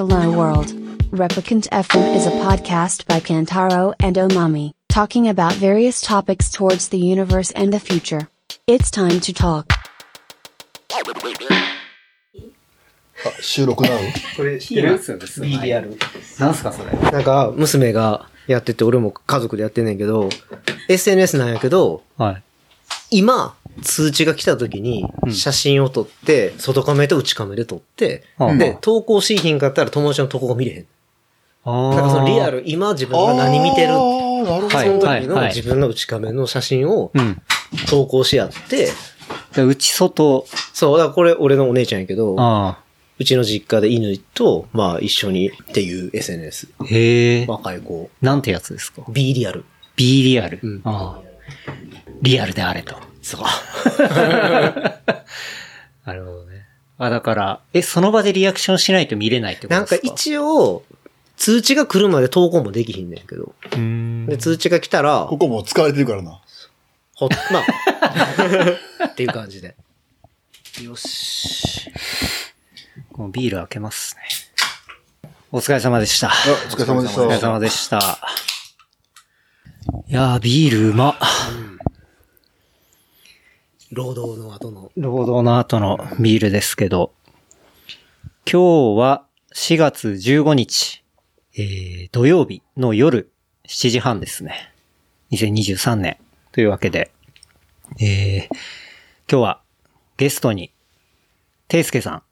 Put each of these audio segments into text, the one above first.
Hello World. Replicant FM is a podcast by Kantaro and Omami, talking about various topics towards the universe and the future. It's time to talk. あ、収録なのこれ知ってる BDR。なんすかそれ。なんか、娘がやってて、俺も家族でやってんねんけど、SNS なんやけど、はい。今、 通知が来た時に、写真を撮って、外カメと内カメで撮って、うんで、投稿しひんかったら友達の投稿が見れへん。あだからそのリアル、今自分が何見てる、あーなるその時の自分の内カメの写真をうん。投稿し合って、で内外、そう、だからこれ俺のお姉ちゃんやけど、あうちの実家で犬と、まあ一緒にっていう SNS。あ。へえ。若い子。なんてやつですか？B リアル。?B リアル。うんああ。リアルであれと。そう。なるほどね。あ、だから、え、その場でリアクションしないと見れないってことなんか？ですか一応、通知が来るまで投稿もできひんねんけど。うーん。で、通知が来たら、ここもう使われてるからな。ほ、まあ、っていう感じで。よし。このビール開けますね。お疲れ様でした。あ、お疲れ様でした。お疲れ様でした。いやー、ビールうま。労働の後の。労働の後のビールですけど、今日は4月15日、えー、土曜日の夜7時半ですね。2023年。というわけで、えー、今日はゲストに、ていすけさん、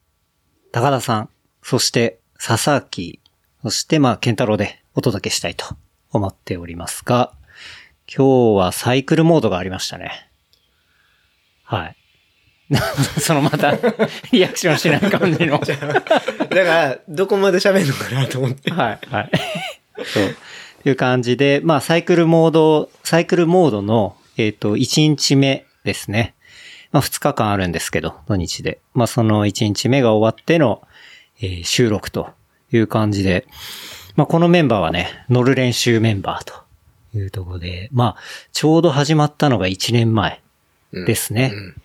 高田さん、そして佐々木、そしてまあ、健太郎でお届けしたいと思っておりますが、今日はサイクルモードがありましたね。はい。そのまた、リアクションしない感じの。だから、どこまで喋るのかなと思って。はい、はい。そう。いう感じで、まあ、サイクルモード、サイクルモードの、えっ、と、1日目ですね。まあ、2日間あるんですけど、土日で。まあ、その1日目が終わっての、えー収録という感じで、まあ、このメンバーはね、乗る練習メンバーというところで、まあ、ちょうど始まったのが1年前ですね。うん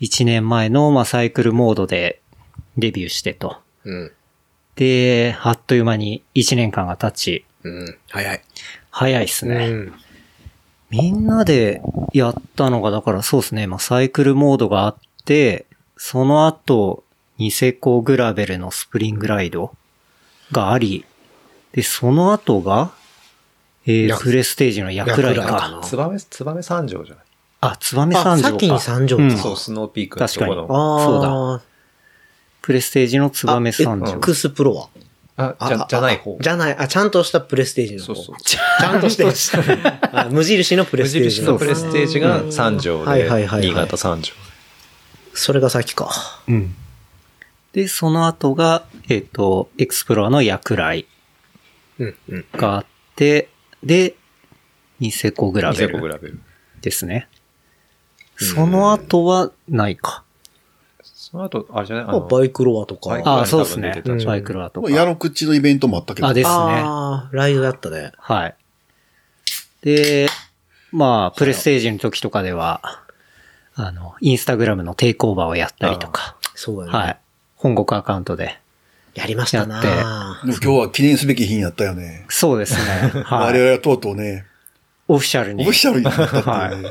1年前の、まあ、サイクルモードでデビューしてと。うん。で、あっという間に1年間が経ち、うん。早い。早いっすね。うん。みんなでやったのが、だからそうですね、まあ、サイクルモードがあって、その後、ニセコグラベルのスプリングライドがあり、で、その後が、えー、やプレステージの役来役来か。ツバメ、ツバメ三条じゃない？あ、ツバメあ、三条か。先に三条か。うんそう、スノーピークのとこ確ろ。ああ。そうだプレステージのツバメ三条。X プロは？あ、じゃ、じゃない方。じゃない、あ、ちゃんとしたプレステージの方。そうそうちゃんとして。あ無印のプレ無ステージの印のプレステージが三条ではいはいはいはい、新潟三条。それが先か。うん。で、その後が、えっ、と、エクスプローの役来うん、うん。があって、で、ニセコグラニセベルコグラベル。ですね。その後はないか。その後、あれじゃないあまあの、バイクロアとか。バイクああ、そうですねバイクロアとまか。あ矢の口のイベントもあったけど。あ、ですね。ああ、ライドだったね。はい。で、まあ、プレステージの時とかでは、あの、インスタグラムのテイクオーバーをやったりとか、そうやね。はい。本国アカウントで。やりましたなやでも今日は記念すべき日にやったよね。そうですね。はい。我々はとうとうね、オフィシャルに。オフィシャルになったっていうね。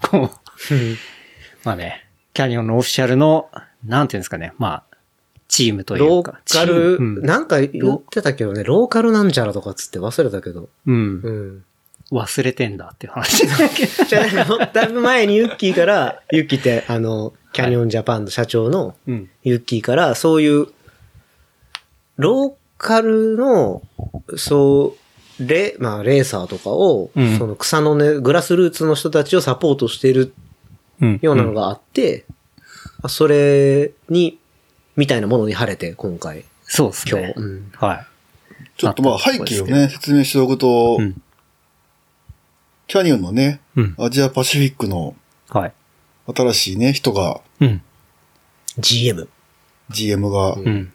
こう、まあね、キャニオンのオフィシャルの、なんていうんですかね、まあ、チームというか。ローカル、チームなんか言ってたけどね、ローカルなんちゃらとかっつって忘れたけど。うん。ううん。ん。忘れてんだっていう話だけど。じゃあ、あのだいぶ前にユッキーから、ユッキーって、あの、キャニオンジャパンの社長のうん。ユッキーから、そういう、ローカルの、そう、レ、まあ、レーサーとかを、うんその草のね、グラスルーツの人たちをサポートしてるうん。ようなのがあって、あそれに、みたいなものに晴れて、今回、そうです今日。ね。うんはい。ちょっとまあ背景をね、説明しておくと、うんキャニオンのね、うん。アジアパシフィックのはい。新しいね、人が、うん。GM。GM がうん。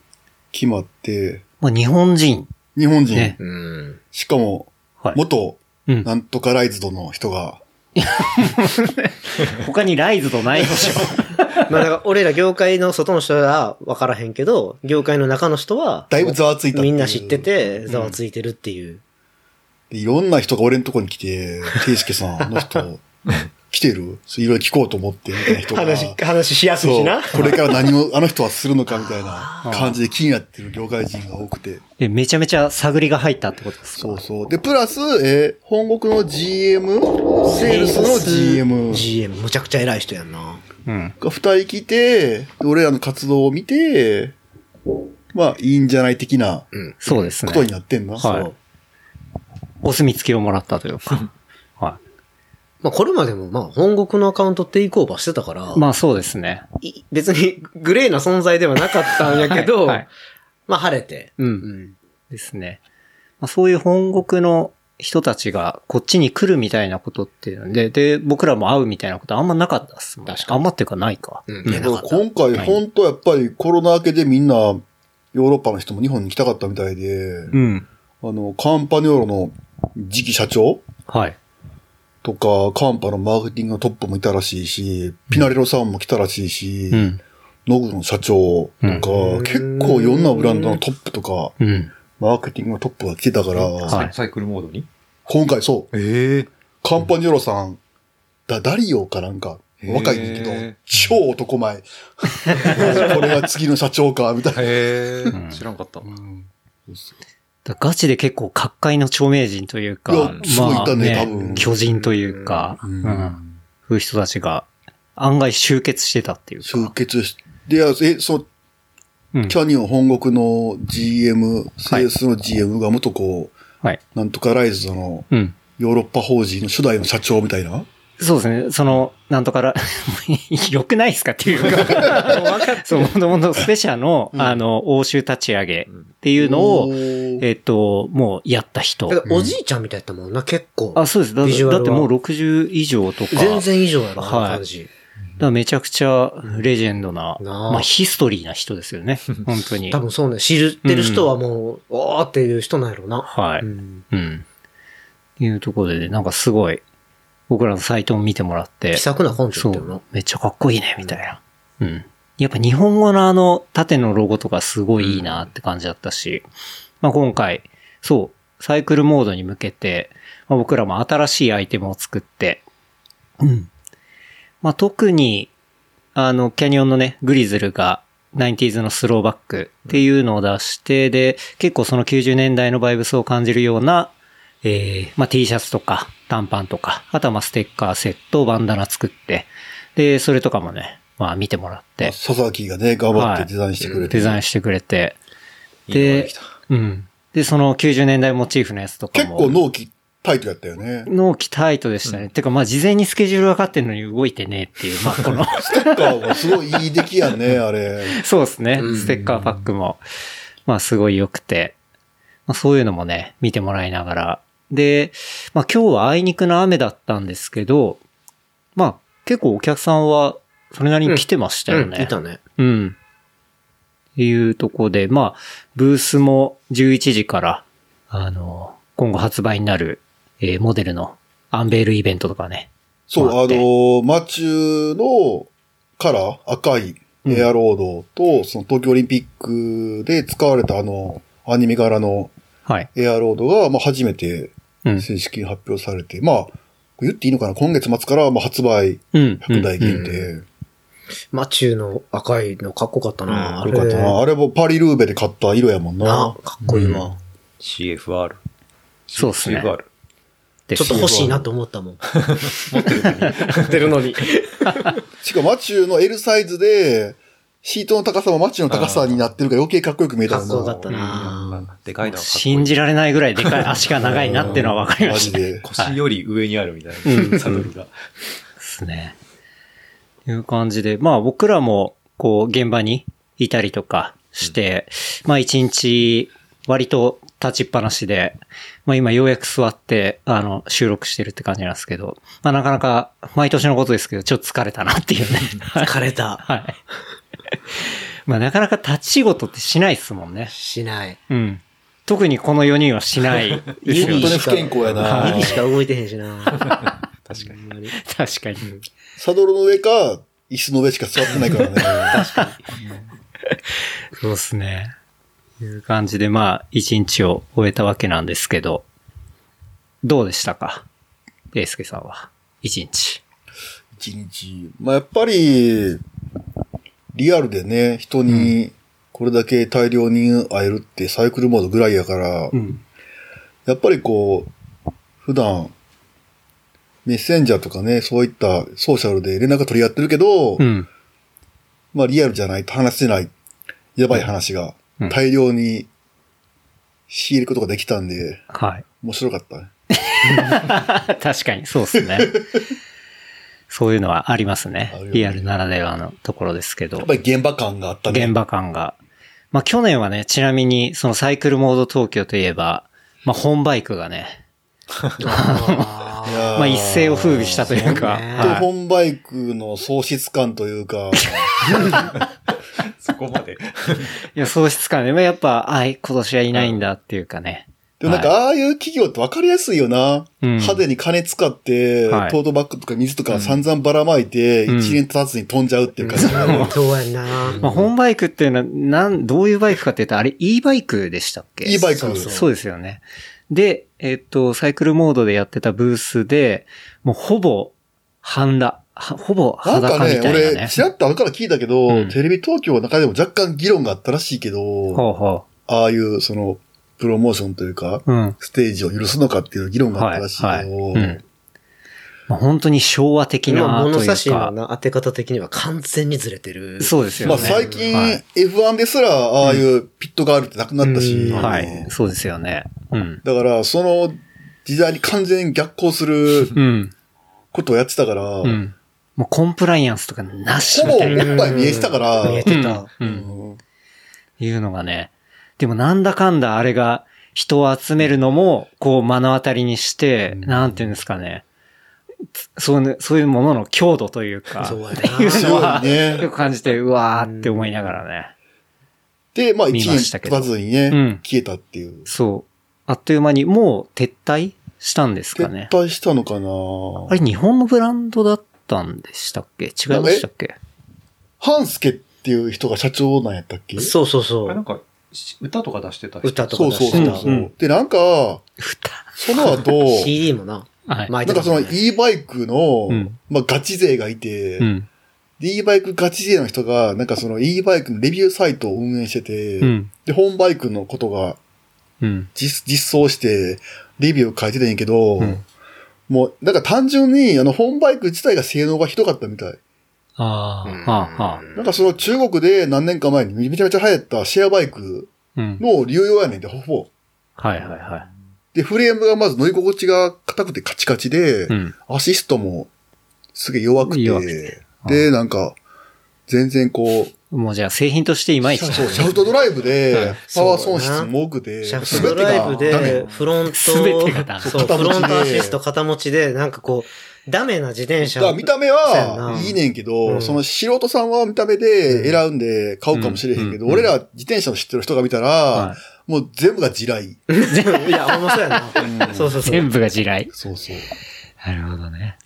決まって、まあ、日本人。日本人、ねうん。しかも、はい。元、うん。なんとかライズドの人が、他にライズとないでしょ。まあだから俺ら業界の外の人は分からへんけど、業界の中の人は、だいぶざわついたっていうみんな知ってて、ざわついてるっていう。でいろんな人が俺のとこに来て、ていすけさん、あの人、来てる？そういろいろ聞こうと思って、みたいな人が。話、話しやすいしな。。これから何をあの人はするのかみたいな感じで気になってる業界人が多くて。で、めちゃめちゃ探りが入ったってことですか？そうそう。で、プラス、えー本国の GM、セールスの GM が GM、むちゃくちゃ偉い人やんな。うん。二人来て、で俺らの活動を見て、まあ、いいんじゃない的なそうですね。ことになってんな。はいそうお墨付きをもらったというか。はまあこれまでもまあ本国のアカウントテイクオーバーしてたから、い。まあそうですね。い別にグレーな存在ではなかったんやけど、はいはいまあ晴れて。うん。うん。ですね。まあ、そういう本国の人たちがこっちに来るみたいなことっていうので、で、僕らも会うみたいなことあんまなかったっすもん。確かにあんまっていうかないか。うんうんいや今回、本当やっぱりコロナ明けでみんな、ヨーロッパの人も日本に来たかったみたいで、うん。あの、カンパニョーロの次期社長はい。とか、カンパのマーケティングのトップもいたらしいし、ピナレロさんも来たらしいし、うん。ノグの社長とか、うん結構いろんなブランドのトップとか、うん。マーケティングのトップが来てたから、はいサイクルモードに？今回そう、ええ。カンパニョーロさん、だ、ダリオかなんか、若いんだけど超男前。これが次の社長か、みたいな。知らんかった。だガチで結構各界の著名人というか、いやすごいいたね多分巨人というか、ううんんそういう人たちが案外集結してたっていうか。集結しで、え、そう、うんキャニオン本国の GM、セールスの GM が元こう、はい。なんとかライズのうん。ヨーロッパ法人の初代の社長みたいな。そうですね。その、なんとから、良くないですかっていうか、そう、もともとスペシャの、あの、欧州立ち上げっていうのを、えっと、もうやった人おじいちゃんみたいやったもんな、結構。あ、そうです。だビジュアルはだってもう60以上とか。全然以上やろ、はい感じ。だからめちゃくちゃレジェンドな、なあまあヒストリーな人ですよね。本当に。多分そうね、知ってる人はもう、おーっていう人なんやろうな。はい。うんうん。っていうところでね、なんかすごい、僕らのサイトも見てもらって気、さくな根性そうっていうの。、めっちゃかっこいいね、みたいな。うん。やっぱ日本語のあの縦のロゴとかすごいいいなって感じだったし、まあ今回、そう、サイクルモードに向けて、まあ、僕らも新しいアイテムを作って、うん。まあ特に、あの、キャニオンのね、グリズルが、90s のスローバックっていうのを出して、で、結構その90年代のバイブスを感じるような、えー、まあ T シャツとか、短パンとか、あとはまあステッカーセット、バンダナ作って、で、それとかもね、まあ見てもらって、佐々木がね、頑張ってデザインしてくれて。デザインしてくれて、でうん。で、その90年代モチーフのやつとか結も。構納期タイトやったよね。納期タイトでしたね。てか、まあ、事前にスケジュール分かってんのに動いてねっていう、まあ、この、ステッカーもすごいいい出来やね、あれ。そうですねう。んステッカーパックも、まあ、すごい良くて、まあ、そういうのもね、見てもらいながら。で、まあ、今日はあいにくの雨だったんですけど、まあ、結構お客さんは、それなりに来てましたよね。うん、いたね。うん。っていうとこで、まあ、ブースも11時から、あの、今後発売になる、えーモデルのアンベールイベントとかね。そう、あの、マチューのカラー、赤いエアロードと、その東京オリンピックで使われたあの、アニメ柄のはい。エアロードが、まあ、初めてうん。正式に発表されて、まあ、言っていいのかな？今月末から、まあ、発売うん。100台限うん定。マチューの赤いのかっこよかったな。よかったな。あれもパリルーベで買った色やもんなな。かっこいいわ。CFR。そうっすね CFR。でちょっと欲しいなと思ったもん。持ってるのに。しかもマチューの L サイズで、シートの高さもマチューの高さになってるから余計かっこよく見えたな。かっこよかったな。でかいのはかっこいい信じられないぐらいでかい足が長いなっていうのは分かりましたね。マジで。腰より上にあるみたいな、サドルが。ですね。いう感じで、まあ僕らも、こう、現場にいたりとかして、まあ一日、割と立ちっぱなしで、まあ今ようやく座って、あの、収録してるって感じなんですけど、まあなかなか、毎年のことですけど、ちょっと疲れたなっていうね。疲れた。はい。まあなかなか立ち仕事ってしないっすもんね。しない。うん。特にこの4人はしないですよね。本当に不健康やな。はい指しか動いてへんしな。確かに。確かに。サドルの上か、椅子の上しか座ってないからね。確かそうですね。いう感じで、まあ、一日を終えたわけなんですけど、どうでしたか？ペイスケさんは。一日。一日。まあ、やっぱり、リアルでね、人にこれだけ大量に会えるってサイクルモードぐらいやから、ん。やっぱりこう、普段、メッセンジャーとかね、そういったソーシャルで連絡取り合ってるけど、うん。まあリアルじゃないと話せない、やばい話がうん大量に仕入れることができたんで、はい。面白かったね。確かに、そうですね。そういうのはありますねリアルならではのところですけどやっ。ぱり現場感があったね。現場感が。まあ去年はね、ちなみにそのサイクルモード東京といえば、まあ本バイクがね、まあ一世を風靡したというか、本バイクの喪失感というか、そこまで。いや、喪失感で、まあやっぱ、あい、今年はいないんだっていうかね。でもなんかああいう企業って分かりやすいよな。うん派手に金使って、はいトートバッグとか水とか散々ばらまいて、うん一年経たずに飛んじゃうっていう感じ。そうやんな。まあ本バイクっていうのは、なん、どういうバイクかって言ったら、あれ e バイクでしたっけ？e バイク。そうそうそうですよね。で、えっと、サイクルモードでやってたブースで、もうほぼ、半裸、はほぼなんかね、裸みたいなね。俺、ちらっと後から聞いたけど、うんテレビ東京の中でも若干議論があったらしいけど、ほうほああいう、その、プロモーションというか、う。うん。ステージを許すのかっていう議論があったらしいけど、はいはいうんまあ、本当に昭和的な今、というか。物差しのな当て方的には完全にずれてる。そうですよね。まあ最近、はい F1 ですら、ああいうピットがあるってなくなったし、うんはい。そうですよね。うん。だから、その時代に完全に逆行するうん。ことをやってたから、うん。もうコンプライアンスとかなしほぼおみたいな。っぱい見えてたから、見えてた。うん。うんいうのがね。でもなんだかんだあれが人を集めるのも、こう目の当たりにして、なんていうんですかね。そういう、そういうものの強度というか、そうやなっていうのは、ねよく感じて、うわーって思いながらね。で、まあ見一年経ましたけどたずにね、うん消えたっていう。そう。あっという間にもう撤退したんですかね撤。退したのかな？あれ日本のブランドだったんでしたっけ？違いましたっけ？ハンスケっていう人が社長なんやったっけ？そうそうそう。あれなんか、し歌とか出してた人？歌とかそう出してた。そうそうそう、うんで、なんか、その後、CD もな。はい。なんかその e バイクの、うんまあガチ勢がいて、うん。で e バイクガチ勢の人が、なんかその e バイクのレビューサイトを運営してて、うん。で、本バイクのことがうん。実実装して、レビューを書いてたんやけど、うんもう、なんか単純に、あの、本バイク自体が性能がひどかったみたい。ああ、うんはあ、はあ。なんかその中国で何年か前にめちゃめちゃ流行ったシェアバイクうん。の流用やねんで、ほぼ。はいはいはい。で、フレームがまず乗り心地が硬くてカチカチで、うん。アシストもすげえ弱くて、弱くてで、なんか、全然こう、もうじゃあ製品としていまいち。そう、シャフトドライブはいで、パワー損失も多くて、シャフトドライブで、フロント、フロントアシスト肩持ちで、なんかこう、ダメな自転車だから見た目そうやないいねんけど、うんその素人さんは見た目で選んで買うかもしれへんけど、うん俺ら自転車を知ってる人が見たら、はもう全部が地雷。いや、ほんまそうやな。そうそうい。そう。全部が地雷。そうそう。なるほどね。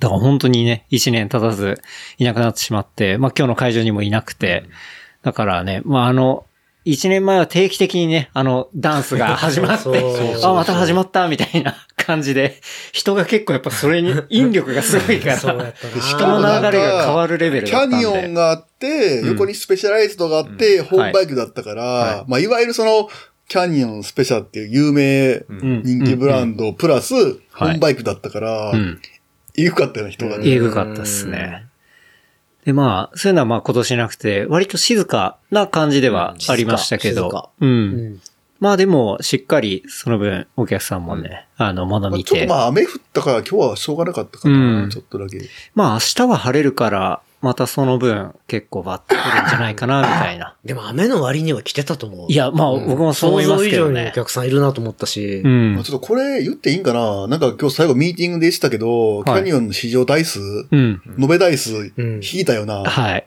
だから本当にね、一年経たずいなくなってしまって、まあ今日の会場にもいなくて、だからね、まああの、一年前は定期的にね、あの、ダンスが始まって、そうそうそうあ、また始まった、みたいな感じで、人が結構やっぱそれに、引力がすごいからそうやっ、たな。し人かもなんかの流れが変わるレベルキャだったんで。ニオンがあって、うん横にスペシャライズドがあって、ホームバイクだったから、はいまあ、いわゆるその、キャニオンスペシャルっていう有名うん人気ブランド、プラス、ホはいームバイクだったから、うん。えぐかったよね、人がね。えぐかったっすね。で、まあ、そういうのはまあ今年なくて、割と静かな感じではありましたけど静か、う。うんん。まあでも、しっかりその分、お客さんもね、あの、もの見て。まあちょっとまあ雨降ったから今日はしょうがなかったかな、うんちょっとだけ。まあ明日は晴れるから、またその分、結構バッと来るんじゃないかな、みたいな。でも雨の割には来てたと思う。いや、まあ僕もそう思いますけどね想像以上にお。客さんいるなと思ったしう。んまあ、。ちょっとこれ言っていいんかななんか今日最後ミーティングでしたけど、キャニオンの市場台数、うん。延べ台数、ん引いたよな。はい。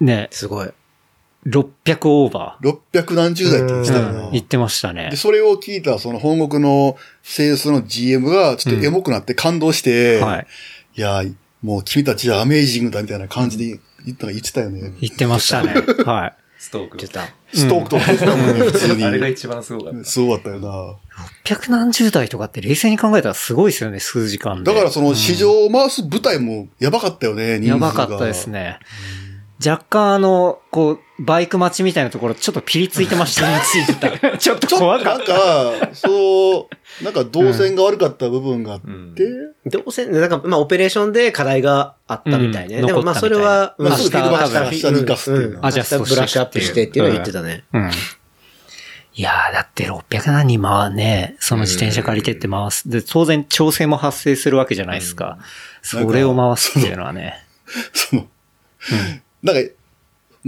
ね、すごい。600オーバ600何十台って言ってたよな。ー言ってましたねで、。それを聞いたその本国のセールスの GM がちょっとエモくなって感動して、はい。いや、もう君たちはアメージングだみたいな感じで言った言ってたよね。言ってましたね。はい。ストーク。ストークとか言ってたもんね、普通に。あれが一番すごかった。すごかったよな。600何十台とかって冷静に考えたらすごいですよね、数時間で。だからその市場を回す舞台もやばかったよね、人数やが。ばかったです。ね。若干あの、こう、バイク待ちみたいなところ、ちょっとピリついてましたね。ついてた。ちょっと怖かっなんか、そう、なんか動線が悪かった部分があって、どうせ、なんか、まあ、オペレーションで課題があったみたいね。うんでも、まあ、それは、まあ明日すぐフィードバックして明日に生かすっていうのうんアジャストしてブラッシュアップしてっていうのは言ってたね。た。うん。いやー、だって600何人回ね、その自転車借りてって回す。で、当然調整も発生するわけじゃないですか。それを回すっていうのはね。その、なんか、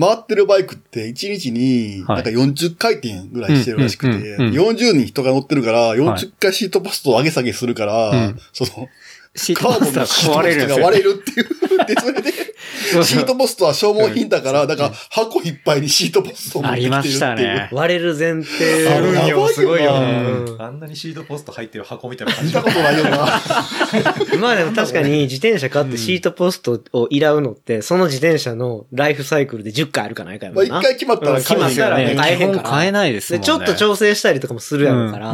回ってるバイクって1日にはい。なんか40回転ぐらいしてるらしくて、うんうんうん40人人が乗ってるから、40回シートポストを上げ下げするから、うん。その、シーカーボントポストはのシートポ壊れるが割れるっていう。で、それで、シートポストは消耗品だから、だから箱いっぱいにシートポストを持ってきてるっていう。ありましたね割れる前提あれやばいよなすごいようねん。あんなにシートポスト入ってる箱みたいな感じ見たことないよな。まあでも確かに自転車買ってシートポストをいらうのって、その自転車のライフサイクルで10回あるかないかやもんな。まあ一回決まったらうん決まったらね、大変から。本変えないですね。で、ちょっと調整したりとかもするやろうから、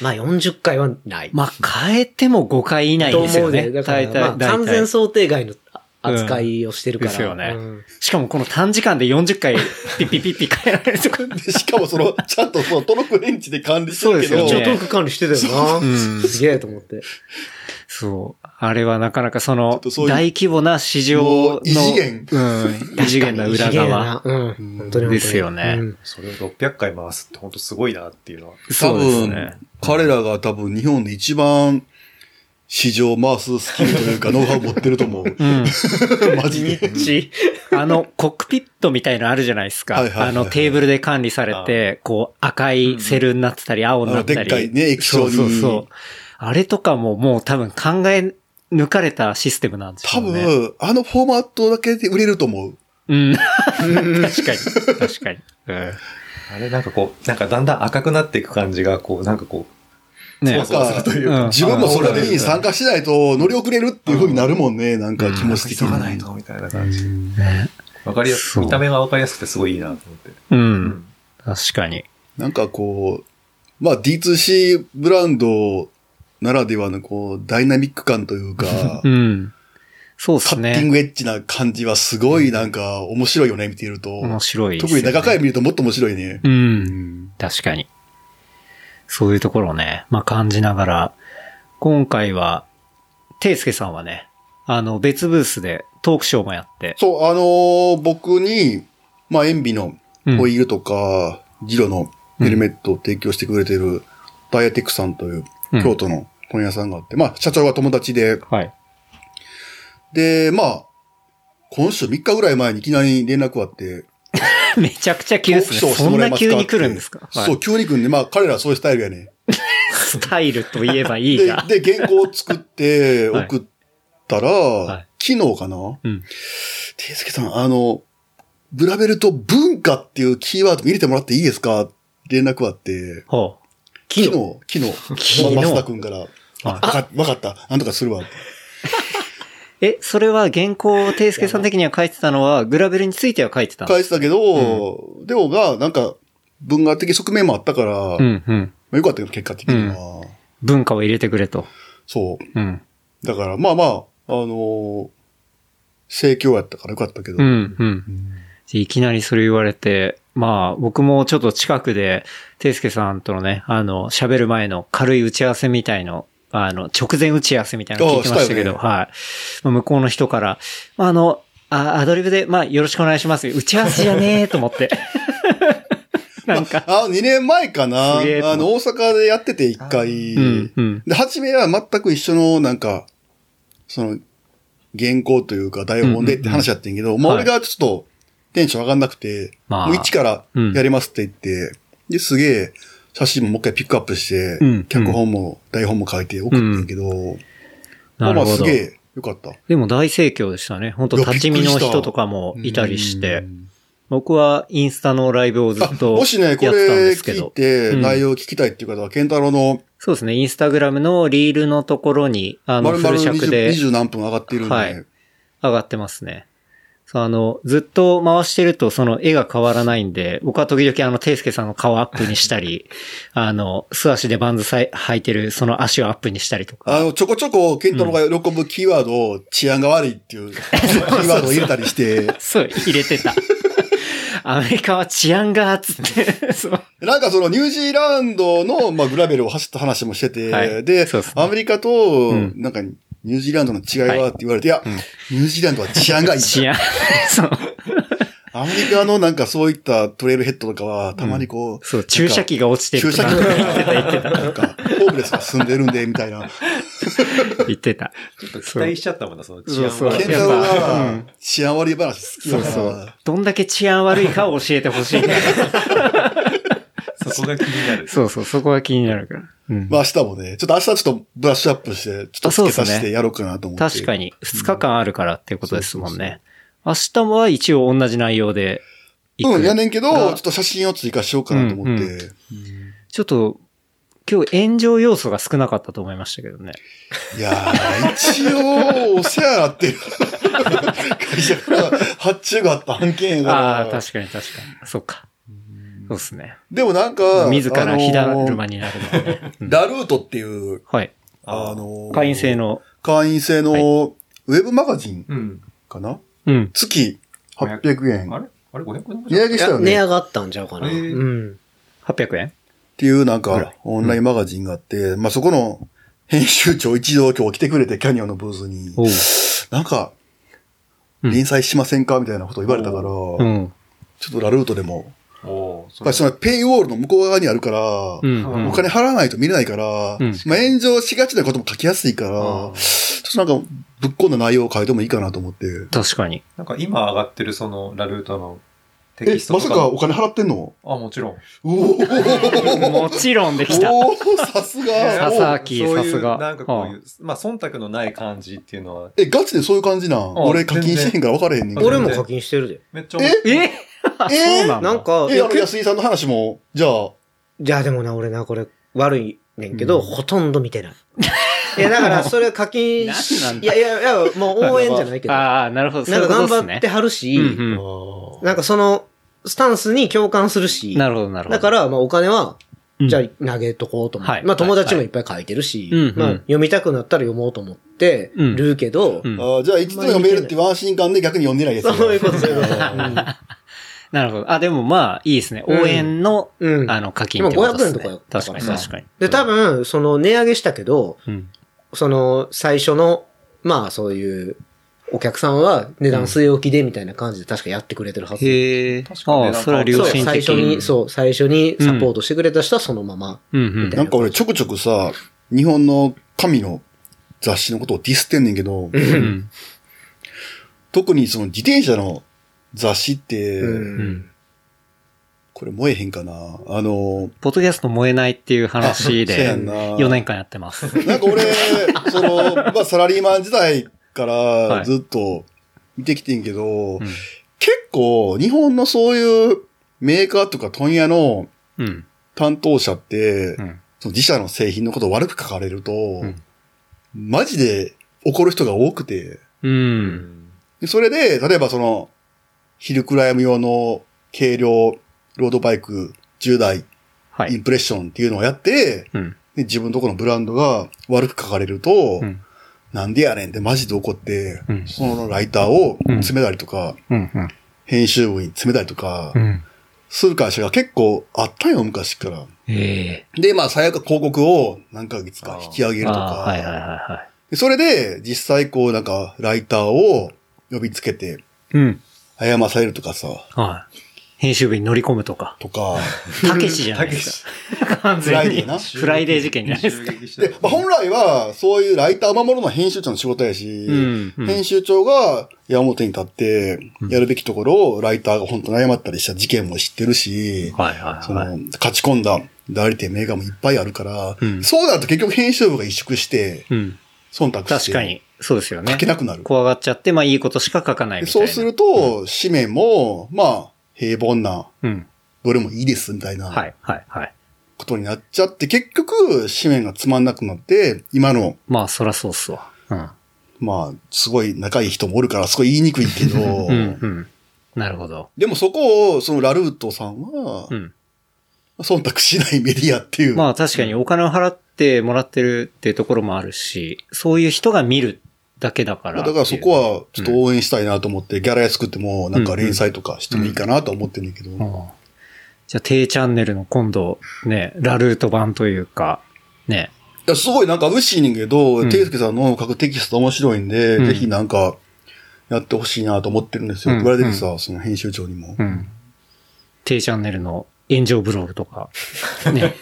まあ40回はない。まあ、変えても5回以内とですよね。思うで、だから、完全体。想定外の扱いをしてるから。ですよねうんしかもこの短時間で40回 ピッピッピッピ変えられるとか。でしかもその、ちゃんとそのトロックレンチで管理してるけど、そうですよねトーク管理してたよな。うんすげえと思って。そう。あれはなかなかその大規模な市場の、異次元うん。異次元な裏側。なうん。本当に。ですよねうんそれを600回回すって本当すごいなっていうのは。多そうです分、ね。彼らが多分日本で一番市場を回すスキルというか ノウハウ持ってると思う。うん。マジで。ち。あの、コックピットみたいのあるじゃないですか。はいはいはいはいあの、テーブルで管理されて、こう、赤いセルになってたり、青になったり。でっかいね液晶にそうそうそう。あれとかももう多分考え抜かれたシステムなんですね。分、あのフォーマットだけで売れると思う。うん。確かに。確かに。う ん。あれなんかこう、なんかだんだん赤くなっていく感じが、こう、なんかこう、ねそうそうするというか。うん自分もそれに参加しないと乗り遅れるっていう風になるもんね。なんか気持ち的急がないに。と、みたいな感じ。ねわかりやす見た目がわかりやすくてすごいいいなと思って。うん。確かに。なんかこう、まあ D2C ブランドならではのこう、ダイナミック感というか う、ん。そうですカッティンね。グエッジな感じはすごいなんか面白いよね、見ていると。面白いです特。に長回見るともっと面白いね。う。うんん確かに。そういうところをね、まあ感じながら、今回は、ていすけさんはね、あの、別ブースでトークショーもやって、そう、あのー僕に、まあ、塩ビのホイールとか、ジロのヘルメットを提供してくれてる、ダイアテックさんという、うん。京都の本屋さんがあって、まあ、社長が友達で、はい。で、まあ、今週3日ぐらい前にいきなり連絡あって、めちゃくちゃ急ですね。そんな急に来るんですか、はい。そう、急に来るんで、まあ、彼らはそういうスタイルやね。スタイルといえばいいでが。、で、原稿を作ってはい。送ったら、はい。昨日かな？うん。ていすけさん、あの、ブラベルと文化っていうキーワード入れてもらっていいですか？連絡あって、ほ昨日、昨日、昨日。ま増田くんから、わかった、なんとかするわ。う。え、それは原稿をていすけさん的には書いてたのは、グラベルについては書いてたんです返したけど、でもが、なんか、文化的側面もあったから、まうん、うん。あよかったよ、結果的には。文化を入れてくれと。そう。うん。だから、まあまあ、あのー盛況やったからよかったけど、うん、うん。いきなりそれ言われて、まあ、僕もちょっと近くで、ていすけさんとのね、あの、喋る前の軽い打ち合わせみたいの、あの、直前打ち合わせみたいなの聞いてましたけど、ああしたはい。まあ向こうの人から、まああの、あアドリブで、まあ、よろしくお願いします。打ち合わせじゃねえと思って。なんか、あ、2年前かな。あの、大阪でやってて、一回。うん、うん。で、初めは全く一緒の、なんか、その、原稿というか台本でって話やってんけど、まあはい俺がちょっとテンション上がんなくて、まあもう一からやりますって言って、で、すげえ写真ももう一回ピックアップして、うん脚本も台本も書いて送ってんけど、まあまあなるほどすげ。えよかった。でも大盛況でしたね。本当立ち見の人とかもいたりして。僕はインスタのライブをずあっともしね、こやってたんでれ聞いすけど。てうん内容を聞きたいっていう方は、ケンタロウのそうですね、インスタグラムのリールのところに、あの、丸々フル尺20で20何分上がっているんで、はい上がってますね。あの、ずっと回してるとその絵が変わらないんで、僕は時々あの、テイスケさんの顔アップにしたり、あの、素足でバンズさい履いてるその足をアップにしたりとか。あの、ちょこちょこ、ケンタロウが喜ぶキーワードを、治安が悪いっていう、キーワードを入れたりして、そう、入れてた。アメリカは治安が、つって、そう。なんかそのニュージーランドの、まあ、グラベルを走った話もしてて、はい。でね。アメリカと、ん。なんか、ニュージーランドの違いは？って言われて、いや、ニュージーランドは治安がいい。治安、そう。アメリカのなんかそういったトレイルヘッドとかは、たまにこう、そう、注射器が落ちてる注射器とかとか、なんか、ホームレスが住んでるんで、みたいな。言ってた。期待しちゃったもんな、その治安そうそうは治安悪い話好きだから、そうそう。どんだけ治安悪いかを教えてほしい。そこが気になる。そうそう、そこが気になるから。うん。まあ明日もね、ちょっと明日はちょっとブラッシュアップして、ちょっと付けさせてやろうかなと思って。確かに、2日間あるからっていうことですもんね。明日は一応同じ内容で。うん、やねんけど、ちがょっと写真を追加しようかなと思って。うんうちょっと、今日炎上要素が少なかったと思いましたけどね。いやー、一応、お世話になってる。会社から発注があった案件やから。ああ、確かに確かに。そっか。そうですね。でもなんか、自ら火だあのーるまになるのはね。うんラルートっていう、はい。あのー会員制。の。会員制の、ウェブマガジンうん。かな？うん。月800円。あれ？あれ ?500 円値上げしたよね。っ値上がったんちゃうかな。へーうん。800円？ていうなんぐらいか、オンラインマガジンがあって、まあそこの編集長一度今日来てくれて、キャニオンのブースに、おう。なんか、うん連載しませんか？みたいなこと言われたから、うん。ちょっとラルートでも、そやっぱりそのペイウォールの向こう側にあるから、うん。うんお金払わないと見れないから、うんまあ炎上しがちなことも書きやすいから、あちょっとなんかぶっ込んだ内容を書いてもいいかなと思って。確かに。なんか今上がってるそのラルートのテえキス、トまとか。さかお金払ってんの？あ、もちろん。もちろんできた。おーさすが。ささきさすがなんかこういう、まあ忖度のない感じっていうのは、え、ガチでそういう感じなん？俺課金してへんから分からへんねん。俺も課金してるで。めっちゃ、え？え？えそうなんだ。なんか、え、いやあの安井さんの話も、じゃあ、じゃあでもな、俺な、これ悪いねんけど、ほとんど見てない。いや、だから、それ課金しなんなんだいやいやいや、もう応援じゃないけど。なああ、なるほど。そういんか頑張ってはるし、うんうんなんかその、スタンスに共感するし、なるほど、なるほど。だから、まあお金は、うんじゃあ投げとこうと思って。はいまあ友達もいっぱい書いてるし、はいはいまあうんうん読みたくなったら読もうと思ってうんるけど、うんあーじゃあいつでも読めるっていう安心感で逆に読んでないやつや。そういうこと、そういうこと。うんなるほど。あ、でもまあ、いいですね。応援の、うんあの、課金ってことですね。今500円とか確かに確かに。で、多分、その値上げしたけど、うん。その最初の、まあそういう、お客さんは値段据え置きでみたいな感じで確かやってくれてるはず。へえ。ああ、確かにねそれは良そう、心的。最初に、そう、最初にサポートしてくれた人はそのまま。うんうん。なんか俺ちょくちょくさ、日本の神の雑誌のことをディスってんねんけど、うん。特にその自転車の雑誌って、うんうん。これ燃えへんかなあの、ポッドキャスト燃えないっていう話で、んな4年間やってます。なんか俺、その、まあサラリーマン時代からはいずっと見てきてんけど、うん。結構日本のそういうメーカーとか問屋のうん。担当者って、うん。その自社の製品のことを悪く書かれると、んマジで怒る人が多くて、うん。でそれで、例えばその、ヒルクライム用の軽量ロードバイク10台はい。インプレッションっていうのをやって、うん。で自分のところのブランドが悪く書かれると、うん。なんでやねんってマジで怒って、うんそのライターを詰めたりとか。編集部に詰めたりとか、うん。する会社が結構あったんよ、昔から。ええ。で、まあ最悪広告を何ヶ月か引き上げるとか、ああはいはいはいはでそれで実際こうなんかライターを呼びつけてい。うん。謝らされるとかさ、はい。編集部に乗り込むとか。とか、たけしじゃないですか。完全に。フライデーなフライデー事件じゃないですか。で、まあ、本来は、そういうライターを守るのは編集長の仕事やし、うんうん編集長が矢面に立って、やるべきところをライターが本当に謝ったりした事件も知ってるし、はいはいそはい。の、勝ち込んだ代理店メーカーもいっぱいあるから、うんそうなると結局編集部が萎縮して、うん。忖度して、確かに。そうですよね書け。なくなる。怖がっちゃって、まあいいことしか書かないみたいな。そうすると、紙面も、まあ、平凡な、うん。どれもいいです、みたいな。はい、はい、はい。ことになっちゃって、結局、紙面がつまんなくなって、今の、まあ、そらそうっすわ。うん。まあ、すごい仲いい人もおるから、すごい言いにくいけど、うん、うん。なるほど。でもそこを、そのラルートさんはう、ん。忖度しないメディアっていう。まあ確かにお金を払ってもらってるっていうところもあるし、そういう人が見るだけだから。だからそこは、ちょっと応援したいなと思って、ギャラ安くても、なんか連載とかしてもいいかなと思ってるんだけど。うんじゃあ、低チャンネルの今度、ね、ラルート版というか、ね。いや、すごいなんか嬉しいねんけど、んていすけさんの書くテキスト面白いんで、うんぜひなんか、やってほしいなと思ってるんですよ。うん言われててさ、その編集長にも。うん。低チャンネルの炎上ブログとか、ね。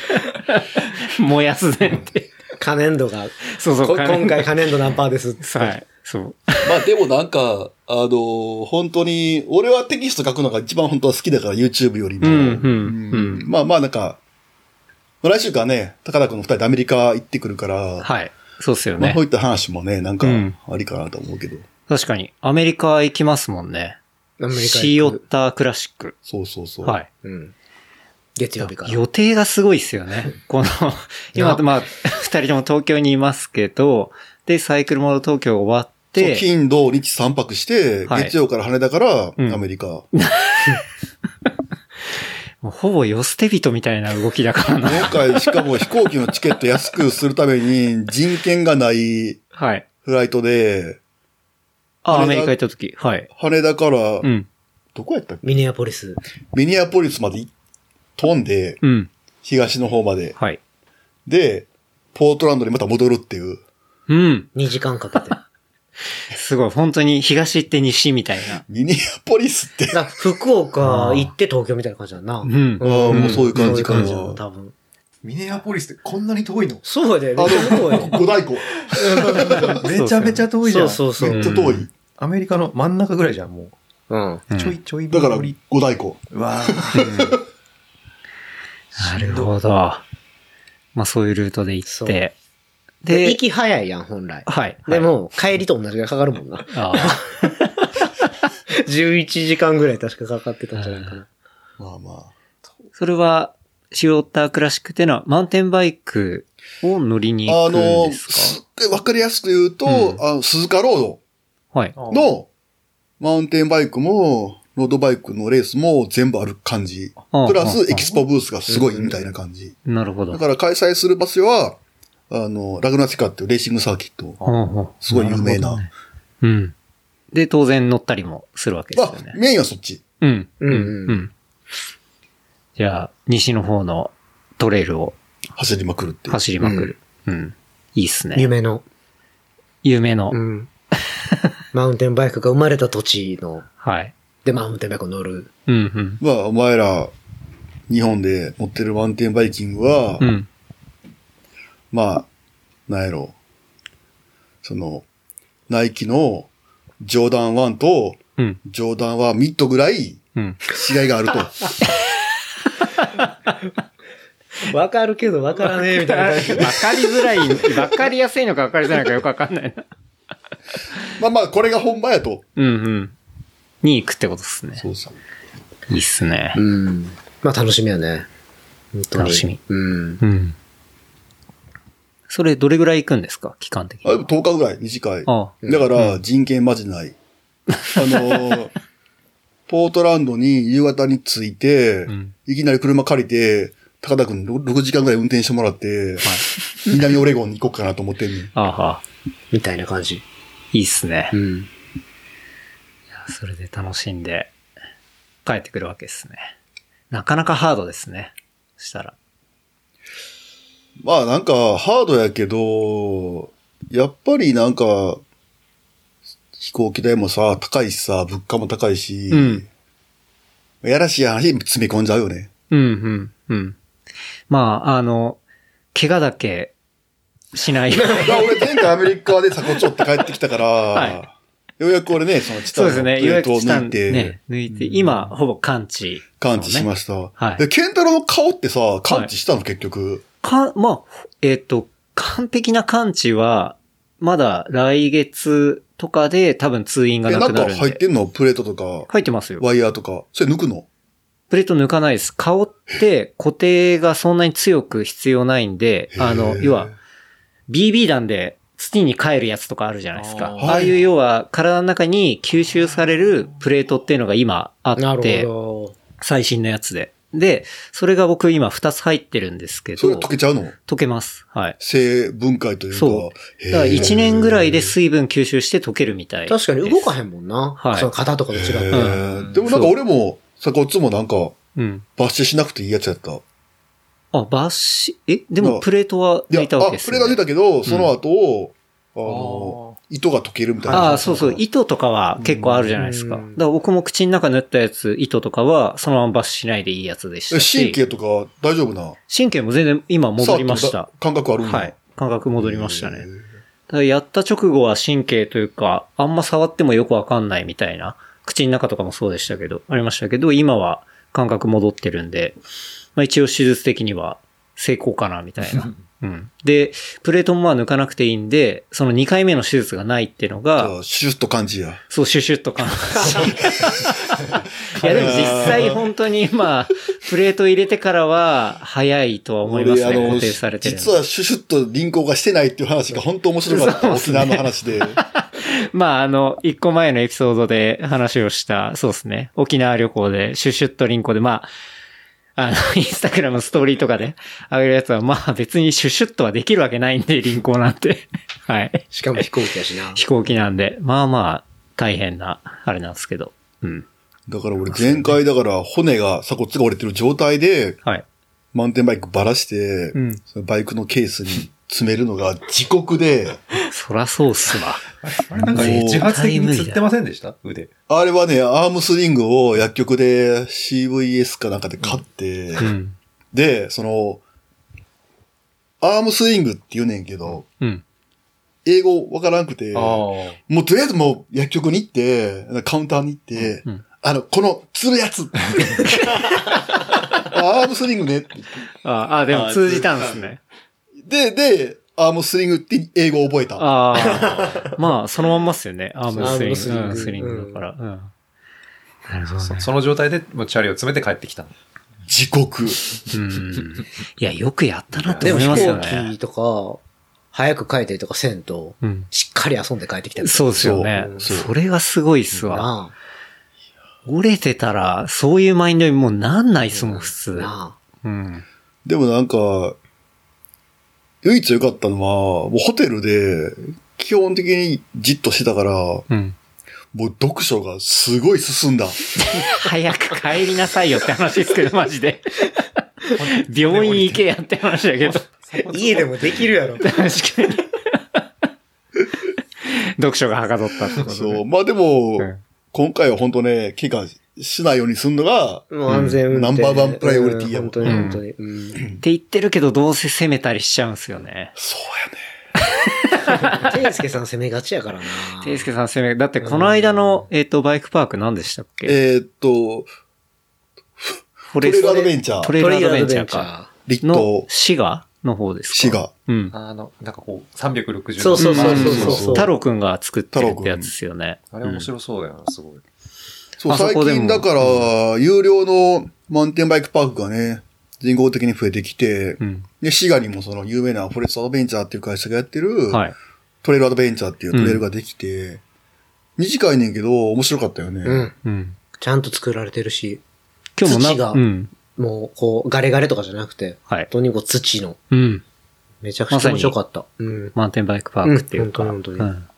燃やすねって。可燃度が、そうそう今回可燃度何パーですって。はい。そう。まあでもなんか、あの、本当に、俺はテキスト書くのが一番本当は好きだから YouTube よりも。うん、うん、ううんん。まあまあなんか、まあ来週からね、高田君の二人でアメリカ行ってくるから、はい。そうっすよねまあこう。いった話もね、なんかうん、ありかなと思うけど。確かに。アメリカ行きますもんね。アメリカシーオッ。タークラシック。そうそうそう。はい。うん。月曜日から。予定がすごいっすよね。この、今、まあ、二人とも東京にいますけど、で、サイクルモード東京終わって、金、土、日三泊して、はい月曜から羽田からうんアメリカ。もうほぼ寄捨て人みたいな動きだからな。今回、しかも飛行機のチケット安くするために、人権がないはい。フライトで、あ、羽田アメリカ行った時。はい。羽田から、うん。どこやったっけ？ミネアポリス。ミニアポリスまで飛んで、うん。東の方まで。はい。で、ポートランドにまた戻るっていう。うん。2時間かけて。すごい。本当に東行って西みたいな。ミニアポリスって。ら福岡行って東京みたいな感じだな。うん。ああ、もうそういう感じかな。そういう感じだ多分。ミネアポリスってこんなに遠いの？そうだよね。あの、五大湖。めちゃめちゃ遠いじゃん。そうそうそう。めっちゃ遠い。アメリカの真ん中ぐらいじゃん、もうん。う。ちょいちょいだから五大湖。うわぁ。なるほど。まあそういうルートで行そうって。で、で行、き早いやん、本来。はい。でも、帰りと同じぐらいかかるもんな。ああ 11時間ぐらい確かかかってたんじゃないかな。まあまあ。それは、シオッタークラシックっていうのは、マウンテンバイクを乗りに行くんあの、ですか？すっごいわかりやすく言うと、うんあの鈴鹿ロードはい。の、マウンテンバイクも、ロードバイクのレースも全部ある感じ。あプラあスエキスポブースがすごいみたいな感じ。なるほど。だから開催する場所は、あの、ラグナチカっていうレーシングサーキット。うんうんすごい有名なうん。で、当然乗ったりもするわけですあよね、。メインはそっち。うん。うんうん。じゃあ、西の方のトレイルを走りまくるっていう。走りまくる。うん。いいっすね。夢の。有名の。うん。マウンテンバイクが生まれた土地の、はい。で、マウンテンバイクを乗る。うんまあ、お前ら、日本で持ってるマウンテンバイキングは、うん。うん。まあ、なんやろ。その、ナイキのジョーダン1とうん。ジョーダンはミッドぐらいうん。違いがあると。わかるけどわからねえみたいな感じ。わかりづらい、わかりやすいのかわかりづらいのかよくわかんないな。まあまあ、これが本場やと。うんうん。に行くってことですね。そうそう。いいっすね。うん。まあ楽しみやね。本当に楽しみ。うん。うん。それどれぐらい行くんですか？期間的あに。10日ぐらい、短い。あだから、人権マジない。あのー、ポートランドに夕方に着いて、んいきなり車借りて、高田くん 6, 6時間ぐらい運転してもらって、南オレゴンに行こうかなと思ってんねん。あは。みたいな感じ。いいっすね。うん。それで楽しんで帰ってくるわけですね。なかなかハードですね。そしたら。まあなんか、ハードやけど、やっぱりなんか、飛行機代もさ、高いしさ、物価も高いし、うんやらしい話詰め込んじゃうよね。うん、うん、うん。まあ、あの、怪我だけしないよ 俺前回アメリカで鎖骨折って帰ってきたから、はようやく俺ね、そのチタンのプレートを抜いて、ね、抜いて、今、ほぼ完治、感知しましした。はいで、ケンタロウの顔ってさ、感知したの、結局。か、まあ、えっ、と、完璧な完治は、まだ来月とかで多分通院がえ、なんかなくなるんで。入ってんの？プレートとか、入ってますよ。ワイヤーとか。それ抜くの？プレート抜かないです。顔って固定がそんなに強く必要ないんで、あの、要は、BB 弾で土に帰るやつとかあるじゃないですか。あーああいう要は体の中に吸収されるプレートっていうのが今あって。最新のやつで。で、それが僕今2つ入ってるんですけそれど、溶けちゃうの？溶けます。はい。生分解というか。そうだから1年ぐらいで水分吸収して溶けるみたい。確かに動かへんもんな。はいその肩とかと違って。でもなんか俺も、さこっちもなんか、うん。抜歯しなくていいやつやった。あ、バッシ、え？でまあもプレートはい抜いたわけあ、ですよ、ね。プレーが出たけど、その後、あの、糸が溶けるみたいな。ああ、そうそう。糸とかは結構あるじゃないですか。だうんから僕も口の中塗ったやつ、糸とかはそのままバッシュしないでいいやつでしたえし。神経とか大丈夫な？神経も全然今戻りました。感覚あるんだはい。感覚戻りましたね。へーだからやった直後は神経というか、あんま触ってもよくわかんないみたいな、口の中とかもそうでしたけど、ありましたけど、今は感覚戻ってるんで、まあ一応手術的には成功かな、みたいな。うん。で、プレートもまあ抜かなくていいんで、その2回目の手術がないっていうのじが、ゃあシュッと感じや。そう、シュシュッと感じ。いや、でも実際本当にまあ、プレート入れてからは早いとは思いますね、俺固定されてる。実はシュシュッと輪行がしてないっていう話が本当面白かった。ね沖縄の話で。まあ、あの、一個前のエピソードで話をした、そうですね。沖縄旅行で、シュッシュッとリンコで、まあ、あの、インスタグラムストーリーとかで上げるやつは、まあ別にシュッシュッとはできるわけないんで、リンコなんて。はい。しかも飛行機やしな。飛行機なんで、まあまあ、大変な、あれなんですけど。うん。だから俺前回だから骨が鎖骨が折れてる状態で、はい。マウンテンバイクばらして、うんそのバイクのケースに詰めるのが自国で、そらそうっすわ。あれなんか一発的に釣ってませんでした？腕。あれはね、アームスリングを薬局で CVS かなんかで買って、うん。で、その、アームスリングって言うねんけど、うん。英語わからんくて、あもうとりあえずもう薬局に行って、カウンターに行って、うんあの、この、釣るやつ アームスリングねってああ、でも通じたんですね。で、で、アームスリングって英語を覚えた。ああ。まあ、そのまんまっすよね。アームスリング。アームスリングうんスリングだから。うん。なるほどそその状態でもうチャリを詰めて帰ってきたの。自国。うん。いや、よくやったなってでも飛思いますよ行ね機。とか、早く帰ったりとかせんと、うん。しっかり遊んで帰ってきたそうですよね。そうそれがすごいっすわ。な折れてたら、そういうマインドにもうなんないっすもん、普あ。通。なうん。でもなんか、唯一良かったのは、もうホテルで、基本的にじっとしてたから、うん。もう読書がすごい進んだ。早く帰りなさいよって話ですけど、マジで。病院行けやって話だけど。あ家でもできるやろ。確かに。読書がはかどったってことで。そう。まあでも、うん今回は本当ね、怪我しないようにすんのが、もう安全運転。ナンバーワンプライオリティやもんうん本当に本当に。うんって言ってるけど、どうせ攻めたりしちゃうんすよね。そうやね。ていすけさん攻めがちやからな。ていすけさん攻め、だってこの間の、えっ、と、バイクパーク何でしたっけ？えーっと、フォトレイルアドベンチャートレイルアドベンチャートレイルアドベンチャか。栗東、滋賀の方ですか？滋賀。うん。あの、なんかこう、360度。そうそうそうそうそう太郎くんが作ってるってやつですよね。あれ面白そうだよな、すごい。そう、最近だから、有料のマウンテンバイクパークがね、人工的に増えてきて、うん。で、滋賀にもその有名なフォレストアドベンチャーっていう会社がやってる、はい。トレイルアドベンチャーっていうトレイルができて、短いねんけど、面白かったよね。うん。うん。ちゃんと作られてるし、今日もな土がうん。もう、こう、ガレガレとかじゃなくて、はい本。当にこう土の、うん。めちゃくちゃ面白かった。うん。マウンテンバイクパークっていうか。うん本当に本当にうん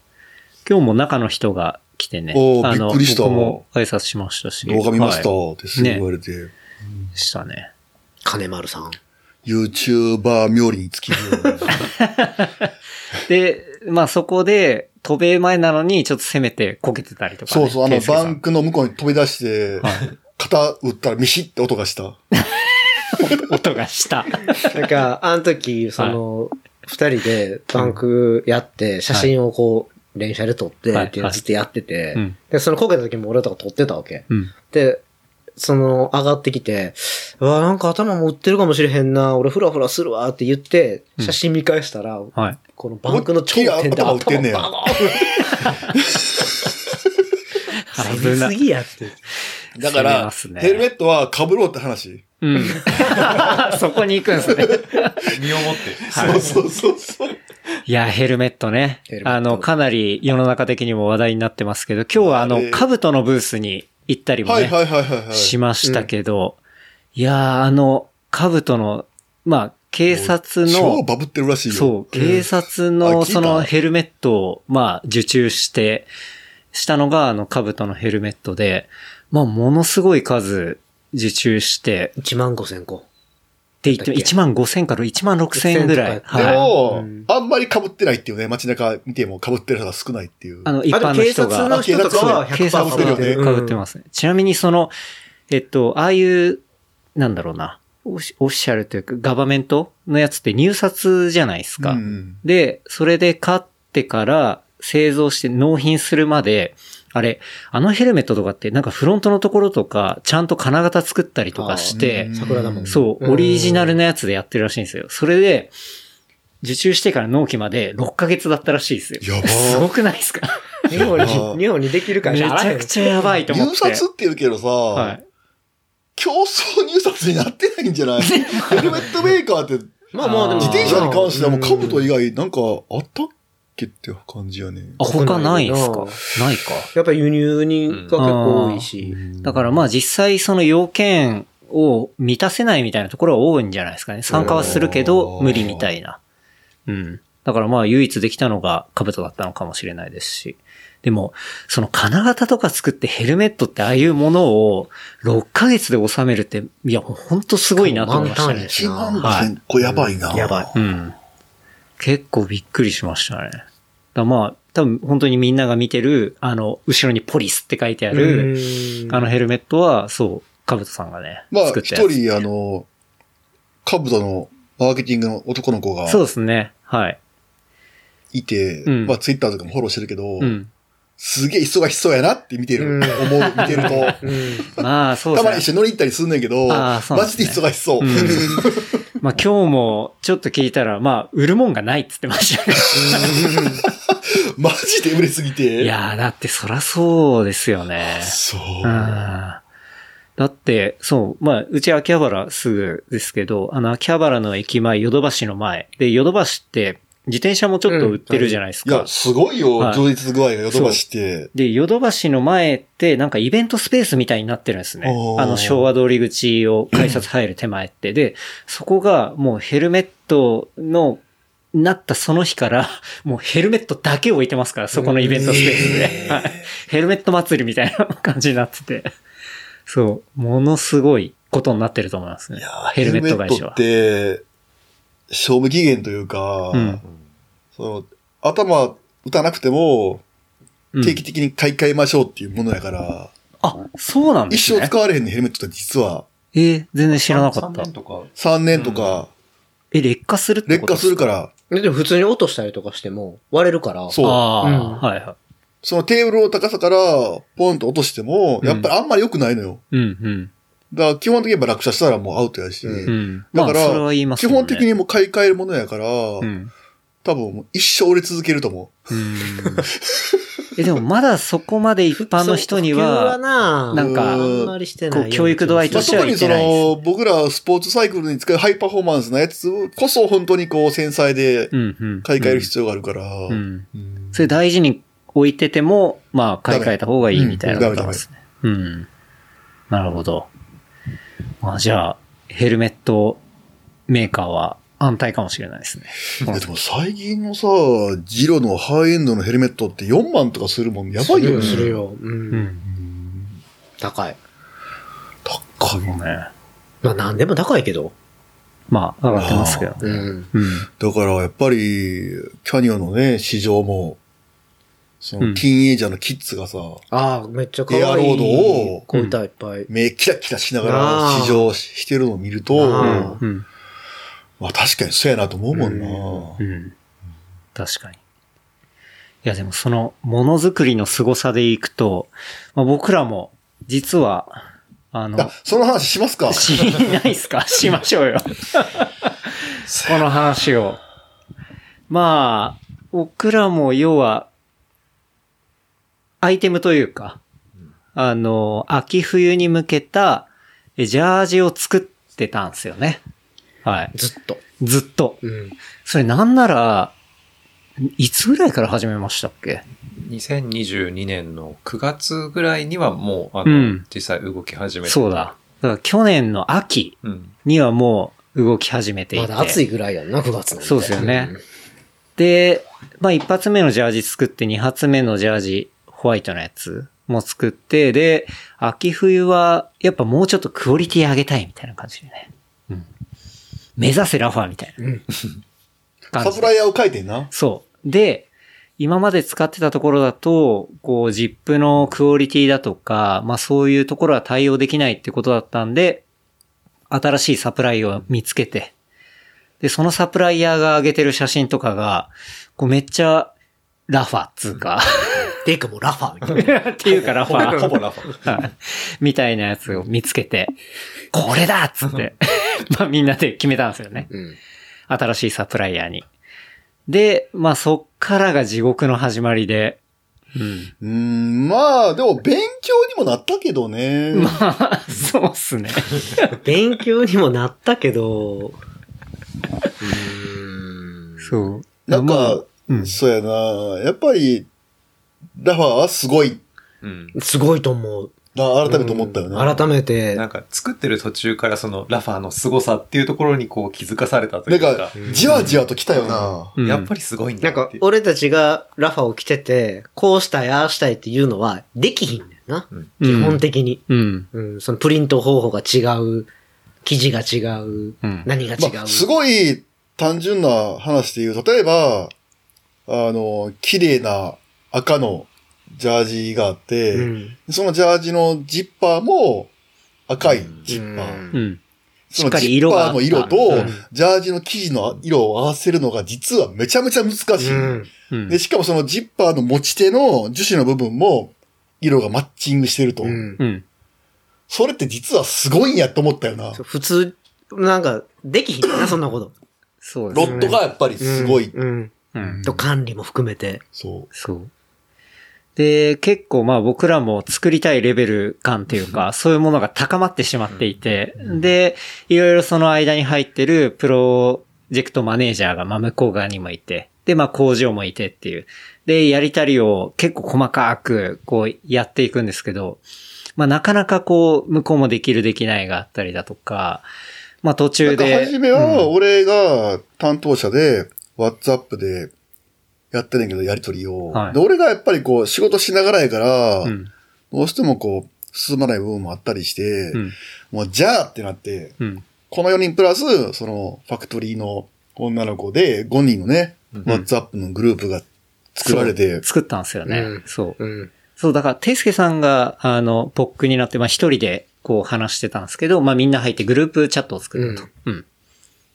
今日も中の人が来てね。おーあのびっくりした僕も挨拶しましたし。動画見ましたはいってすぐ言われて、したね。金丸さん。YouTuber 妙利に尽きる。で、まあそこで、渡米前なのにちょっと攻めてこけてたりとかね、そうそう、あの、バンクの向こうに飛び出して、肩打ったらミシって音がした。音がした。なんか、あの時、その、二人でバンクやって、写真をこう、連写で撮って、はいっていうのずっとやっててうん、で、そのこけた時も俺とか撮ってたわけ。うん。で、その、上がってきて、うわ、なんか頭も打ってるかもしれへんな、俺フラフラするわって言って、写真見返したら、はい。このバンクの頂点で頭打ってんねやバコーン 攻めすぎやって。だから、ねヘルメットは被ろうって話。うん。そこに行くんですね。身をもって。そうそうそうそう。いや、ヘルメットね。ト。あの、かなり世の中的にも話題になってますけど、今日はあのあれ、カブトのブースに行ったりもね。しましたけど、いやー、あの、カブトの、まあ、警察の、超バブってるらしいよ。そう、警察あのそのヘルメットを、まあ、受注して、したのがあの、カブトのヘルメットで、まあ、ものすごい数受注して、1万5千個。って言って、だっけ？1万5千から1万6千ぐらい。はい。も、うんあんまり被ってないっていうね、街中見ても被ってる人が少ないっていう。あの、一般の人警察のが、人とかは警100%察被ってるよねかぶってますね。ちなみにその、えっと、ああいう、なんだろうな、オフィオフィシャルというか、ガバメントのやつって入札じゃないですか。うんで、それで買ってから製造して納品するまで、あれ、あのヘルメットとかってなんかフロントのところとか、ちゃんと金型作ったりとかしてうん、桜田門そう、うんオリジナルのやつでやってるらしいんですよ。それで、受注してから納期まで6ヶ月だったらしいですよ。やばすごくないですか？日本あに、日本にできるかめちらゃくちゃやばいと思って。入札って言うけどさ、はい。競争入札になってないんじゃない？ヘルメットメーカーって、まあまあでも。自転車に関してはもううん兜以外なんかあったっけって感じやね。あ、他ないんすか？ないか。やっぱり輸入にが結構多いし。だからまあ実際その要件を満たせないみたいなところは多いんじゃないですかね。参加はするけどうん無理みたいな。うん。だからまあ唯一できたのが兜だったのかもしれないですし。でも、その金型とか作ってヘルメットってああいうものを6ヶ月で収めるって、いや、もうほんとすごいなと思いましたね。1万5000個やばいな。やばい。うん。結構びっくりしましたね。だまあ、多分本当にみんなが見てる、あの、後ろにポリスって書いてある、あのヘルメットは、そう、カブトさんがね、まあ、作ったやつ。一人、あの、カブトのマーケティングの男の子がそうですね。はい。いて、うんまあ、ツイッターとかもフォローしてるけど、うん。すげえ忙しそうやなって見てる。うん思う、見てると。うん。まあ、そうたですね。まに一緒に乗り行ったりすんねんけど、あーそうなんマジで忙しそう。うんまあ今日もちょっと聞いたら、まあ、売るもんがないっつってましたね。マジで売れすぎて？いやー、だってそらそうですよね。そう。うんだって、そう、まあ、うち秋葉原すぐですけど、あの、秋葉原の駅前、ヨドバシの前。で、ヨドバシって、自転車もちょっと売ってるじゃないですか。いや、すごいよ、はい充実具合がヨドバシって。で、ヨドバシの前って、なんかイベントスペースみたいになってるんですねあの、昭和通り口を改札入る手前って。で、そこがもうヘルメットの、なったその日から、もうヘルメットだけ置いてますから、そこのイベントスペースで。はいヘルメット祭りみたいな感じになってて。そう、ものすごいことになってると思いますねいやー。ヘルメット会社はヘ。ルメットって、賞味期限というか、うんその頭打たなくても、うん定期的に買い替えましょうっていうものやから、あ、そうなんですね。一生使われへんねんヘルメットって実は。えー全然知らなかった3。年とか。3年とか、え、劣化するって劣化ことですすか。るから、でも普通に落としたりとかしても割れるから。そう。ああ、うんはいはい。そのテーブルの高さから、ポンと落としても、やっぱりあんまり良くないのよ。うんうん。だから基本的にやっぱ落車したらもうアウトやし、うんうん。だから基本的にもう買い替えるものやから、うん。多分もう一生売れ続けると思うん。え、でもまだそこまで一般の人にはは、ななんか。こう教育度合いとしては特にその、僕らスポーツサイクルに使うハイパフォーマンスなやつこそ本当にこう繊細で。買い替える必要があるから、それ大事に置いてても、まあ、買い替えた方がいいみたいなことですね。うん。なるほど。まあ、じゃあ、ヘルメットメーカーは安泰かもしれないですね。いやでも最近のさ、ジロのハイエンドのヘルメットって4万とかするもんやばいよね。するよ。う。うんん。高い。高いもうね。まあ何でも高いけど。まあ、上がってますけどね。うん。うん。だからやっぱり、キャニオンのね、市場も、その、うんティーンエイジャーのキッズがさ、ああ、めっちゃ可愛い。エアロードをこういったいっぱい。目キラキラしながら試乗してるのを見ると、あうん。うん。まあ確かにそうやなと思うもんな。うん。確かに。いや、でもその、ものづくりの凄さでいくと、まあ、僕らも、実は、あのあ、、その話しますか？しないっすか？しましょうよ。この話を。まあ、僕らも要は、アイテムというか、あの、秋冬に向けた、えジャージを作ってたんですよね。はい。ずっと。ずっと。うん。それなんなら、いつぐらいから始めましたっけ？2022年の9月ぐらいにはもう、あの、うん実際動き始めて。そうだ。だから去年の秋うん。にはもう動き始めていて。まだ暑いぐらいやんな、9月なんてそうですよね。で、まあ一発目のジャージ作って、二発目のジャージ、ホワイトのやつも作って、で、秋冬は、やっぱもうちょっとクオリティ上げたいみたいな感じでね。うん。目指せラファーみたいなうん。サプライヤーを書いてんな。そう。で、今まで使ってたところだと、こう、ジップのクオリティだとか、まあそういうところは対応できないってことだったんで、新しいサプライを見つけて、で、そのサプライヤーが上げてる写真とかが、こうめっちゃ、ラファっつうか、ていうかもうラファーみたいな。っていうかラファー。ほぼラファ。はいみたいなやつを見つけて、これだっつって、まあみんなで決めたんですよね。うん。新しいサプライヤーに。で、まあそっからが地獄の始まりで、うん。ん、まあ、でも勉強にもなったけどね。まあ、そうっすね。勉強にもなったけど、うーん。そう。なんまあか、うんそうやな。やっぱり、ラファーはすごいうん。すごいと思う。な、改めて思ったよな。改めてな、んか作ってる途中からそのラファーの凄さっていうところにこう気づかされたといなんうかか、、じわじわと来たよな。うんやっぱりすごいんだなんかなっていう。俺たちがラファを着てて、こうしたい、ああしたいっていうのはできひんねんな。うん基本的に。うん。うん、そのプリント方法が違う、生地が違う、うん何が違う。まあ、すごい単純な話で言う。例えば、あの、綺麗な赤のジャージがあって、うん。そのジャージのジッパーも赤いジッパー。うんうん。しそのジッパーの色とうん、ジャージの生地の色を合わせるのが実はめちゃめちゃ難しい。うん。うんで、しかもそのジッパーの持ち手の樹脂の部分も色がマッチングしてると。うんうん。それって実はすごいんやと思ったよな。普通、なんか、できひんな、そんなこと。そうですね。ロットがやっぱりすごい。うん。うん。と、管理も含めて。そそう。で、結構まあ僕らも作りたいレベル感っていうか、そういうものが高まってしまっていて、で、いろいろその間に入ってるプロジェクトマネージャーがまあ向こう側にもいて、で、まあ工場もいてっていう。で、やりたりを結構細かくこうやっていくんですけど、まあなかなかこう、向こうもできるできないがあったりだとか、まあ途中んかで。初めは、俺が担当者で、WhatsApp でやってんねんけど、やりとりを。はいで、俺がやっぱりこう、仕事しながらやから、うん。どうしてもこう、進まない部分もあったりして、うん。もう、じゃあってなって、うん。この4人プラス、その、ファクトリーの女の子で、5人のね、WhatsApp のグループが作られて、作ったんですよね。うんそう。うん。そう、だから、ていすけさんが、あの、ポックになって、まあ一人で、こう話してたんですけど、まあみんな入ってグループチャットを作ると。うん。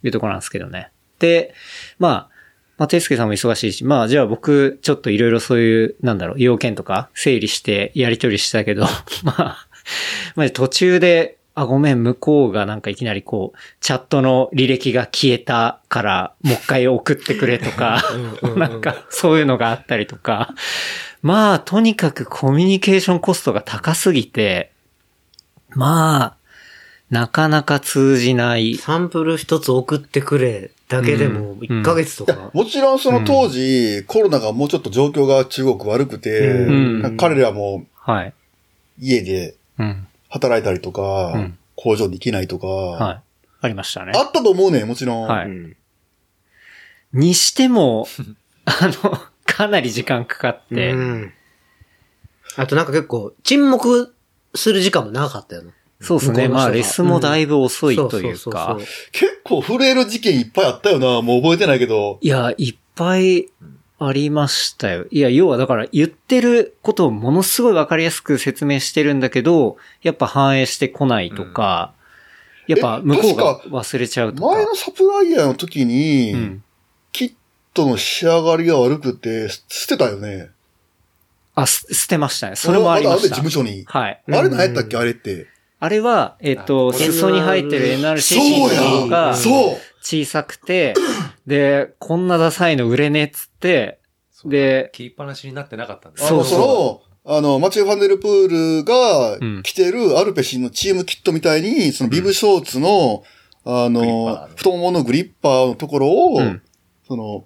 いうところなんですけどね。で、まあ、まあ、ていすけさんも忙しいし、まあ、じゃあ僕、ちょっといろいろそういう、なんだろう、要件とか整理してやり取りしたけど、まあ、まあ途中で、あ、ごめん、向こうがなんかいきなりこう、チャットの履歴が消えたから、もう一回送ってくれとか、なんか、そういうのがあったりとか。まあ、とにかくコミュニケーションコストが高すぎて、まあ、なかなか通じない。サンプル一つ送ってくれだけでも1ヶ月とか。もちろんその当時、コロナがもうちょっと状況が中国悪くて、うん彼らもはい。家でうん。働いたりとか、うん工場に行けないとか、はい。ありましたね。あったと思うねん、もちろん。はいうんにしても、あの、かなり時間かかって、うん。あとなんか結構、沈黙する時間も長かったよな。そうですね。まあ、レスもだいぶ遅いというそうかそう。結構震える事件いっぱいあったよな。もう覚えてないけど。いや、いっぱいありましたよ。いや、要はだから言ってることをものすごいわかりやすく説明してるんだけど、やっぱ反映してこないとか、やっぱ向こうが確忘れちゃうとか。前のサプライヤーの時に、うん。キットの仕上がりが悪くて、捨てたよね。あ、す捨てましたね。それもありました。事務所に。はい。あれ何やったっけあれって。あれは、えっ、と、あ裾に入ってる NRCC そうやがそう。小さくて、で、こんなダサいの売れねえっつって、で、切りっぱなしになってなかったんであの、そうそう。あの、マチュー・ファンデルプールうん。が着てるアルペシンのチームキットみたいに、そのビブショーツの、あのの、太もものグリッパーのところを、うん。その、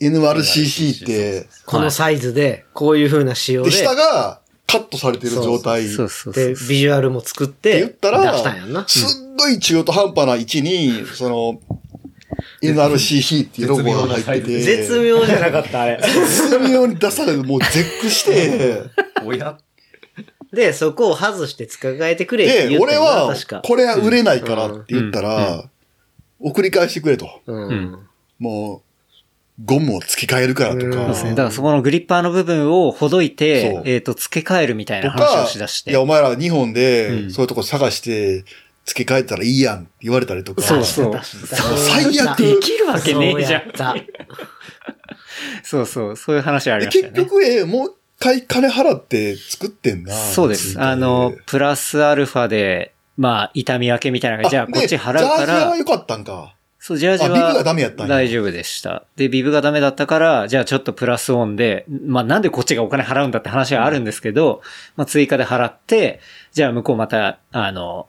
NRCC って、このサイズで、こういう風な仕様で、で、下がカットされてる状態。そうそうそうで。ビジュアルも作っってて、言ったら出したんやんな。すっごい中途半端な位置に、その、NRCC っていうロゴが入ってて、絶妙じゃなかった、あれ。絶妙に出されて、もう絶句して、おやで、そこを外して付け替えてくれってで、言ったよな俺は。これは売れないからって言ったうんら、送り返してくれと。うん。んもう、ゴムを付け替えるからとうんか。そうですね。だからそこのグリッパーの部分をほどいそてう、えっと、付け替えるみたいとな話をかしだし、て。いや、お前ら日本うで、んそういうとこ探して、付け替えたらいいやんって言われたりとか。そうそう最悪できるわけねえじゃんそうそうそう、そういう話ありでましたよね。結局、え、もう一回金払って作ってんな。そうです。あの、プラスアルファで、まあ、痛み分けみたいなのが、じゃあこっち払うかでジャージはら、良かったんか。そう、ジャージあビブがはダメやったんや大丈夫でした。で、ビブがダメだったから、じゃあちょっとプラスオンで、まあなんでこっちがお金払うんだって話はあるんですけど、まあ追加で払って、じゃあ向こうまた、あの、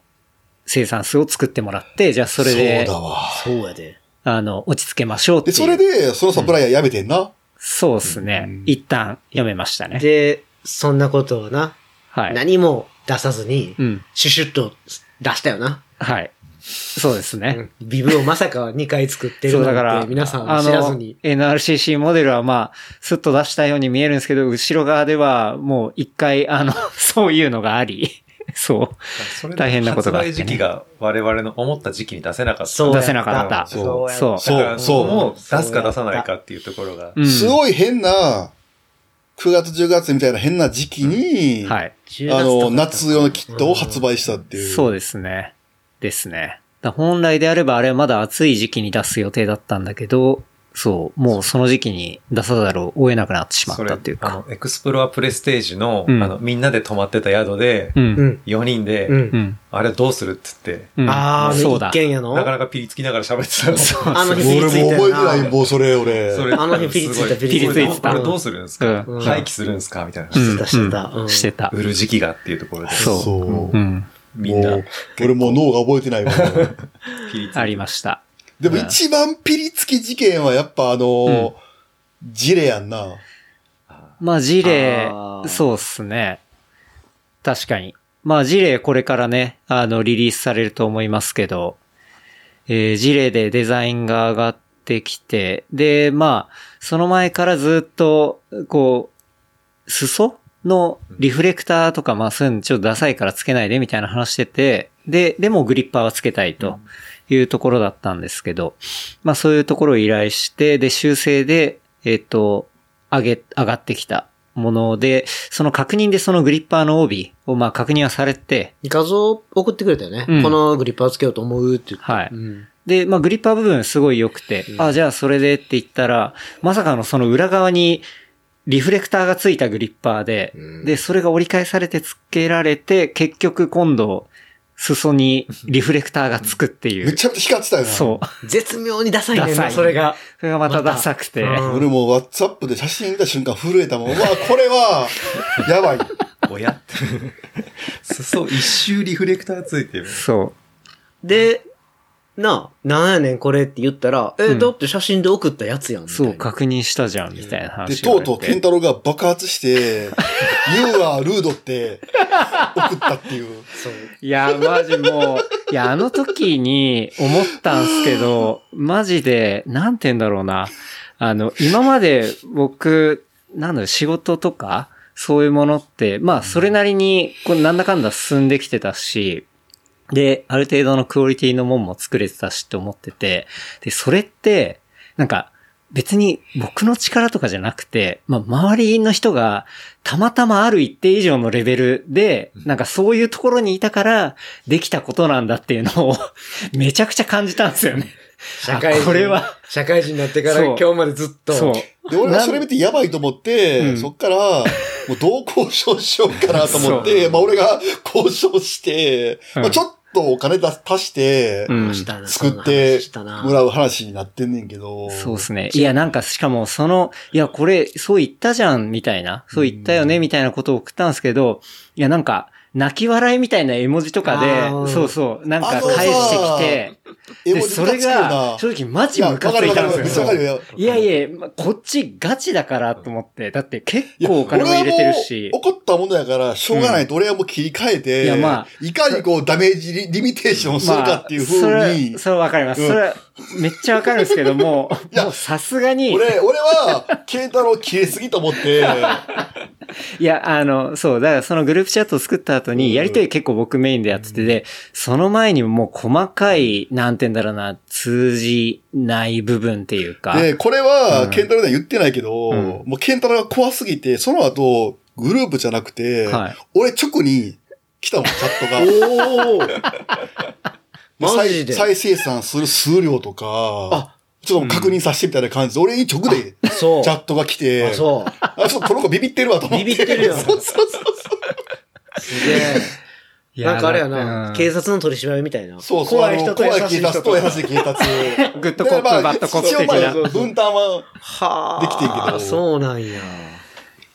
生産数を作ってもらって、じゃあそれでそう、だわ。そうやで。あの、落ち着けましょうってで。それで、そのサプライヤーやめてんな？そうですね。うん一旦やめましたね。で、そんなことをな、はい。何も出さずにう、ん。シュシュッと出したよな。はい。そうですね。ビブをまさか2回作ってるそうだからなんて、皆さん知らずに。あの、NRCC モデルはまあ、スッと出したように見えるんですけど、後ろ側ではもう一回、あの、そういうのがあり、そう。それで大変なことがあってね発売時期が我々の思った時期に出せなかった。そうや出せなかったそうそうそうもう出すか出さないかっていうところが。うんすごい変な、9月10月みたいな変な時期に、はい。10あの、夏用のキットを発売したっていう。そうですね。ですね。だ本来であればあれはまだ暑い時期に出す予定だったんだけど、そう、もうその時期に出さざるを得なくなってしまったっていう、か。あの、エクスプロアプレステージの、うんあの、みんなで泊まってた宿で、うん。うん。4人で、うん。うん。あれどうするって言って、うんあー、そうだ一。軒家の？なかなかピリつきながら喋ってたの。あの日ピリ俺ついたよも覚えてない、な。もうそれ、俺。それあの日ピリついたピリついてたこれどうするんですか、うん廃棄するんですか？みたいなしてたしてたうんしてた。売る時期がっていうところで。そうそう。うん。みんな俺もう脳が覚えてないわ。ピリついてありました。でも一番ピリつき事件はやっぱあの、ジレやんな。まあ、ジレそうっすね。確かに。まあ、ジレこれからね、あの、リリースされると思いますけど、えー、ジレでデザインが上がってきて、で、まあ、その前からずっと、こう、裾のリフレクターとか、まあ、そういうのちょっとダサいからつけないでみたいな話してて、で、でもグリッパーはつけたいというところだったんですけど、まあそういうところを依頼して、で、修正で、えっ、と、上げ、上がってきたもので、その確認でそのグリッパーの帯をまあ確認はされて、画像送ってくれたよね。うん。このグリッパーつけようと思うって言って。はい。うん。で、まあグリッパー部分すごい良くて、あ、じゃあそれでって言ったら、まさかのその裏側にリフレクターがついたグリッパーで、うんで、それが折り返されて付けられて、結局今度、裾に リフレクターがつくっていう。めちゃめちゃ光ってたよな。そう。絶妙にダサいねんな、ダサいそれが。それがまたダサくて。うん俺も WhatsApp で写真見た瞬間震えたもん。うわ、これは、やばい。おやって。そう、一周リフレクターついてる。そで、なあ、なんやねんこれって言ったら、え、うんだって写真で送ったやつやん。う。みたいなそう、確認したじゃん、みたいなで、話とうとうケンンタロウが爆発して、ユーアールードって送ったっていう。そう。いや、マジもう、いや、あの時に思ったんすけど、マジで、なんて言うんだろうな。あの、今まで僕、なんだろう、仕事とか、そういうものって、まあ、それなりに、こう、なんだかんだ進んできてたし、で、ある程度のクオリティのもんも作れてたしって思ってて、で、それって、なんか、別に僕の力とかじゃなくて、まあ、周りの人がたまたまある一定以上のレベルで、なんかそういうところにいたからできたことなんだっていうのを めちゃくちゃ感じたんですよね。社会人。あこれは。社会人になってから今日までずっと。そう。で、俺はそれ見てやばいと思って、うんそっから、もうどう交渉しようかなと思って、まあ俺が交渉して、うんまあちょっとお金出足して、うんしたな作ってしたなもらう話になってんねんけど。そうですね。いや、なんか、しかも、その、いや、これ、そう言ったじゃん、みたいな。そう言ったよね、みたいなことを送ったんですけど、いや、なんか、泣き笑いみたいな絵文字とかでそうそう、なんか返してきて、で、絵文字それが、正直マジムカついたんですよ。よ。いやいや、まこっちガチだからと思って、だって結構お金も入れてるし。怒ったものやから、しょうがないと俺はもう切り替えて、いやまあいかにこうダメージリリミテーションするかっていうそれ風に、それわかります。うんそれは、めっちゃわかるんですけども、いやさすがに、俺、俺は、ケンタロウ切れすぎと思って、いや、あの、そう、だからそのグループチャットを作った後に、やりとり結構僕メインでやってて、で、その前にももう細かい、なんて言うんだろうな、通じない部分っていうか、で、これは、ケンタロウには言ってないけど、うんもうケンタロウが怖すぎて、その後、グループじゃなくて、はい俺直に来たもん、チャットが。おーマジで？再再生産する数量とか、あちょっと確認させてみたいな感じで、俺に直でチそう。ャットが来て、あ、そう。あ、ちょっとこの子ビビってるわと思って。ビビってるよ そうそうそうすげえ。なんかあれやうな、ん警察の取り調べみたいな。そうそう。怖い人と優怖い警しい人察と優しい警察。グッドコップバッドコップ一応まあ的な分担は、はあ。できてんけどそうなんや。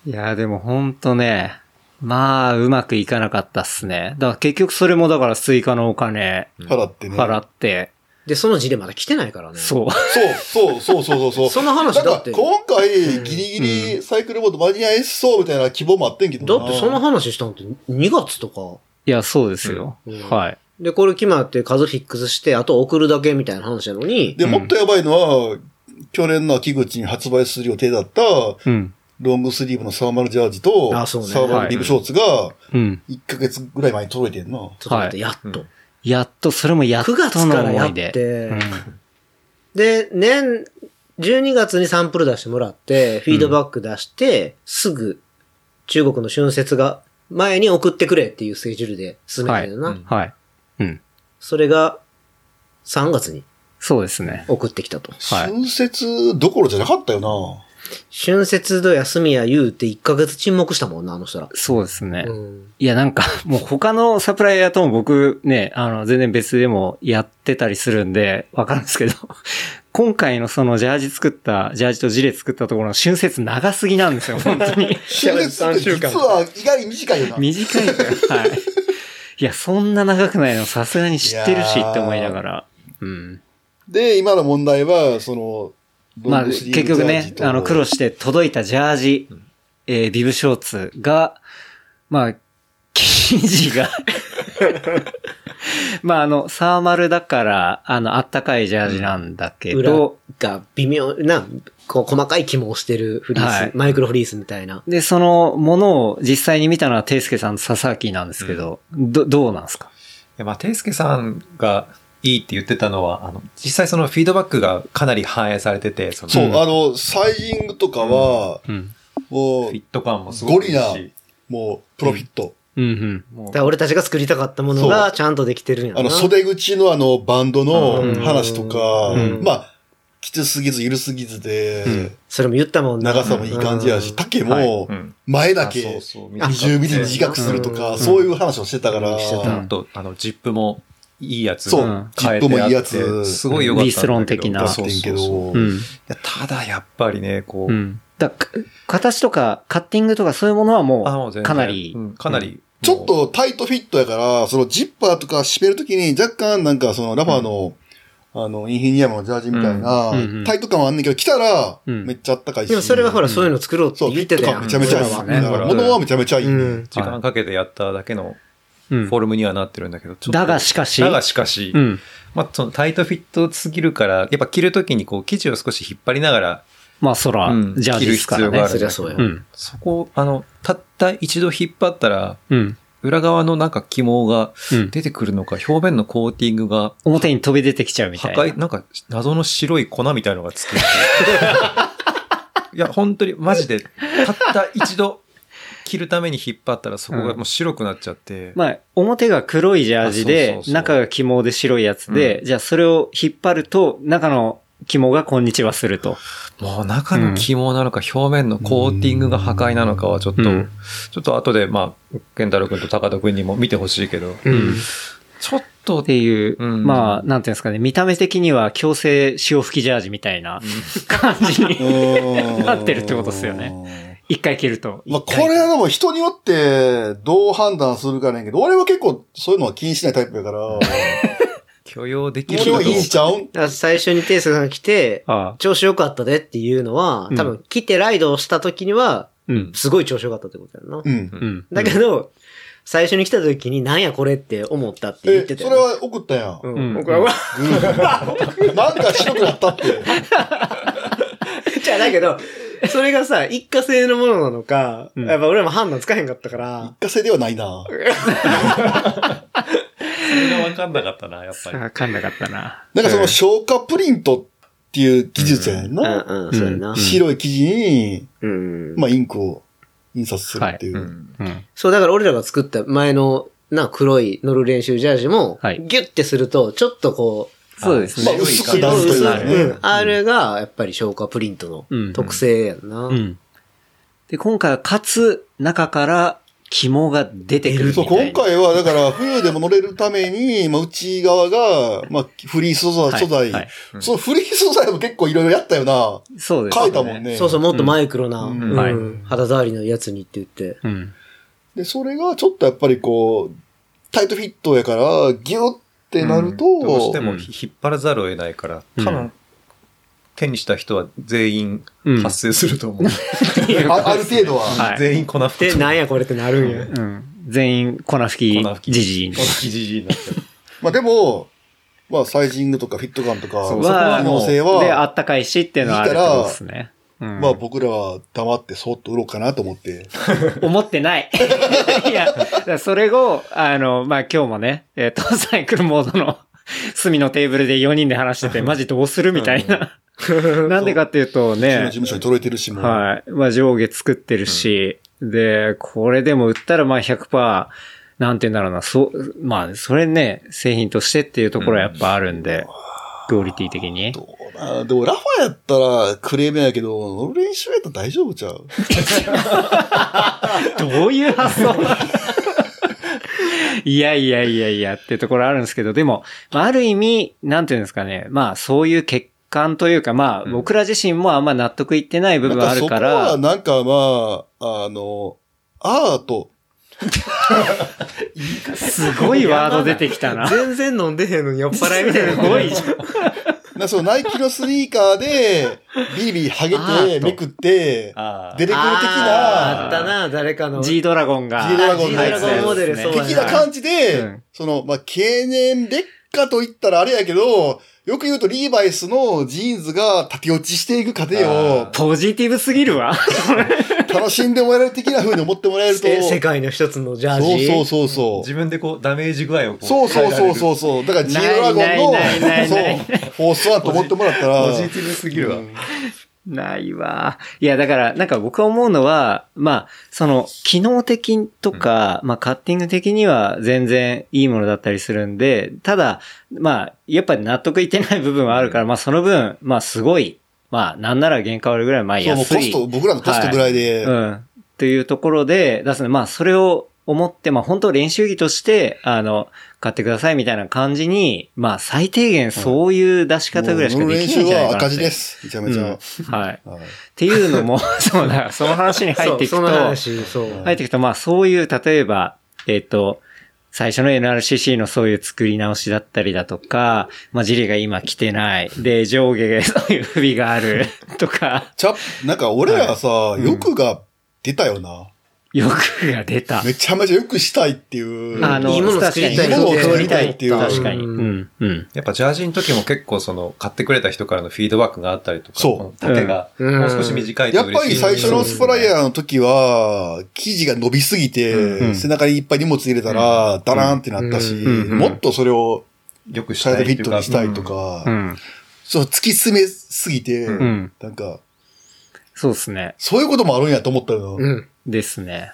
いや、でもほんとね、まあ、うまくいかなかったっすね。だから結局それもだからスイカのお金払ってね。払って、で、その事例まだ来てないからね。そう。そう、そう、そう、そう、そうそう。その話だってなんか今回、ギリギリサイクルモード間に合いそうみたいな希望もあってんけどなだってその話したのって2月とか。いや、そうですよ。うんはい。で、これ決まって数フィックスして、あと送るだけみたいな話なのに、で、もっとやばいのは、去年の秋口に発売する予定だった、うん。ロングスリーブのサーマルジャージと、あそうねサーマルリブショーツが、うん。1ヶ月ぐらい前に届いてんな。ちょっと待って、やっと。やっと、それもやっと9月のからやっ思いで。てうん、で、年、12月にサンプル出してもらって、フィードバック出して、すぐ、中国の春節が前に送ってくれっていうスケジュールで進めてるな。はいうんはい。うん。それが、3月にそうですね。送ってきたと。はい春節どころじゃなかったよな。春節と休みや言うて1ヶ月沈黙したもんな、あの人ら。そうですね。うん。いや、なんか、もう他のサプライヤーとも僕ね、あの、全然別でもやってたりするんで、わかるんですけど、今回のそのジャージ作った、ジャージとジレ作ったところの春節長すぎなんですよ、本当に。春節って実は意外に短いよな。短いはい。いや、そんな長くないのさすがに知ってるしって思いながら。うん。で、今の問題は、その、まあ、結局ねあの、苦労して届いたジャージ、えービブショーツが、まあ、生地が、まあ、あの、サーマルだから、あの、あったかいジャージなんだけ裏ど、が微妙な、こう細かい肝をしてるフリース、はいマイクロフリースみたいな。で、そのものを実際に見たのは、ていすけさんと佐々木なんですけど、ど、どうなんですか？いやまあ、ていすけさんがいいって言ってたのは、あの、実際そのフィードバックがかなり反映されてて、そのそう、フあの、サイジングとかは、うん。もうィッ、ト感もすごくいいゴリし、もう、プロフィット。うんうん。もうだから俺たちが作りたかったものそがちゃんとできてるんやな。あの、袖口のあの、バンドのうん。話とか、うん。まあ、きつすぎず、ゆるすぎずで、うん。それも言ったもんな。長さもいい感じやし、うん。丈はい。もう、ん。前だけあそうそう。20ミリ短くするとか、うん。そういう話をしてたから、してたあと、あの、ジップもいいやつそう。うんジップもいいやつ。すごい良かったんだけど。ビスロン的なだってんけど、うん。いやただやっぱりね、こう、うん。だか形とか、カッティングとかそういうものはもう、あもう全然。かなりう、ん。かなり、ちょっとタイトフィットやから、そのジッパーとか締めるときに若干なんかそのラファーの、あの、インフィニアムのジャージみたいな、うんうん。うんタイト感はあんねんけど、着たら、うん。めっちゃあったかいし。でもそれはほら、そういうの作ろうって言ってたやん。感めちゃめちゃいい。から物はめちゃめちゃいい。時間かけてやっただけのうん。フォルムにはなってるんだけど、だがしかし、だがしかし、うん。まあ、そのタイトフィットすぎるから、やっぱ着るときにこう、生地を少し引っ張りながら、まあ、そら、うんジャージですからね着る必要があ。るそりゃそうや。うん。そこ、あの、たった一度引っ張ったら、うん。裏側のなんか肝がうん。出てくるのか、表面のコーティングが表に飛び出てきちゃうみたいな。破壊、なんか謎の白い粉みたいのがつく。いや、本当にマジで、たった一度着るために引っ張ったらそこがもう白くなっちゃって、まあ、表が黒いジャージあそうでそう、そう中が肝で白いやつで、じゃあそれを引っ張ると、中の肝がこんにちはすると。もう中の肝なのか表面のコーティングが破壊なのかはちょっと、うんちょっと後で、まあ、健太郎君と高田君にも見てほしいけど、うん。ちょっとっていう、うんまあ、なんていうんですかね、見た目的には強制潮吹きジャージみたいな感じに なってるってことですよね。一回着ると。まあ、これはでも人によってどう判断するかねんけど、俺は結構そういうのは気にしないタイプやから、許容できる俺はいいんかちゃう？んだから最初にテイスが来て、ああ調子良かったでっていうのは、多分来てライドをした時には、うん。すごい調子良かったってことやんな。うん。うん。だけど、最初に来た時になんやこれって思ったって言っえ、てたよね。それは送ったやん。ううんん。僕は、うわなんか白くなったって。じゃあだけど、それがさ、一過性のものなのか、うんやっぱ俺も判断つかへんかったから、一過性ではないな。それが分かんなかったな、やっぱり。わかんなかったな。なんかその消化プリントっていう技術やねんうんな。うん、そうやな。白い生地に、うん。まあ、インクを印刷するっていう。そう、だから俺らが作った前の、な、黒い乗る練習ジャージも、はいギュッてすると、ちょっとこまあ、そうですね。薄くなるというねうん。あれが、やっぱり消化プリントうんの特性やんな。うん。で、今回はかつ、中から肝が出てくるみたそう、いな。今回は、だから、冬でも乗れるために、まあ、内側が、まあ、フリース素材、はい素材はいそのフリース素材も結構いろいろやったよな。そうですね。書いたもんね。そうそう、もっとマイクロな、うんうんはい肌触りのやつにって言って。うん。で、それがちょっとやっぱりこう、タイトフィットやから、ギュッってなると、どうしてもうん引っ張らざるを得ないから、うん多分、手にした人は全員うん発生すると思う。あある程度は。はい全員粉吹き。で、なんやこれってなるんや。うん。全員粉吹き粉吹きじじい粉吹きじじいになっちゃう。まあでも、まあサイジングとかフィット感とか、そこはの可能性で、あは、ったかいしっていうのはあるとですね。うんまあ僕らは黙ってそっと売ろうかなと思って。思ってない。いや、それを、あの、まあ、今日もね、えっ、と、サイクルモードの隅のテーブルで4人で話してて、マジどうするみたいな。なんでかっていうとうちの事ね、務所に届いてるしも。はい。まあ、上下作ってるし、で、これでも売ったらまあ100%、なんて言うんだろうな、そう、まあ、それね、製品としてっていうところはやっぱあるんで、クオリティ的に。どうなでもラファやったらクレームやけど、乗る練習やったら大丈夫ちゃう？どういう発想 いやいやいやいやってところあるんですけど、でも、まあある意味、なんていうんですかね、まあそういう欠陥というか、まあうん僕ら自身もあんま納得いってない部分あるかなんそこらは、なんかまあ、あの、アート。すごいワード出てきたな。全然飲んでへんのに酔っ払いみたいな。すごいじゃん。なそのナイキのスニーカーで、ビリビリ剥げて、めくって、あ出てくる的あーあったな、な、誰かの。G ドラゴンが。G ドラゴン G ドラゴンモデル、そうやな的な感じで、うんその、まあ、経年劣化と言ったらあれやけど、よく言うとリーバイスのジーンズが縦落ちしていく過程をポジティブすぎるわ。楽しんでもらえる的な風に思ってもらえると。え世界の一つのジャージ。そうそうそうそう。自分でこう、ダメージ具合をこう。そうそうそうう。そうそう。だから G ドラゴンの、そうフォースワンと思ってもらったら。ポジティブすぎるわ。ないわ。いや、だから、なんか僕は思うのは、まあ、その、機能的とか、まあ、カッティング的には全然いいものだったりするんで、ただ、まあ、やっぱり納得いってない部分はあるから、まあ、その分、まあ、すごい、まあ、なんなら原価割るぐらい、まあ、そう、もう安い。コスト、僕らのコストぐらいで。うん。っていうところで出すね。まあ、それを思って、まあ、本当練習着として、あの、買ってくださいみたいな感じに、まあ、最低限そういう出し方ぐらいしかできないんじゃないかなう練習は赤字です。めちゃめちゃ。うんはい。はいっていうのも、そうだ、その話に入っていくと。入っていくと、まあそういう、例えば、えっ、と、最初の NRCC のそういう作り直しだったりだとか、まあジリが今来てない。で、上下がそういう不備があるとか、ちゃ、なんか俺らさ、はい欲が出たよな。欲が出た。めちゃめちゃ欲したいっていう。あの、いいもの作りたい確かにいいものを作りたいっていう確かに。ううんん。うん。やっぱジャージの時も結構その、買ってくれた人からのフィードバックがあったりとか、そう縦がうんもう少し短いとやっぱり。最初のスプライヤーの時は、生地が伸びすぎて、うん背中にいっぱい荷物入れたら、ダラーンってなったし、うんもっとそれをよくしサイドフィットにしたいとか、うん。そう突き詰めすぎて、うん。なんか、そうですね。そういうこともあるんやと思ったよ。うん。ですね。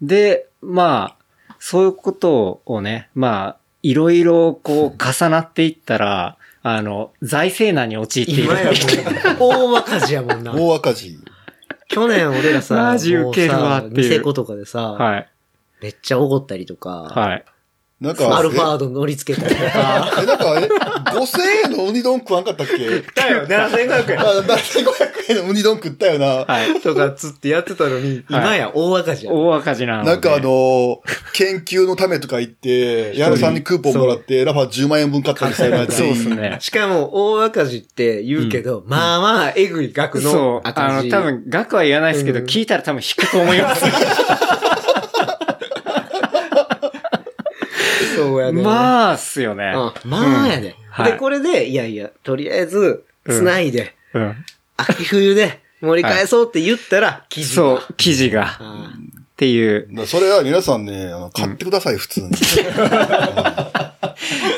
で、まあ、そういうことをね、まあ、いろいろこう重なっていったら、あの、財政難に陥っている今。やもう、大赤字やもんな。大赤字。去年俺らさ、マジウケるわっていうもさニセコとかでさ、はい。めっちゃ怒ったりとか、はい。なんか、アルファード乗り付けたりとか。え、なんか、え、5000円のウニ丼食わんかったっけ？だよ、7500円。あ、7500円のウニ丼食ったよな。はい。とかつってやってたのに、今や大赤字や。大赤字なので。なんかあのー研究のためとか言って、矢野さんにクーポンもらって、ラファ10万円分買ったりしたよな、そう。ですね。しかも、大赤字って言うけど、まあまあ、えぐい額そのう。あの、赤字。多分、額は言わないですけど、うん聞いたら多分引くと思います。まあ、っすよね。うんまあやで。はいで、これで、いやいや、とりあえず、繋いで、うん。秋冬で盛り返そうって言ったら、記事が。そう、記事が。あっていう。だからそれは皆さんね、あの買ってください、普通に。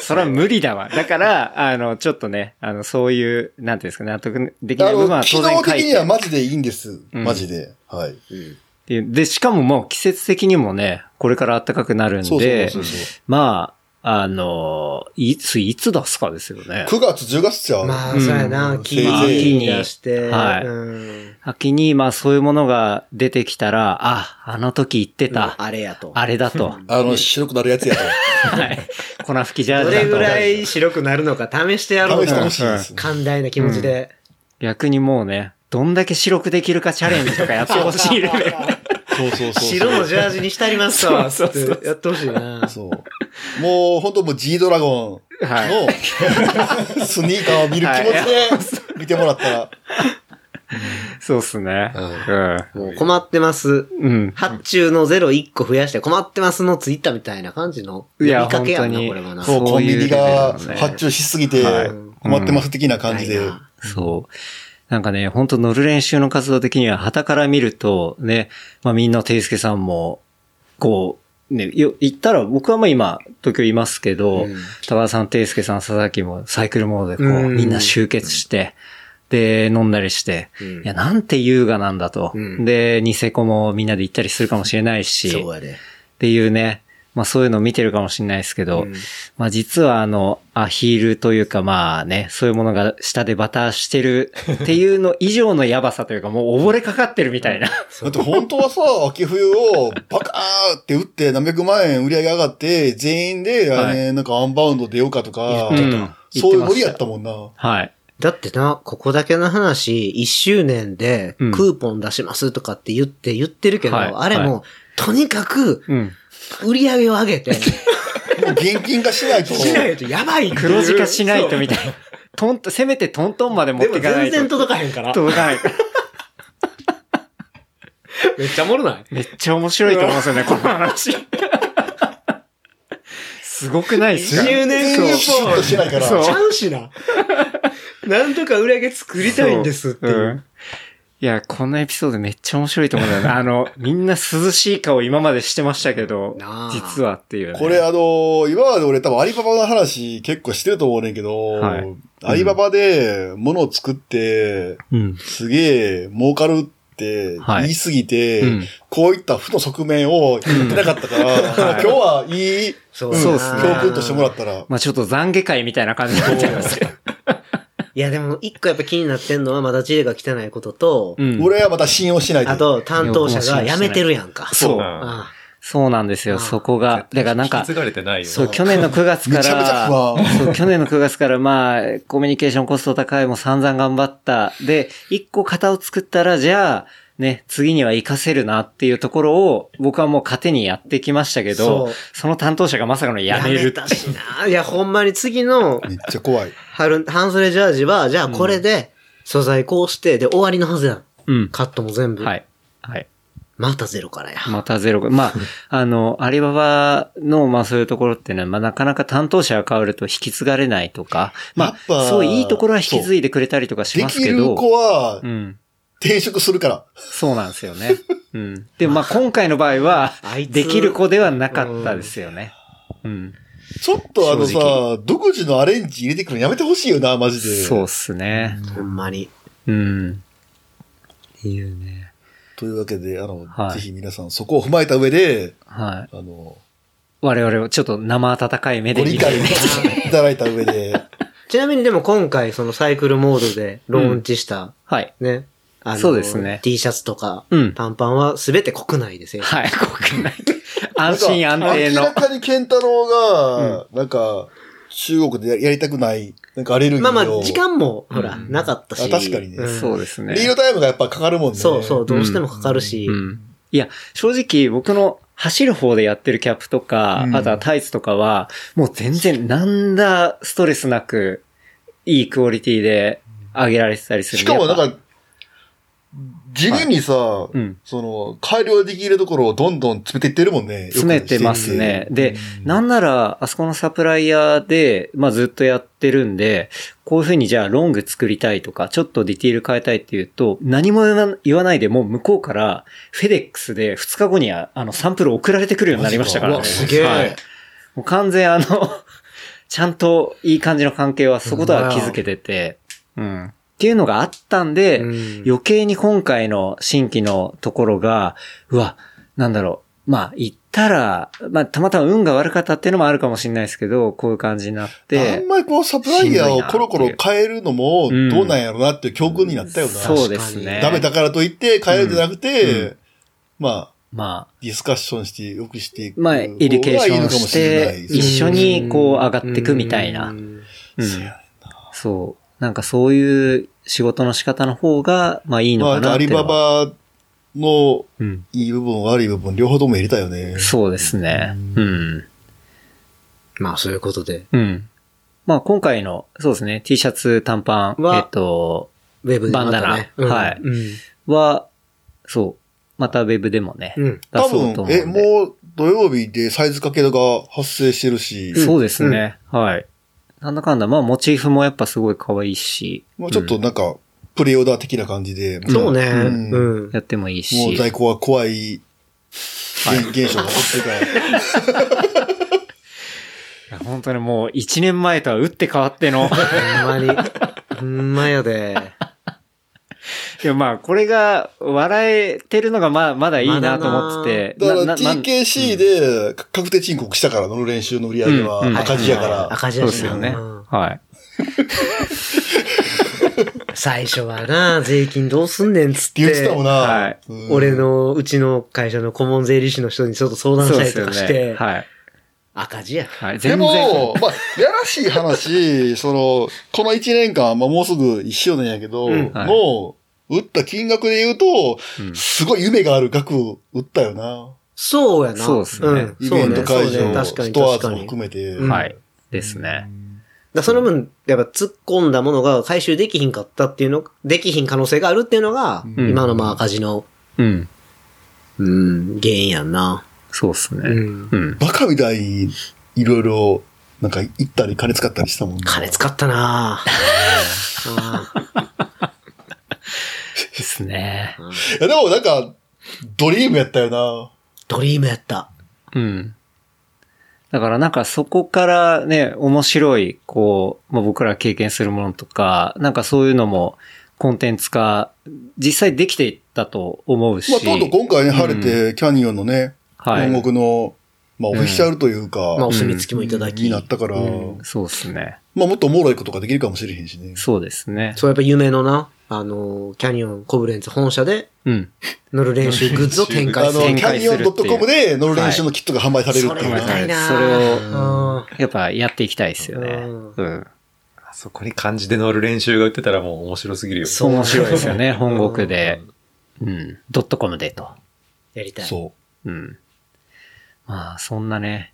それは無理だわ。だから、あの、ちょっとね、あの、そういう、なんていうんですか、納得できない部分は機当然書いて能的にはマジでいいんです。うんマジで。はい。で、しかももう季節的にもね、これから暖かくなるんそうそうでそうそ、まあ、あの、いつ、いつ出すかですよね。9月、10月ちゃう。まあ、うんそうやな、木せいぜいに出して、はいうん秋に、まあそういうものが出てきたら、あ、あの時言ってた、あれやと。あれだと。あの、白くなるやつやと。はい。粉吹きジャーどジだと。れぐらい白くなるのか試してやろう試してとほしいです。寛大な気持ちで。逆にもうね、どんだけ白くできるかチャレンジとかやってほしいレベル。そうそうそう。白のジャージにしたりますわ。そうそうやってほしいな。そう。もう、本当もう G ドラゴンはのスニーカーを見る気持ちで見てもらったら。そうっすね。もう困ってます。うん。うん。発注のゼロ1個増やして困ってますのツイッターみたいな感じの呼びいやかけやんな、これはな。そう、コンビニが発注しすぎてはい困ってます的な感じで。そう。なんかね、本当乗る練習の活動的には、旗から見ると、ね、まあみんな、ていすけさんも、こう、ね、よ、言ったら、僕はまあ今、東京いますけど、うん高田さん、ていすけさん、佐々木もサイクルモードでこう、うんみんな集結して、で、飲んだりして、うんいや、なんて優雅なんだと。うんで、ニセコもみんなで行ったりするかもしれないし、そうやで。っていうね、まあそういうのを見てるかもしれないですけど、うん。まあ実はあの、アヒールというかまあね、そういうものが下でバターしてるっていうの以上のやばさというかもう溺れかかってるみたいな。だって本当はさ、秋冬をバカーって打って何百万円売り上げ上がって、全員で、あはれ、なんかアンバウンド出ようかとか、うんそういう無理やったもんな。はい。だってな、ここだけの話、1周年でうん。クーポン出しますとかって言って言ってるけど、はい。あれも、とにかくうん。売り上げを上げて、もう現金化しないと。しないとやばいっていう黒字化しないとみたいな。トントン、せめてトントンまで持っていかないと。全然届かへんから。届かない。めっちゃおもろない？めっちゃ面白いと思うんですよね、この話。すごくないですか？10年そうシュッとしないから。ちゃうしな。なんとか売り上げ作りたいんですっていう。んいや、このエピソードめっちゃ面白いと思うんだよね。あの、みんな涼しい顔今までしてましたけど実はっていう、ね。これあの、今まで俺多分アリババの話結構してると思うねんけど、はいアリババで物を作って、うん。すげえ儲かるってはい言いすぎて、うんこういった負の側面を言ってなかったから、今日はいい、そうそうっすね教訓としてもらったら、まあちょっと懺悔会みたいな感じになっちゃいますけど。いやでも一個やっぱ気になってんのはまだジレが来てないことと、うん。俺はまた信用しないで。あと担当者が辞めてるやんか。そうあそうなんですよ、あそこが。だからなんか引き継、がれてないよ。そう、去年の9月かめちゃめちゃ不ら、安。そう、去年の9月からまあ、コミュニケーションコスト高いも散々頑張った。で、一個型を作ったら、じゃあ、ね、次には活かせるなっていうところを、僕はもう糧にやってきましたけど、そうその担当者がまさかの辞辞めめるってたしな。いや、ほんまに次のめっちゃ怖い。春、半袖ジャージは、じゃあこれで素材こうして、で終わりのはずやん。うん。カットも全部。はい。はい。またゼロからや。またゼロ。まあ、あの、アリババの、まあそういうところってね、まあなかなか担当者が変わると引き継がれないとか、まやっぱあ、そういいところは引き継いでくれたりとかしますけど、子はうん。転職するから。そうなんですよね。うん。でもまあ今回の場合はあい、つできる子ではなかったですよね。うん。ちょっとあの正さ、独自のアレンジ入れてくるのやめてほしいよな、マジで。そうっすね。ほんまに。うん。っていうね。というわけで、あの、はいぜひ皆さんそこを踏まえた上で、はい。あの、我々をちょっと生温かい目で見てご理解いただいた上で、ちなみにでも今回そのサイクルモードでローンチした、はい。ね。あのそうですね T シャツとか、うん短パンはすべて国内で製造。はい、国内。安心安定の明ら。かに健太郎が、なんか、中国でややりたくない、なんかアレルギーを。まあまあ、時間も、ほら、うんなかったし。あ確かにねんそうですね。リードタイムがやっぱかかるもんね。そうそう、どうしてもかかるし。うん。いや、正直僕の走る方でやってるキャップとか、うんあとはタイツとかは、もう全然なんだストレスなく、いいクオリティで上げられてたりするしかもなんか、地味にさ、うんその、改良できるところをどんどん詰めていってるもんね。ぱ詰めてますね。で、なんなら、あそこのサプライヤーで、まあずっとやってるんで、こういうふうにじゃあロング作りたいとか、ちょっとディティール変えたいっていうと、何も言わないでもう向こうから、フェデックスで2日後には、あの、サンプル送られてくるようになりましたからね。すげえはいもう完全あの、ちゃんといい感じの関係はそことは気づけてて、うん。っていうのがあったんで、うん余計に今回の新規のところが、うわ、なんだろう。まあ、言ったら、まあ、たまたま運が悪かったっていうのもあるかもしれないですけど、こういう感じになっあてん。まりこうサプライヤーをコロコロ変えるのもうんどうなんやろなっていう教訓になったよな。そうですね。ダメだからといって変えるんじゃなくて、うんまあ、まあ、ディスカッションして良くしていく。まあ、 education して、一緒にこう上がっていくみたいな。そう。なんかそういう仕事の仕方の方が、まあいいのまあ、かなアリバ。バのうん。いい部分、悪い部分、両方とも入れたよね。そうですね。うん。まあ、そういうことで。うん。まあ今回の、そうですね、T シャツ、短パン、はえっと、ウェブでね。バンダナはいうん。は、そう、またウェブでもね、うん。出多そうと思分、え、うんで。もう土曜日でサイズ掛けが発生してるし、そうですね、はい。なんだかんだ、まあモチーフもやっぱすごい可愛いし、もうちょっとなんか、プレオーダー的な感じで、そうね。うんうん。やってもいいし。もう在庫は怖い現現象が起きてから。いや本当にもう一年前とは打って変わっての。ほんまに。ほんまやで。いやまあこれが笑えてるのがまあまだいいなと思ってて。だから TKC で確定申告したから、乗る練習の売り上げは赤字やから。赤字やしなそうですよね。うんはい。最初はな、税金どうすんねんっつっって言ってたもんて、な。はいうん俺、の、うちの会社の顧問税理士の人にちょっと相談した。りとかして、はい。赤字や。はい。で全然。も、まあ、やらしい話、その、この1年間、まあもうすぐ1周年やけど、うんはいの、売った金額で言うと、うんすごい夢がある額売ったよな。そうやな。そうっすねんイベント会うね確かにストアーズも確かに。含めて。うんはい。ですね。だその分、やっぱ突っ込んだものが回収できひんかったっていうの、できひん可能性があるっていうのが、うん今のまあ赤字の、うん。うん、原因やんな。そうっすね。うんうん。バカみたいに、いろいろ、なんか、行ったり金使ったりしたもんな金使ったなぁ ですね。いや、でもなんか、ドリームやったよな。ドリームやった。うん。だからなんかそこからね、面白い、こう、まあ、僕ら経験するものとか、なんかそういうのもコンテンツ化、実際できていったと思うし。まあ、とうとう今回ね、晴れて、キャニオンのね、はい本国の、まあ、オフィシャルというか、まあ、お墨付きもいただき。になったから、うんそうですね。まあ、もっとおもろいことができるかもしれへんしね。そうですね。そう、やっぱ夢のな、あの、キャニオンコブレンツ本社でうん。乗る練習グッズを展開すあの、る。キャニオン .com で乗る練習のキットが販売されるっていうそれなみたいなそれをうんやっぱやっていきたいですよね。うんうん。あそこに漢字で乗る練習が売ってたらもう面白すぎるよ。そう面白いですよね。本国で。うん。ドットコムでと。やりたい。そうん。まあ、そんなね、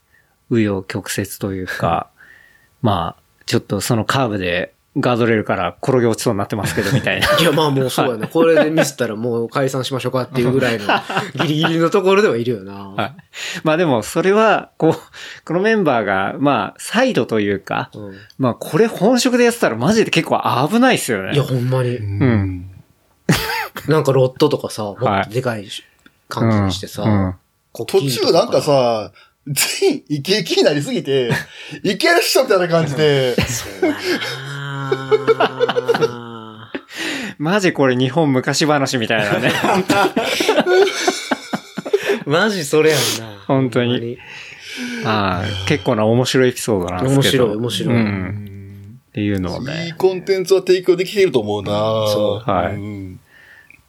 紆余曲折というか、まあ、ちょっとそのカーブでガードレールから転げ落ちそうになってますけど、みたいな。いや、まあもうそうやな。これでミスったらもう解散しましょうかっていうぐらいの ギリギリのところではいるよな。はい。まあでも、それは、こう、このメンバーが、まあ、サイドというか、うんまあ、これ本職でやってたらマジで結構危ないっすよね。いや、ほんまにう。。うん。なんかロットとかさ、もはいっとでかい感じにしてさ、うん途中なんか、さ、全員イケイケになりすぎて、いけるっしょみたいな感じで、マジこれ日本昔話みたいなね。マジそれやんな。本当にああ結構な面白いエピソードなんですけど。面白い面白いうん。っていうのをいいね。コンテンツは提供できていると思うなそはいん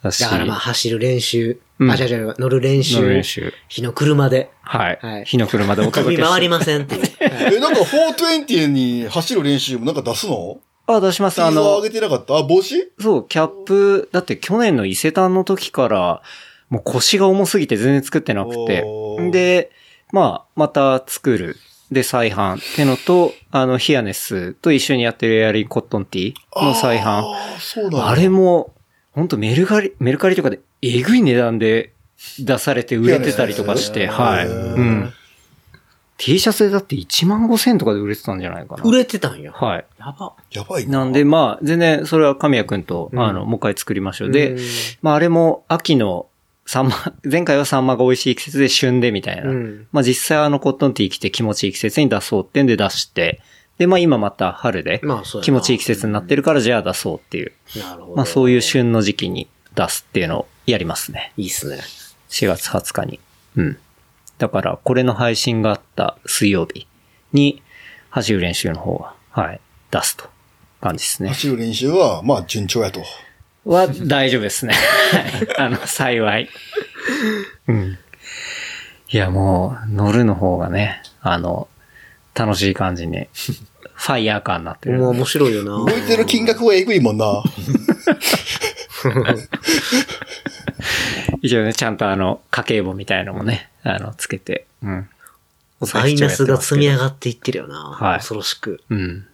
だからまあ走る練習、うんあ、違う違う、乗る練習。の練習。日の車で。はい。はい火の車でお届首けして。回りませんっていう。は いえ、なんか420に走る練習もなんか出すの？あ、出します？あのティーザー上、げてなかった？あ、帽子？そう、キャップ、だって去年の伊勢丹の時から、もう腰が重すぎて全然作ってなくてで、まあ、また作る。で、再販ってのと、あの、ヒアネスと一緒にやってるエアリーコットンティーの再販。あーそうだあれも、本当メルカリ、メルカリとかでえぐい値段で出されて売れてたりとかして、はい。うん。T シャツでだって1万5千とかで売れてたんじゃないかな。売れてたんや。はい。やば。やばいな。なんで、まあ、全然、それは神谷くんと、うんあの、もう一回作りましょう。でうん、まあ、あれも秋のサンマ、前回はサンマが美味しい季節で旬でみたいな。うんまあ、実際あの、コットンティー着て気持ちいい季節に出そうってんで出して、で、まあ、今また春で、まあ、そうやな気持ちいい季節になってるから、じゃあ出そうっていう。なるほど。まあ、そういう旬の時期に出すっていうのをやりますね。いいっすね。4月20日に。うん。だから、これの配信があった水曜日に、走る練習の方は、はい、出すと。感じですね。走る練習は、まあ、順調やと。は大丈夫ですね。は いあの、幸い。うん。いや、もう、乗るの方がね、あの、楽しい感じに、ファイヤー感になってる。もう面白いよな。動いてる金額はえぐいもんな。一応ね、ちゃんとあの、家計簿みたいのもね、あの、つけて、うん。マイナスが積み上る。がっていってるよな。はい恐ろしく。うん。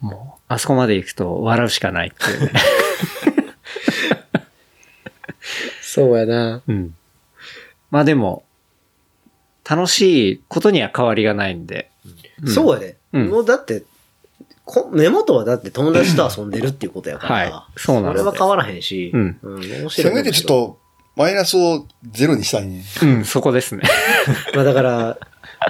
もう、あそこまで行くと笑うしかないっていうね。そうやな。うん。まあでも、楽しいことには変わりがないんで。んそうやで。うんもうだって、こ根元はだって友達と遊んでるっていうことやから。はいそうなのでそれは変わらへんし。うん面白い。せめてちょっと、マイナスをゼロにしたいね。うん、そこですね。まあだから、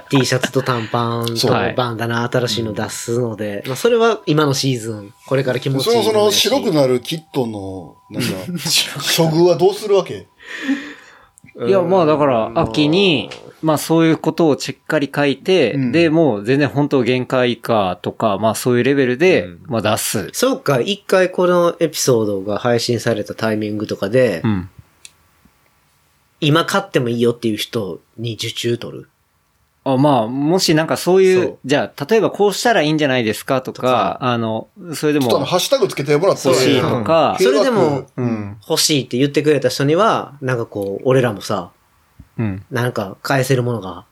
T シャツと短パンとバンダナ新しいの出すので、まあそれは今のシーズン、これから気持ちいいそのその白くなるキットの、なんか、処遇はどうするわけ？いや、まあだから、秋に、まあそういうことをしっかり書いて、うんで、もう全然本当限界以下とか、まあそういうレベルでうん、まあ出す。そうか、一回このエピソードが配信されたタイミングとかで、うん。今買ってもいいよっていう人に受注取る？あまあ、もしなんかそういう、そうじゃあ、例えばこうしたらいいんじゃないですかとか、あの、それでちょっとあの、もハッシュタグつけてもらって。欲しいとか、それでもうん。欲しいって言ってくれた人には、なんかこう、俺らもさ、うん。なんか返せるものが。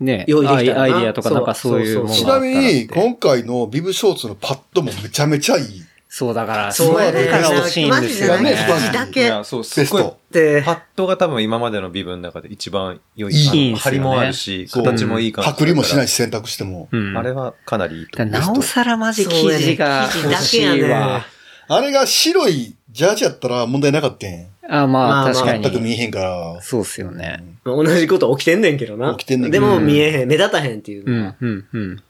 ね用意できたらなアイアイディアとかなんかそういうものがあちったらってなみに、今回のビブショーツのパッドもめちゃめちゃいい。そうだから、そうやねだから欲しいんですよね。マジだけいや、そう、すごいベスト。。でパ、ッドが多分今までのビブの中で一番良い。いいんすよね張りもあるし、そう形もいい感じ。パクリもしないし、選択しても。うん。あれはかなりいいとだ思う。からなおさらマジ生地がそうやね欲しい生地だけやわね。あれが白いジャージやったら問題なかったん。あ、まあ、まあまあ確か全く見に。えへんから。そうっすよね。まあ同じこと起きてんねんけどな。起きてんねんけどでも見えへん、目立たへんっていううのは。ん、うん、うん。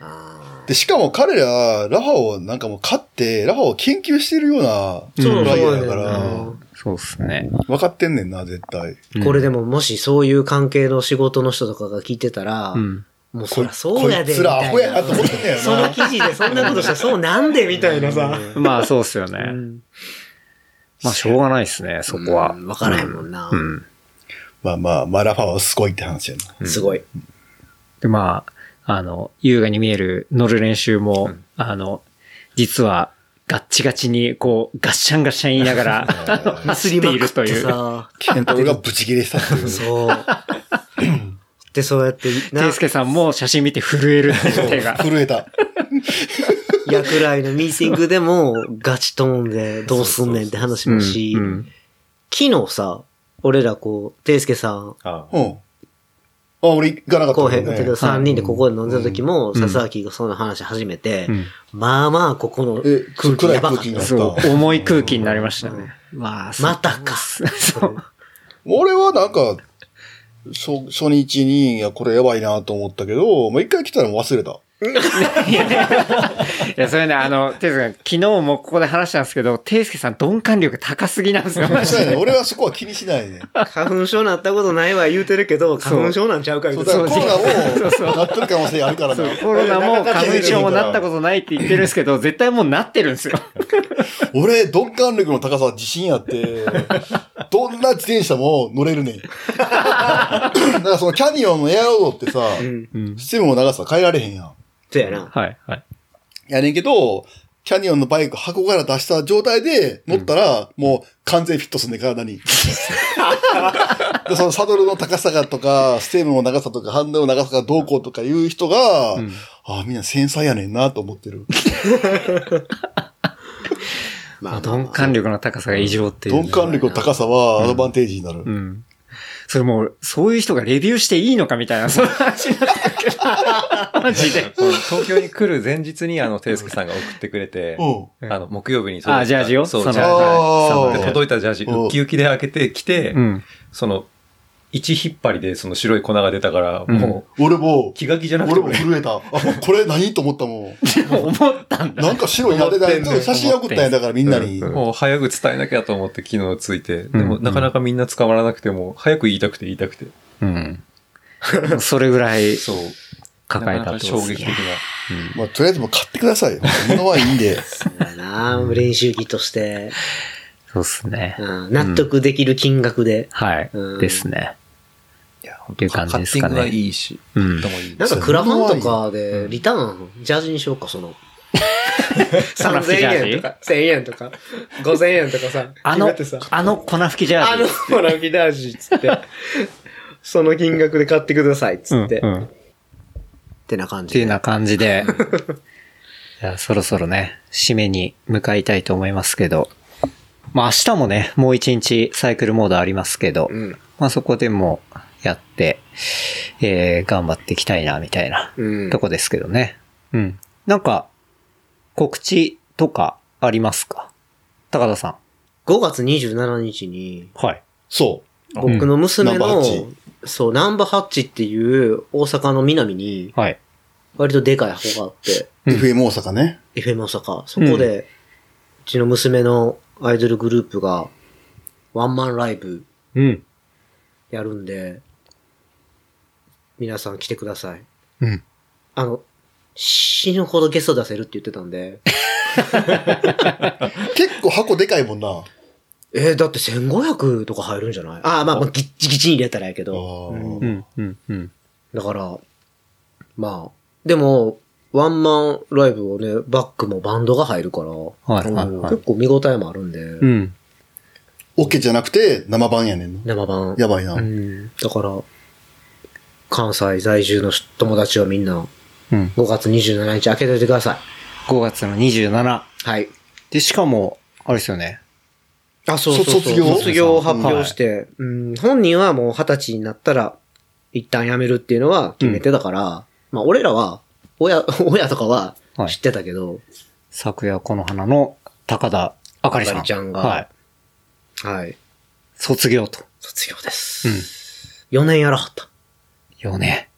あで、しかも彼ら、ラファをなんかもう買って、ラファを研究してるようなーそうプライヤーそうやねんやから、なそうっすね。分かってんねんな、絶対。うんこれでももしそういう関係の仕事の人とかが聞いてたら、うん。もうそりゃそうやで。こいつらアホやなと思ってんねやそのな。記事でそんなことしたらそうなんでみたいなさ。まあ、そうっすよね。うんまあ、しょうがないっすね、そこは。うんわからへんもんなう。ん。まあまあ、まあラファはすごいって話やな。すごい。で、まあ、あの、優雅に見える乗る練習も、あの、実は、ガッチガチに、こう、ガッシャンガッシャン言いながら、あ の走っているという。さ、ケントルがブチ切れしたっていう。そう。で、そうやって、ていすけさんも写真見て震えるっていう手が。震えた。やくらいのミーティングでもガチトーンでどうすんねんって話もし、うんうん昨日さ、俺らこう、ていすけさん、あうん。あ、俺行かなかったこうへん、けどねけど3人でここで飲んだ時も、うん笹明がその話始めて、うんまあまあここのえ空気やばかった暗い空気にな。そう、重い空気になりましたね。まあ、またか。そう。俺はなんか、初初日に、いや、これやばいなと思ったけど、まあ、一回来たらもう忘れた。いや、それね、あの、ていすけ昨日もここで話したんですけど、ていすけさん鈍感力高すぎなんですよ、そうやね。で。俺はそこは気にしないね。花粉症なったことないわ言うてるけど、花粉症なんちゃうか言そううてコロナそうそうもなってる可能性あるからな。コロナも花粉症もなったことないって言ってるんですけど、絶対もうなってるんですよ。俺、鈍感力の高さは自信あって、どんな自転車も乗れるねん。だからそのキャニオンのエアロードってさ、うん。うん。ステムの長さ変えられへんやん。そうやな。はい、はい。やねんけど、キャニオンのバイク箱から出した状態で乗ったら、もう完全フィットすんねん、体に。で、そのサドルの高さがとか、ステムの長さとか、ハンドルの長さがどうこうとかいう人が、うんああ、みんな繊細やねんなと思ってる。ま鈍感力の高さが異常っていう。鈍感力の高さはアドバンテージになる。うん。それもう、そういう人がレビューしていいのかみたいな、そんな話になって。マジで。東京に来る前日にあの、ていすけさんが送ってくれて、うん。あの、木曜日に届いたあジャージを？そう、ジャージで届いたジャージ、うんウキウキで開けてきて、うん。その、一引っ張りでその白い粉が出たから、うんも俺もう、、気が気じゃなくて俺も震えた。あ、これ何と思ったもん。思ったんだ。なんか白いなでた思ってんねん写真送ったんや、だからみんなに。うんもう早く伝えなきゃと思って昨日ついて、でもうんなかなかみんな捕まらなくても、早く言いたくて言いたくて。うん。それぐらいそう。抱えたなと衝撃的な。まあ、とりあえずもう買ってください。物はいいんで。そうやな練習着として、そうっすね。うん、納得できる金額で。はいうん。ですね。いや、っていう感じですかねカッティングはいいし、うんともいい。なんかクラファンとかでリターン、ジャージにしようか、その。3000円とか、1000円とか、5000円とかさ、あのあの粉吹きジャあのージ。、ほら、ギタージっつって、その金額で買ってくださいっつって、っうんうん。ってな感じで。てな感じで。じゃあそろそろね、締めに向かいたいと思いますけど。まあ明日もね、もう一日サイクルモードありますけど、うん。まあそこでもやって、えー、頑張っていきたいな、みたいなうんとこですけどね。うん。なんか、告知とかありますか？高田さん。5月27日に、はい。そ僕の娘のそう、ナンバーハッチっていう大阪の南にはい。割とでかい箱があって、う。うん FM 大阪ね。FM 大阪。そこで、うちの娘のアイドルグループがワンマンライブうん。やるんで、皆さん来てください。うん。あの、死ぬほどゲスト出せるって言ってたんで、結構箱でかいもんな。えーだって1500とか入るんじゃない？ああ、まあ、まあ、ギッチギチに入れたらやけど。うんうん。うん。うん。だから、まあ、でも、ワンマンライブをね、バックもバンドが入るから、はいはいはい結構見応えもあるんで、うん。オケじゃなくて生版やねんの？生版。やばいな。うん。だから、関西在住の友達はみんな、うん。5月27日開けといてください。5月の27。はい。で、しかも、あれですよね。あ、そうそうそう卒卒業？卒業を発表して、うん、本人はもう二十歳になったら、一旦辞めるっていうのは決めてたから、まあ俺らは、親、親とかははい知ってたけど、昨夜この花の高田あかりさん。ちゃんがはい。はい。卒業と。卒業です。4年やらはった。よね。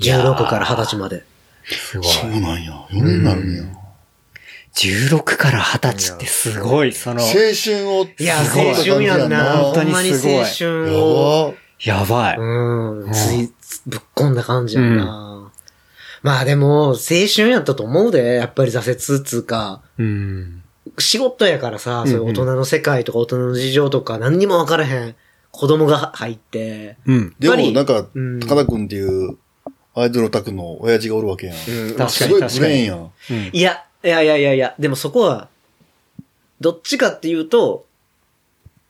16から20歳まで。すごい。そうなんや。4年になるんや。16から20歳ってすごい、その、青春を。いや、青春やんな。本当にほんまにすごい青春を。やばやばい。うん。つい、ぶっこんだ感じやんな。まあでも、青春やったと思うで、やっぱり挫折っつうか、うん。仕事やからさ、そういう大人の世界とか大人の事情とか何にも分からへん子供が入って、うん。でもなんかうん、高田くんっていうアイドルオタクの親父がおるわけやん。うん確かすごいに確かに。ブレーンやん。うんいや、いやいやいやいや、でもそこは、どっちかっていうと、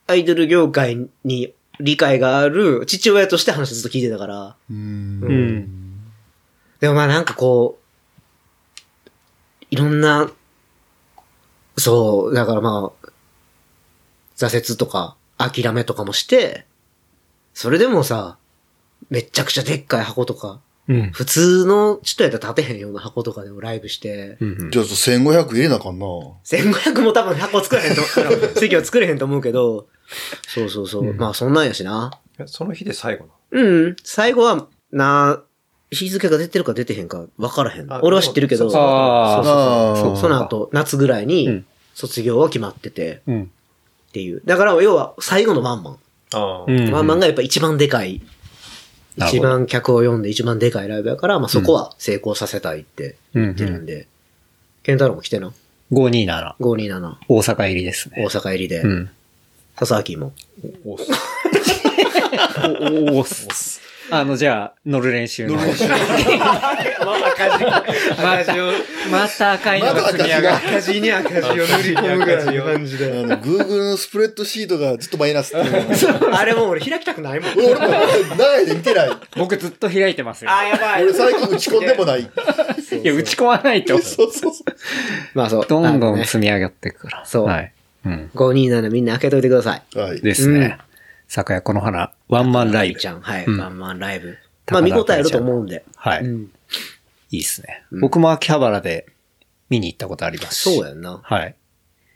アイドル業界に理解がある父親として話ずっと聞いてたから、う。うんん。でもまあなんかこう、いろんな、そう、だからまあ、挫折とか諦めとかもして、それでもさ、めっちゃくちゃでっかい箱とか、うん。普通の人やったら立てへんような箱とかでもライブして、うん。じゃあ1500入れなあかんな。1500も多分箱作れへんと、あの席は作れへんと思うけど、そうそうそう。うんまあそんなんやしな。えその日で最後の？うん。最後は、な、日付が出てるか出てへんか分からへんあ。俺は知ってるけど、その後、夏ぐらいうにん、卒業は決まってて、うん。っていう。だから、要は、最後のワンマン。ワンマンがやっぱ一番でかい、一番客を呼んで一番でかいライブやから、まあそこは成功させたいってうん言ってるんで。ケンタロウも来てな。527。527、大阪入りですね。大阪入りで。うん。笹明も。おおおす。あの、じゃあ、乗る練習の。また、また赤いのが積み上がる。赤字に赤字を塗り込むぐらいの感じあで。の、Google のスプレッドシートがずっとマイナスっていう。あれもう俺開きたくないもん。俺も長いで見てない。僕ずっと開いてますよ。あ、やばい。俺最近打ち込んでもない。いや、打ち込まないと。そうそうそう。まあそう。どんどん積み上がっていくから。そうはい。うん。527みんな開けといてください。はい。ですね。酒屋この花、ワンマンライブち。ゃん、はい。うんワンマンライブ。まあ見応えあると思うんで。はい。うん。いいっすね。うん僕も秋葉原で見に行ったことありますし。そうやんな。はい。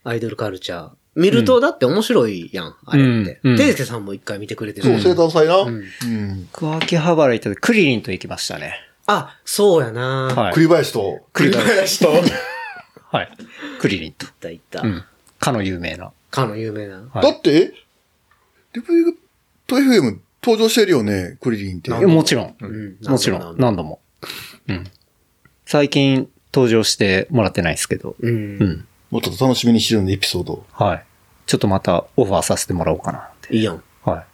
アイドルカルチャー。見るとだって面白いやん、あれってうんうん。ていすけさんも一回見てくれてそう、る。生誕祭な。うんうん。僕は秋葉原行った時、クリリンと行きましたね。あ、そうやなはい。栗林と。栗林と。はい。クリリンと。いったいったう。ん。かの有名な。かの有名な。はいだって、リプリグと FM 登場してるよね、クリリンって。もちろん。うんもちろん。何度も。うん。最近登場してもらってないですけど。う。うんん。もっと楽しみにしてるんで、エピソード。はい。ちょっとまたオファーさせてもらおうかなって。いいやん。はい。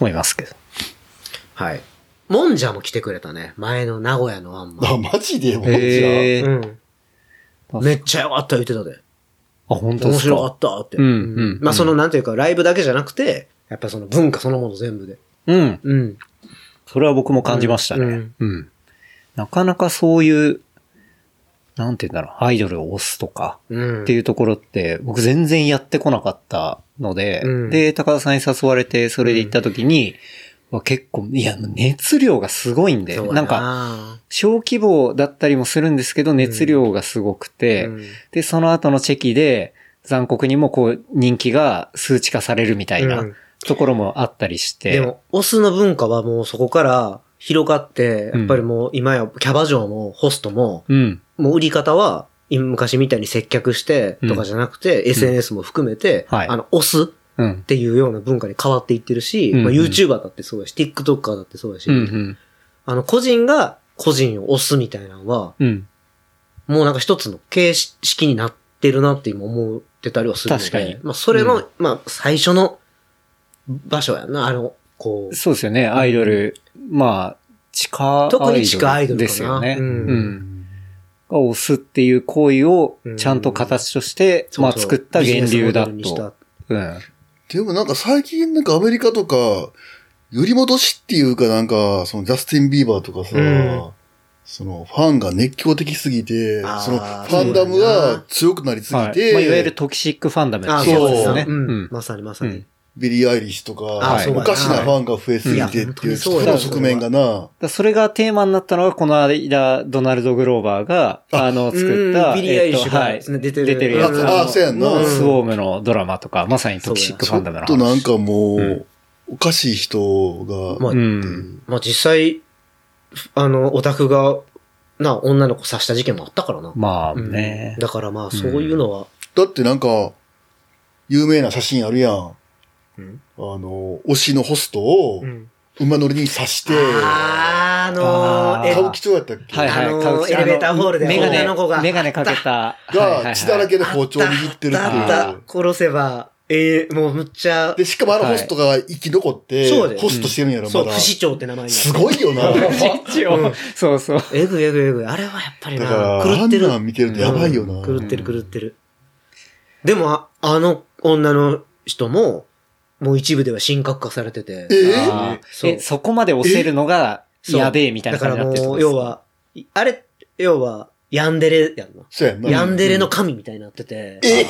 思いますけど。はい。もんじゃも来てくれたね。前の名古屋のワンマン。あ、マジで？もうじゃへえうん。めっちゃよかった言ってたで。あ、本当ですか？面白かったって。うんうんまあそのなんていうか、ライブだけじゃなくて、やっぱその文化そのもの全部で。うん。うん。それは僕も感じましたね。うんうん。なかなかそういう、なんて言うんだろう、アイドルを推すとかうん。っていうところって、僕全然やってこなかったので、うん。で、高田さんに誘われて、それで行った時に、まあ結構、いや、熱量がすごいんで、な。んか、小規模だったりもするんですけど、熱量がすごくて、うん。で、その後のチェキで、残酷にもこう、人気が数値化されるみたいなうん。ところもあったりして。でも、オスの文化はもうそこから広がって、やっぱりもう今やキャバ嬢もホストも、うん。もう売り方は、今昔みたいに接客してとかじゃなくて、SNS も含めて、はいあの、押すっうん。ていうような文化に変わっていってるし、うんまあ、YouTuber だってそうだし、TikToker だってそうだし、うん。うん。あの、個人が個人を押すみたいなのは、うん。もうなんか一つの形式になってるなって今思ってたりはするので、確かにまあ、それの、うまあ、最初の場所やんな、あの、こう、そうですよね、アイドル。まあ、地下アイドル。特に地下アイドルですよね。ううんん。が押すっていう行為をうん、ちゃんと形として、まあそうそう作った源流だと。うん。でもなんか最近なんかアメリカとか、揺り戻しっていうかなんか、そのジャスティン・ビーバーとかさ、うんそのファンが熱狂的すぎて、そのファンダムが強くなりすぎはい。て、まあ、いわゆる toxic fandom あ、ってそいううやつですね。そうですね。うんうん。まさにまさに。ビリー・アイリッシュとか、おかしなファンが増えすぎてっていう、にその側面がな、それがテーマになったのが、この間、ドナルド・グローバーが、あの、作った、うんビリーアイリッシュがえっとはい出てる出てるやつ。うんあそうやんなのスウォームのドラマとか、まさに toxic fandom のちょっとなん話。かもう、うんおかしい人が、まあ、うん。まあ実際、あの、オタクが、な、女の子刺した事件もあったからな。まあうんね。だからまあ、そういうのは、だってなんか、有名な写真あるやん。うんあの、推しのホストをうん馬乗りに刺して、あーあのー、歌舞伎町やったっけ？はいはい。あのエレベーターホールでメガネ女の子がメガネかけた。が血だらけで包丁握ってるっていう。殺せば、ええもうむっちゃ、で、しかもあのホストが生き残って、そうでホストしてるんやろ、そう、まだ。不死鳥って名前すごいよな。一応、そうそう。えぐいえぐいえぐい。あれはやっぱりだから、な、あ狂ってる。見てるとやばいよな。狂ってる狂ってる。でも、ああの女の人も、もう一部では神格化されてて。えあーそうえ、そこまで押せるのが、そうやべえみたいな感じになってるだからもう、要は、あれ、要は、ヤンデレやんな。そうやんな。ヤンデレの神みたいになってて。え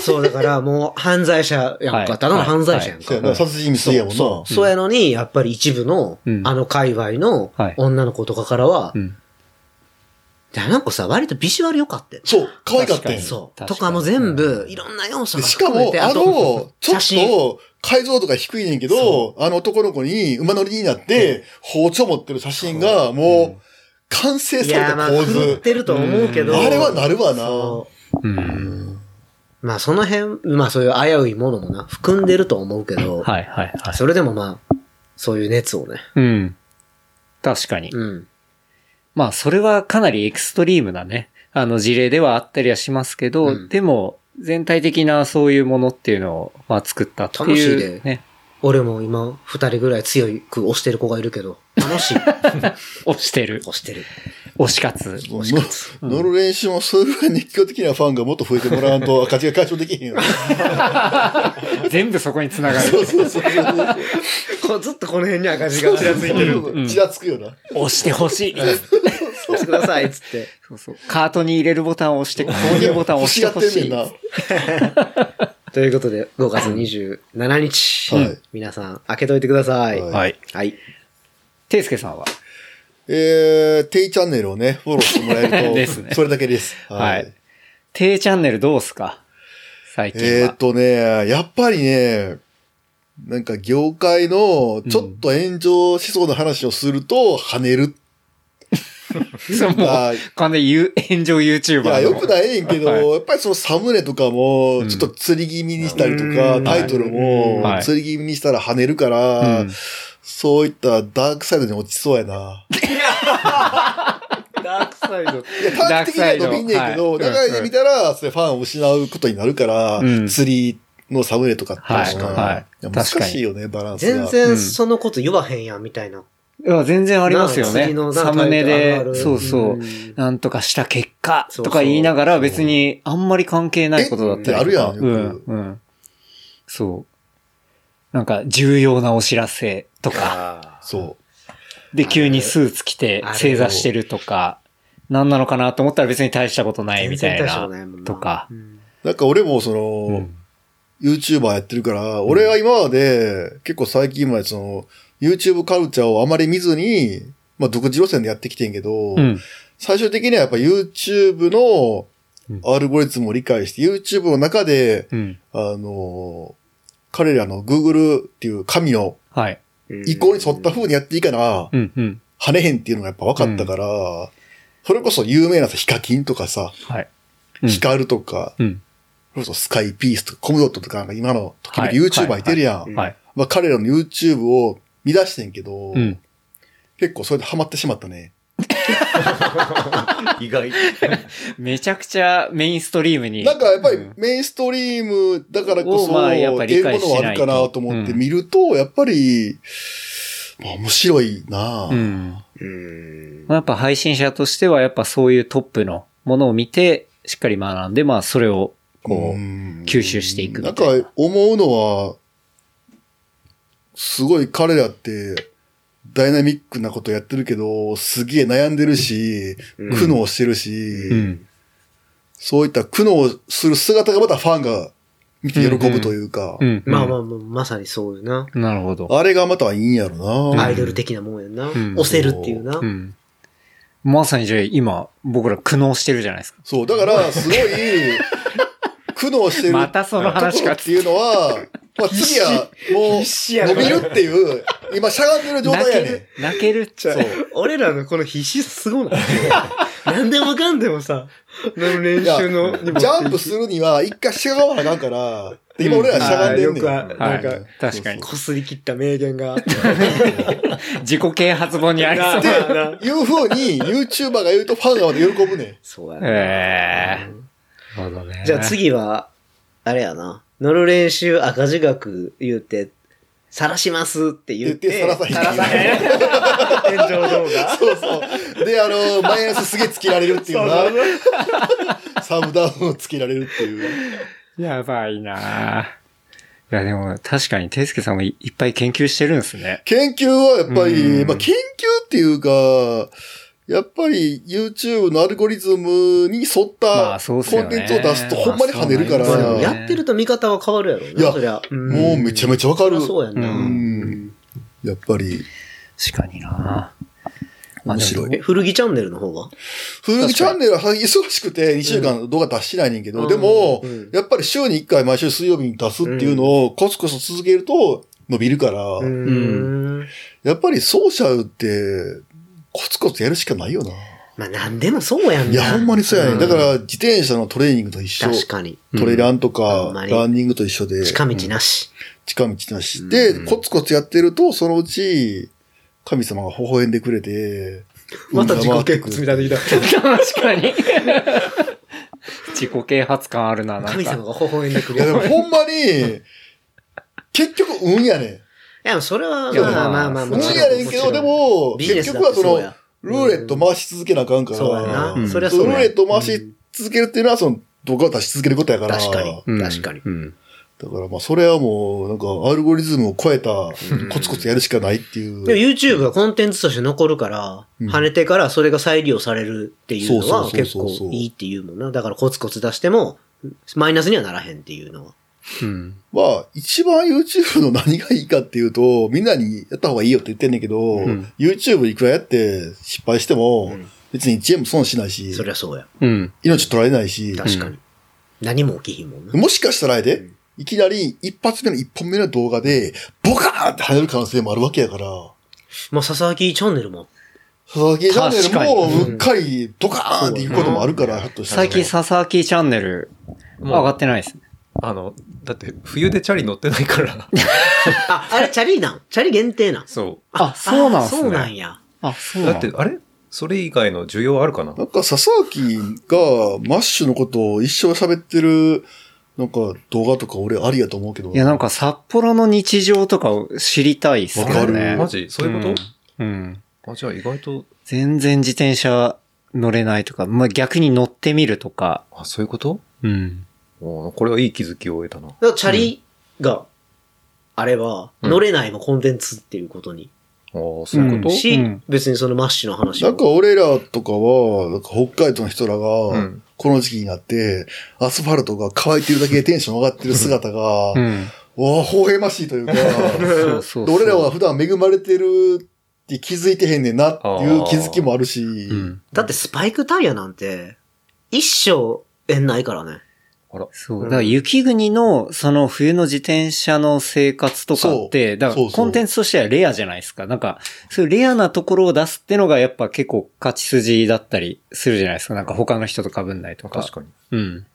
そう、だからもう犯罪者やんはいか。ただの犯罪者やんかそうや。な、殺人未遂やもんな。そう。そうやのに、やっぱり一部のう、んあの界隈のはい女の子とかからはう、ん。じゃあなんかさ、割とビジュアル良かったよ。そう、可愛かったんや確かにそう。確かにとかも全部、いろんな要素がでしかも、含めて、あとの、ちょっ写真。と、解像度が低いねんけど、あの男の子に馬乗りになって、包丁持ってる写真が、もう、完成されたまあ、狂っ構図。てると思うけど。あれはなるわな。そううん。まあ、その辺、まあ、そういう危ういものもな、含んでると思うけど、はいはいはい。それでもまあ、そういう熱をね。うん。確かに。うん。まあ、それはかなりエクストリームなね、あの事例ではあったりはしますけど、うんでも、全体的なそういうものっていうのを、まあ、作ったっていう。楽しいでね。俺も今、二人ぐらい強く押してる子がいるけど、楽しい。押してる。押してる。推し活。もう乗乗る練習もそれぐらい熱狂的なファンがもっと増えてもらわんと赤字が解消できへんよ。全部そこに繋がる。そうそうそう。こうずっとこの辺に赤字がちらついてる。うんちらつくよな。押してほしい。押してください、つって。そうそう。カートに入れるボタンを押して、購入ボタンを押してほしい。ということで、5月27日。はい皆さん、開けといてください。はいはい。はい。ていすけさんは？えー、テイチャンネルをね、フォローしてもらえると、ね。それだけです。はい。てい。チャンネルどうすか？最近は。えーっとね、やっぱりね、なんか業界のちょっと炎上しそうな話をすると跳ねる。そうもう、あ完全炎上 YouTuber いや、のよくないねんけど、はい。やっぱりそのサムネとかも、ちょっと釣り気味にしたりとか、うん。タイトルもはい。釣り気味にしたら跳ねるから、うんそういったダークサイドに落ちそうやな。ダークサイド。いや、短期的には伸びんねんけど、ダークサイド長いで見たら、それファンを失うことになるから、うん釣りのサムネとかっていうのははいはいや確かに難しいよね、バランスが。全然そのこと言わへんやん、みたいな。いや、全然ありますよねサムネで、るそうそううん。なんとかした結果とか言いながら別にあんまり関係ないことだったりあるやん、うん。そう。なんか重要なお知らせとか。あそで、急にスーツ着て正座してるとか。何なのかなと思ったら別に大したことないみたいなことか。なんか俺もその、うん YouTuber やってるから、俺は今まで結構最近までその、YouTube カルチャーをあまり見ずに、まあ独自路線でやってきてんけど、うん。最終的にはやっぱ YouTube のうんアルゴリズムを理解して、YouTube の中で、うん。あの、彼らの Google っていう神のはい。意向に沿った風にやっていいかな、うん、うん。跳ねへんっていうのがやっぱ分かったから、それこそ有名なさ、ヒカキンとかさ、はい。うんヒカルとか、うん。それこそスカイピースとかコムドットとかなんか今の時々はい YouTuber いてるやん。はいはい。まあ彼らの YouTube を見出してんけど、うん。結構それでハマってしまったね。意外。めちゃくちゃメインストリームに。なんかやっぱりうんメインストリームだからこそ、をまあやっぱりあるかなと思って見ると、やっぱり、まあ面白いなぁうん。うん。まあやっぱ配信者としてはやっぱそういうトップのものを見て、しっかり学んで、まあそれをこう、ん吸収していくみなんたいなか思うのは、すごい彼らって、ダイナミックなことやってるけど、すげえ悩んでるし、うん苦悩してるし、うん。そういった苦悩する姿がまたファンが見て喜ぶというか、うん。まあまあまあ、まさにそうよな。なるほど。あれがまたいいんやろな、アイドル的なもんやんな。ん押せるっていうな。うん。まさにじゃあ今、僕ら苦悩してるじゃないですか。そう、だから、すごい、苦悩してる。またその話かところっていうのは、まあ次は、もう、伸びるっていう、今しゃがんでる状態やね泣ける。泣けるっちゃ。そう。俺らのこの必死さすごない 何でもかんでもさ、の練習の、ジャンプするには、一回しゃがまなあかんから、で今俺らしゃがんでんねん。あーよくあはいなんか。確かに。こすり切った名言が。自己啓発本にありそう。っていう風に YouTuber が言うとファンがまで喜ぶねん。そうやええなるほどね。じゃあ次は、あれやな。乗る練習赤字額言うて、晒しますって言って。言って晒さへん晒さへん。炎上動画。そうそう。で、あの、マイナスすげえつけられるっていうな。サブダウンをつけられるっていう。やばいなぁいや、でも確かに、ていすけさんもいいっぱい研究してるんですね。研究はやっぱり、うんまあ研究っていうか、やっぱり YouTube のアルゴリズムに沿っまたコンテンツを出すとほんまに跳ねるから、まあねや。ってると見方は変わるやろうな。いや。そりゃ。もうめちゃめちゃわかる。そうやんな。ううん。やっぱり、確かにな。ぁ面白い。え、古着チャンネルの方は？古着チャンネルは忙しくて2週間動画出してないねんけど、うん。でも、うん。やっぱり週に1回毎週水曜日に出すっていうのをコツコツ続けると伸びるから、うーん。やっぱりソーシャルってコツコツやるしかないよな。まあ何でもそうやんな。いや、ほんまにそうやね。うんだから自転車のトレーニングと一緒。確かに。トレランとほかんまにランニングと一緒で、近道なし。近道なし。で、うんコツコツやってると、そのうち、神様が微笑んでくれて、また自己結構積み立てきた。確かに。自自己啓発感あるな、なん神様か。が微笑んでくいや、る。いでもほんまに、結局運やねん。や、それは、まあまあまあ、まあ運もちろんやねんけど、で、も、結局はそのルーレット回し続けなあかんから。そうやな。うんそりゃそうや。ルーレット回し続けるっていうのは、その、動画を出し続けることやから。確かに。うん確かに。うん。だからまあ、それはもう、なんか、アルゴリズムを超えた、コツコツやるしかないっていう。でも YouTube がコンテンツとして残るから、うん跳ねてからそれが再利用されるっていうのは結構いいっていうもんな。だからコツコツ出しても、マイナスにはならへんっていうのは。うん。まあ、一番 YouTube の何がいいかっていうと、みんなにやった方がいいよって言ってんねんけど、ん YouTube いくらやって失敗しても、うん別に1円も損しないしそ、りゃそうや。うん。命取られないし、確かに。何も起きひんもんな。もしかしたらやで、いきなり一発目の一本目の動画で、ボカーンって跳ねる可能性もあるわけやから、まあ、佐々木チャンネルも。佐々木チャンネ確かにルもうっかりドカーンっていくこともあるから、ひょっとしたら。最近佐々木チャンネル上がってないですね。あの、だって冬でチャリ乗ってないから。あ、あれ、チャリなん？チャリ限定なん？そあ、そうなんすね。そうなんや。あ、そうだって、あれ？それ以外の需要あるかな？なんか佐々木がマッシュのことを一生喋ってる、なんか動画とか俺ありやと思うけど。いや、なんか札幌の日常とかを知りたいっすよわかるね。マジ？そういうこと？うん。うん。あ、じゃあ意外と、全然自転車乗れないとか、まあ、逆に乗ってみるとか。あ、そういうこと？うん。おこれはいい気づきを得たな。だからチャリがあれば、うん乗れないもコンテンツっていうことに。ああ、そういうこと、うんし、うん別にそのマッシュの話なんか俺らとかは、なんか北海道の人らうがん、この時期になって、アスファルトが乾いてるだけでテンション上がってる姿が、うん。わあ、微笑ましいというか、そうそうそう。で俺らは普段恵まれてるって気づいてへんねんなっていう気づきもあるし、うん。だってスパイクタイヤなんて、一生縁ないからね。そう。だから雪国のその冬の自転車の生活とかって、だからコンテンツとしてはレアじゃないですか。なんか、そういうレアなところを出すってのがやっぱ結構勝ち筋だったりするじゃないですか。なんか他の人と被んないとか。確かに。うん。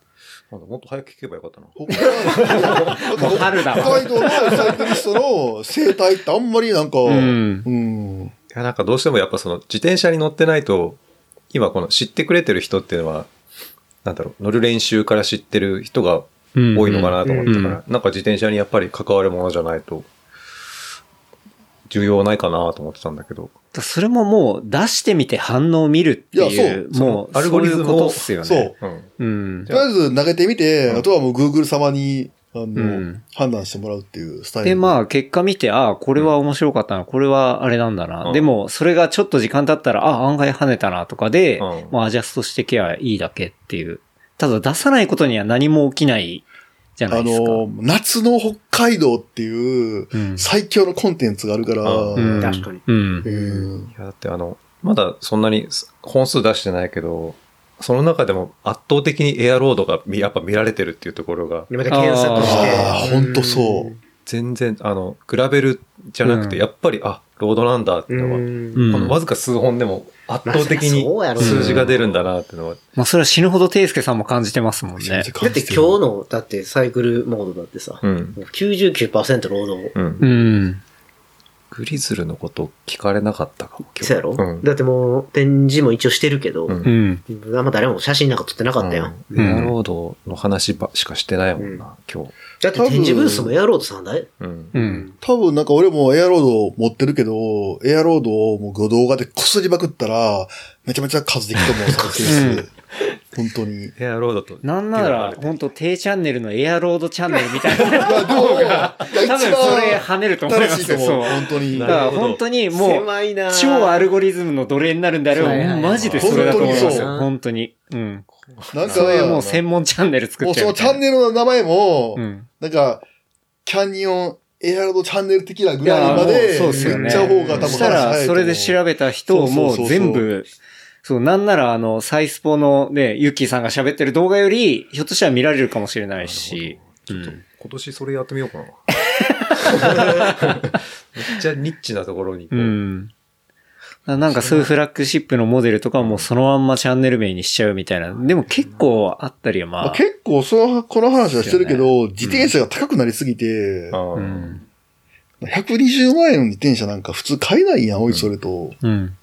なんだもっと早く聞けばよかったな。北 もう春だわ北海道のサイクリストの生態ってあんまりなんか、うんうんいや、なんかどうしてもやっぱその自転車に乗ってないと、今この知ってくれてる人っていうのは、なんだろう、乗る練習から知ってる人が多いのかなと思ったから、なんか自転車にやっぱり関わるものじゃないと、重要ないかなと思ってたんだけど。それももう出してみて反応を見るっていう、そうもう、アルゴリズムをそういうことっすよね。そう。うん。うんと。りあえず投げてみて、うんあとはもう Google 様に、あの、ん判断してもらうっていうスタイル。で、まあ、結果見て、ああ、これは面白かったな、これはあれなんだな。うんでも、それがちょっと時間経ったら、ああ、案外跳ねたなとかで、うんまあ、アジャストしてけばいいだけっていう。ただ、出さないことには何も起きないじゃなあいですか。の、夏の北海道っていううん最強のコンテンツがあるから、うんうん確かに。うん。うんいや、だってあの、まだそんなに本数出してないけど、その中でも圧倒的にエアロードが見やっぱ見られてるっていうところが、また検索して。ああ、ほんとそう。全然、あの、比べるじゃなくて、うんやっぱり、あ、ロードなんだっていうのは、うんこのわずか数本でも圧倒的に数字が出るんだなっていうのは、まあ、それは死ぬほどテイスケさんも感じてますもんね。だって今日の、だってサイクルモードだってさ、うん。もう99%ロード。うん。うん。グリズルのこと聞かれなかったかも、今日。そうやろ、うん。だってもう展示も一応してるけど、うんうん。あんま誰も写真なんか撮ってなかったやん。うんエアロードの話ばしかしてないもんな、今日。だって展示ブースもエアロードさんだい？うん。うん。多分なんか俺もエアロード持ってるけど、エアロードをもう動画でこすりまくったら、めちゃめちゃ数できると思う、再生数。本当に。エアロードと。なんなら、ほんと低チャンネルのエアロードチャンネルみたいな。いや、でも、いや多分それ跳ねると思いますよ。そう。本当に。だから本当にもう、狭いなぁ超アルゴリズムの奴隷になるんであれば、マジでそれだと思います本当によ。本当に。うん。なんか、そういうもう専門チャンネル作もうそのチっちゃうみたいな。ャンネルの名前も、うん。なんか、キャニオン、エアロードチャンネル的なぐらいまで、そうっすよね言っちゃう方が多分そしたら、それで調べた人をもう全部、そう、なんならあの、サイスポのね、ユッキーさんが喋ってる動画より、ひょっとしたら見られるかもしれないし。ちょっとうん今年それやってみようかな。めっちゃニッチなところにこう。うん。なんかそういうフラッグシップのモデルとかもそのまんまチャンネル名にしちゃうみたいな。でも結構あったりはままああ。結構、その、この話はしてるけど、自転車が高くなりすぎて、うん。120万円の自転車なんか普通買えないやん、おいそれと。うん。って、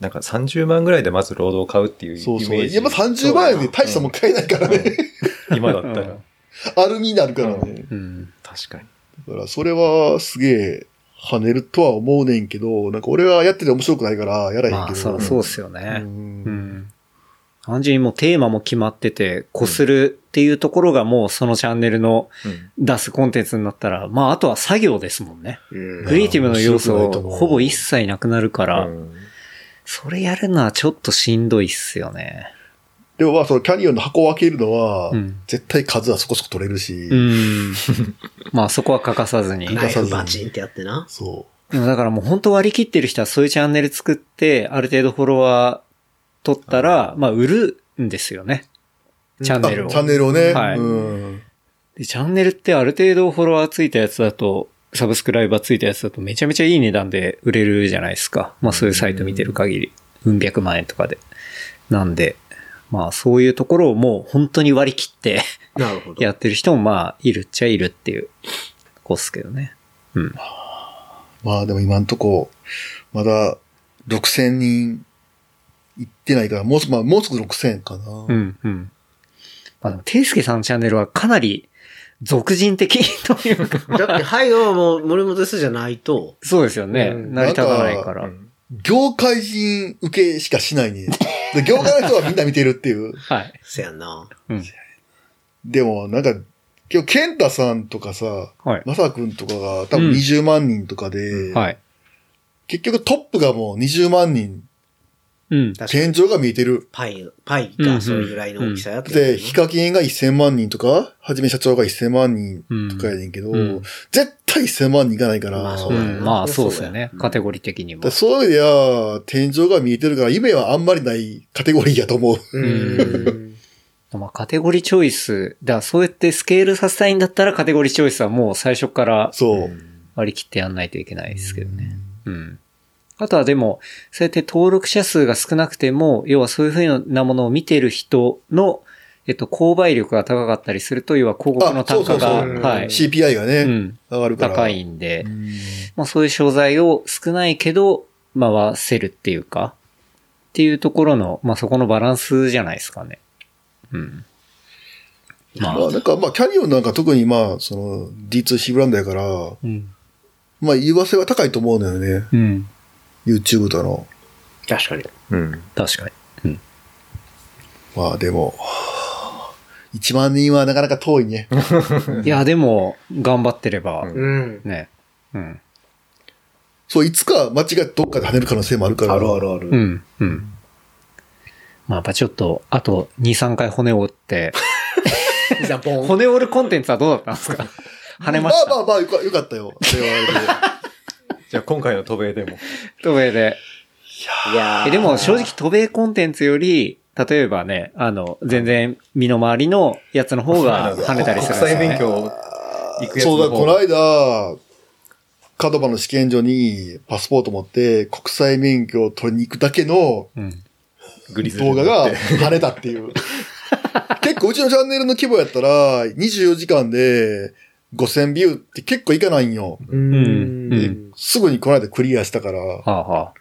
なんか30万ぐらいでまずロードを買うっていうイメそうそう。ージ。いや、まあ30万円で大したもん買えないからね。今だったら。アルミになるからね。うん。確かに。だから、それはすげえ跳ねるとは思うねんけど、なんか俺はやってて面白くないからやらへんけど。まあ、そう、そうっすよう。ね。うんん。単純にもうテーマも決まってて、こするっていうところがもうそのチャンネルのうん。出すコンテンツになったら、まああとは作業ですもんね。うんクリエイティブの要素ほぼ一切なくなるから、うんそれやるのはちょっとしんどいっすよね。でもまあ、そのキャニオンの箱を開けるのは、うん絶対数はそこそこ取れるし、うん。まあそこは欠かさずに。ナイフバチンってやってな。そでもだからもう本当割り切ってる人はそういうチャンネル作って、ある程度フォロワー取ったら、まあ売るんですよね。チャンう。ネルを。あチャンネルをね。はいうん。で、チャンネルってある程度フォロワーついたやつだと、サブスクライバーついたやつだとめちゃめちゃいい値段で売れるじゃないですか。まあそういうサイト見てる限り。うん百万円とかで。なんで、まあそういうところをもう本当に割り切って なるほど。やってる人もまあいるっちゃいるっていうとこっすけどね。うん。まあでも今んとこ、まだ6000人行ってないから、もうすぐ、まあもうすぐ6000かな。うん、うん。まあでも、ていすけさんのチャンネルはかなり俗人的というか。だって、はいはもう森本ですじゃないと。そうですよね。うん成り立たないから。うん業界人受けしかしないね。で 業界の人はみんな見てるっていう。はい。せやんな。うん。でも、なんか、今日、ケンタさんとかさ、はい。マサ君とかが多分うん20万人とかで、はい。結局トップがもう20万人、うん。天井が見えてる。パイ、パイがそれぐらいの大きさやったで、ヒカキンが1000万人とか、はじめ社長が1000万人とかやねんけど、うん絶対1000万人いかないから、まあそううだよん。まあ、そうですよね。カテゴリー的にも。そういう意味では、天井が見えてるから、夢はあんまりないカテゴリーやと思う。うーん。まあ、カテゴリーチョイス。だから、そうやってスケールさせたいんだったら、カテゴリーチョイスはもう最初からそう。割り切ってやんないといけないですけどね。うん。あとはでも、そうやって登録者数が少なくても、要はそういうふうなものを見てる人の、えっと、購買力が高かったりすると、要は広告の単価が、うそうそうはい。CPI がね、うん。上がるから。高いんで、うんまあそういう商材を少ないけど、回せるっていうか、っていうところの、まあそこのバランスじゃないですかね。うん。まあ、まあ、なんか、まあ、キャニオンなんか特にまあ、その、D2C ブランドやから、うん。まあ、言わせは高いと思うのよね。うん。YouTube との。確かに。うん。確かに。まあ、でも、1万人はなかなか遠いね。いや、でも、頑張ってれば、うんうん。ね。うん。そう、いつか間違ってどっかで跳ねる可能性もあるから。あるあるある。うん。うん。まあ、やっぱちょっと、あと2、3回骨を折って、じゃあ、ボン。骨折るコンテンツはどうだったんですか？跳ねました。まあまあまあ、よかよかったよ。それはあれでじゃあ今回の渡米でも。と上で。いやでも正直、渡米コンテンツより、例えばね、あの、全然身の回りのやつの方が跳ねたりするね。国際勉強行くやつそうだ、この間、カドバの試験所にパスポート持って国際免許を取りに行くだけの動画が跳ねたっていう。結構うちのチャンネルの規模やったら、24時間で5000ビューって結構いかないんよ。ううんで、すぐにこの間クリアしたから。はあはあ。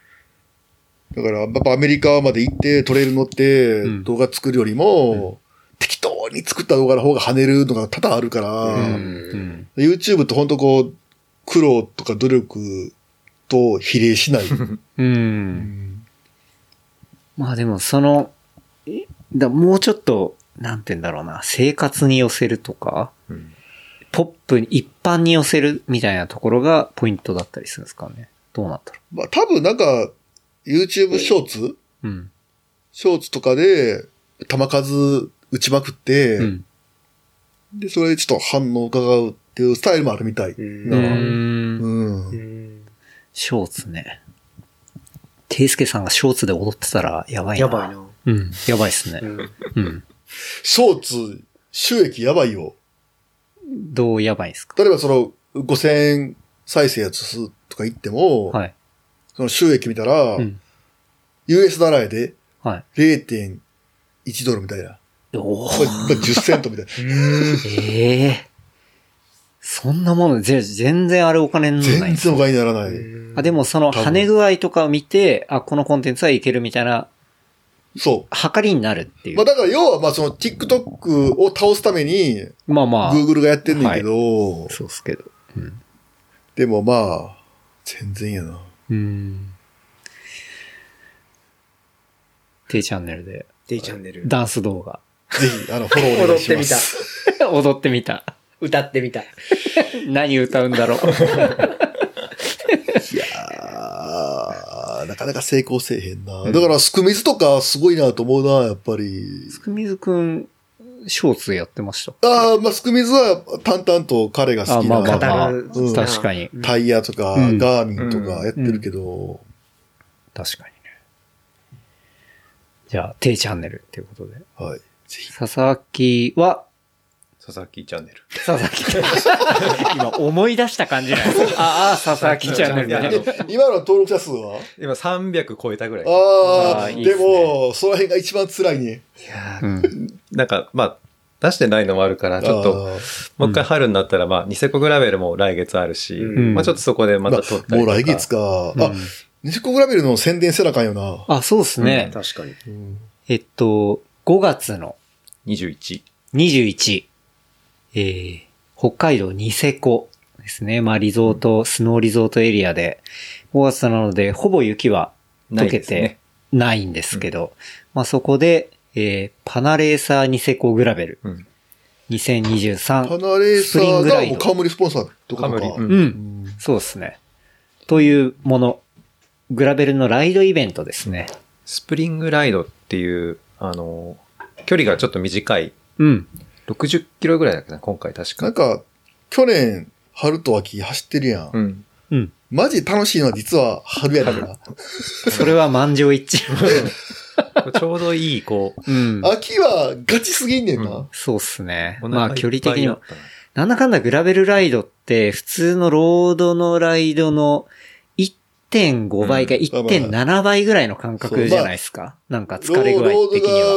だから、やっぱアメリカまで行ってトレイル乗ってうん動画作るよりも、適当に作った動画の方が跳ねるのが多々あるから、うん。YouTube ってほんとこう、苦労とか努力と比例しない。うん。まあでも、その、えだもうちょっと、なんて言うんだろうな、生活に寄せるとか、うんポップに、一般に寄せるみたいなところがポイントだったりするんですかね。どうなったら。まあ多分なんか、YouTube ショーツ？うん。ショーツとかで、球数打ちまくって、うん。で、それでちょっと反応を伺うっていうスタイルもあるみたい。うんなう。うん。うんんショーツね。ていすけさんがショーツで踊ってたらやばいな。やばいな。うん。やばいっすねう。んうん。ショーツ、収益やばいよ。どうやばいんですか？例えばその、5000円再生やつとか言っても、はい。その収益見たら、うん。US ダラーではい。0.1ドルみたいな。おおこれこれ10セントみたいな。ええそんなもの、ぜ全然あれお金にならない全。然お金にならない。あ、でもその跳ね具合とかを見て、あ、このコンテンツはいけるみたいな、そ測りになるっていうう。まあ。だから要はまあその TikTok を倒すためにまあまあ。Google がやってんねんけど、そうっすけど。でもまあ、全然やな。うん。T チャンネルで、D チャンネル。ダンス動画。ぜひ、あの、フォローお願いします。踊ってみた。歌ってみた。何歌うんだろう。いやー、なかなか成功せえへんな。だから、スクミズとかすごいなと思うな、やっぱり。つくみずくん、ショーツやってました。ああ、まあ、スクミズは淡々と彼が好きあまあまあなまあ、うん確かに。タイヤとか、うんガーミンとかやってるけど、確かにね。じゃあ、T チャンネルっていうことで。はい。ぜひ。佐々木は、佐々木チャンネル。佐々木。今思い出した感じなんですかああ、佐々木チャンネル。今の登録者数は？今300超えたぐらい。ああ、であーいいっすねも、その辺が一番辛いね。うん。なんか、まあ、出してないのもあるから、ちょっと、あもう一回春になったら、まあ、ニセコグラベルも来月あるし、うんまあちょっとそこでまた撮ったあ、りとか。もう来月か。あうん、ニシコグラベルの宣伝せなあかんよな。あ、そうですね。確かに。うんえっと、5月の21。21、えー、北海道ニセコですね。まあ、リゾート、スノーリゾートエリアで、5月なので、ほぼ雪は溶けてないんですけど、まあ、そこで、えー、パナレーサーニセコグラベルうん。2023。パナレーサスプリンーグライドがもう冠スポンサーってことか。カムリ。う。うんん。そうですね。というもの。グラベルのライドイベントですね。スプリングライドっていう、あの、距離がちょっと短い、うん。60キロぐらいだっけな、今回確か。なんか、去年、春と秋走ってるやん。うん。うん。マジ楽しいのは実は春やから。それは満場一致。ちょうどいい、こう、うん。秋はガチすぎんねんな。うんそうっすね。お腹まあ距離的にもいっぱいだ。ったななんだかんだグラベルライドって普通のロードのライドの1.5倍かうん1.7倍ぐらいの感覚じゃないですか。なんか疲れ具ロード合的には。が、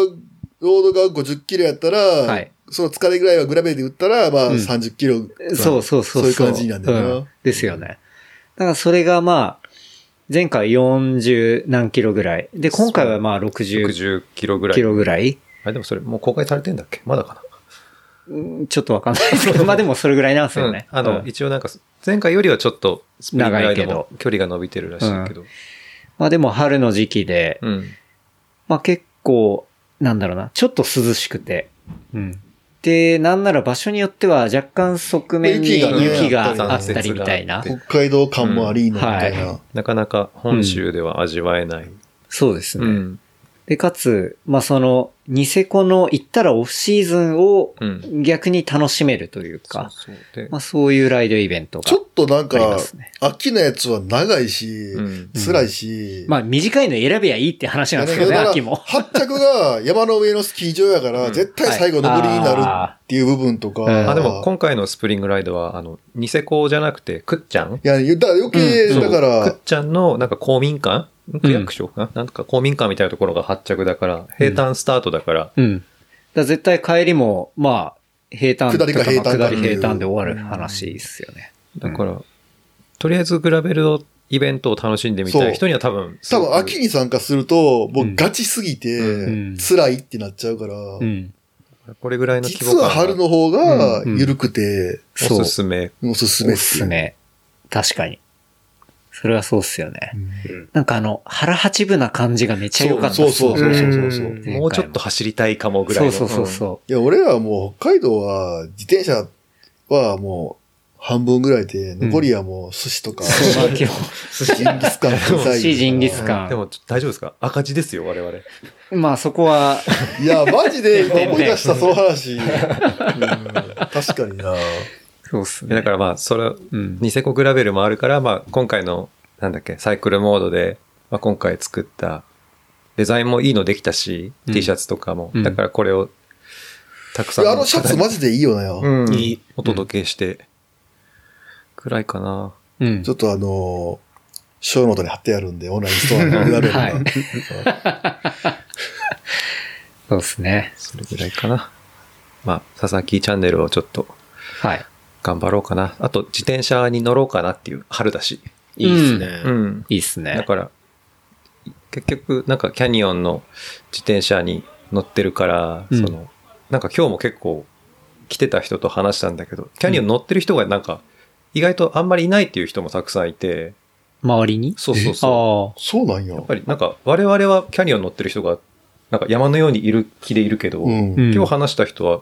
ロードが50キロやったら、はいその疲れぐらいはグラベルで打ったら、まあうん30キロ。そうそうそう。そういう感じになるんだよなうんですよね。だからそれがまあ、前回40何キロぐらい。で、今回はまあ60 60キロぐらい。キロぐらい。あれでもそれもう公開されてんだっけ？まだかな？うんちょっとわかんないですけど、まあでもそれぐらいなんですよね。うんあの、うん一応なんか、前回よりはちょっと、スプリングライド長いけども距離が伸びてるらしいけど。まあでも春の時期で、うん。まあ結構、なんだろうな、ちょっと涼しくて。うん。で、なんなら場所によっては若干側面に雪があったりみたいな北海道感もありーのみたいな。うんなかなか本州では味わえない。そうですね。うん。で、かつ、まあその、ニセコの行ったらオフシーズンをうん。逆に楽しめるというか、そうそう。でまあそういうライドイベントが。ちょっとなんか秋のやつは長いし、うん。辛いし、まあ短いの選べばいいって話なんですけどね、秋も。発着が山の上のスキー場やから、うん。絶対最後登りになるっていう部分とか。はいあーあ、でも今回のスプリングライドは、あの、ニセコじゃなくて、クッチャンいや、だから余計、うん。だからクッ、チャンのなんか公民館？区役所かな、なんか公民館みたいなところが発着だから、平坦スタートだから、うん。だから絶対帰りも、まあ、平坦下りか平坦か下り平坦で終わる話ですよね。だから、とりあえずグラベルのイベントを楽しんでみたい人には多分、多分秋に参加すると、もううん。ガチすぎてうん、辛いってなっちゃうから、うん。これぐらいの規実は模感が。春の方がうん。緩くて、そう。おすすめ。おすすめすすすめ。確かに。それはそうっすよね。うんなんかあの、腹八分な感じがめっちゃ良かったそうそうそうそうそうもうちょっと走りたいかもぐらいの。そうそうそうそいや、俺らはもう北海道は自転車はもう半分ぐらいで、残りはもう寿司とか、う。そう、まあ今 ジンギスカン寿司ジンギスカンでも大丈夫ですか？赤字ですよ、我々。日、まあそこは、いや、マジで今思い出した、その話。うん確かにな。そうっすね。だからまあ、それ、うん。ニセコグラベルもあるから、まあ、今回の、なんだっけ、サイクルモードで、まあ、今回作ったデザインもいいのできたし、うん T シャツとかも。うんだからこれを、たくさんあのシャツマジでいいよなよ。うん、いいお届けして、くらいかな。うんちょっとあのー、ショーノートに貼ってあるんで、オンラインストアに URL がはい そうですね。それぐらいかな。まあ、佐々木チャンネルをちょっとはい。頑張ろうかな。あと、自転車に乗ろうかなっていう春だし。いいですね。うん。いいっすね。だから、結局、なんかキャニオンの自転車に乗ってるから、うんその、なんか今日も結構来てた人と話したんだけど、キャニオン乗ってる人がなんか、意外とあんまりいないっていう人もたくさんいて、周りに？そうそうあそあ。そうなんや。う。やっぱりなんか我々はキャニオン乗ってる人が、なんか山のようにいる気でいるけど、うん。うん今日話した人は、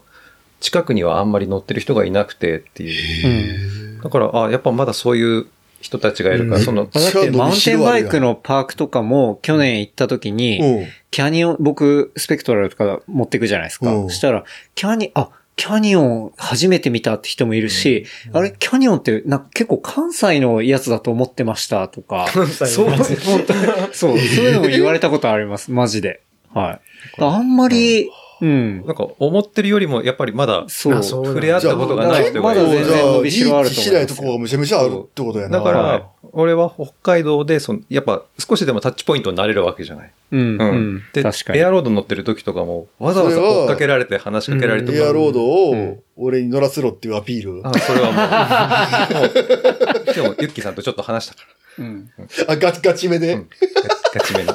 近くにはあんまり乗ってる人がいなくてっていう。うん。だから、あやっぱまだそういう人たちがいるから、うんその、だってマウンテンバイクのパークとかも去年行った時に、うん。キャニオン、僕、スペクトラルとか持ってくじゃないですか。うんそしたら、キャニ、あ、キャニオン初めて見たって人もいるし、あれ、キャニオンってなんか結構関西のやつだと思ってましたとか。そう、本当にそう、そういうのも言われたことあります、マジで。はい。あんまり、うん。なんか思ってるよりもやっぱりまだそう。触れ合ったことがない人がいる。まだ全然伸びしろあると思いますじゃあ、いい気しないとこがむちゃむちゃあるってことやな。だかはいら、俺は北海道で、その、やっぱ少しでもタッチポイントになれるわけじゃない。うん。うん。で、確かにエ。アロード乗ってる時とかも、わざわざ追っかけられて話しかけられてエアロードうんを俺に乗らせろっていうアピール。あ、それはもう、今日もユッキーさんとちょっと話したかうん。あ、ガチガチめで。ら。うんガチめの。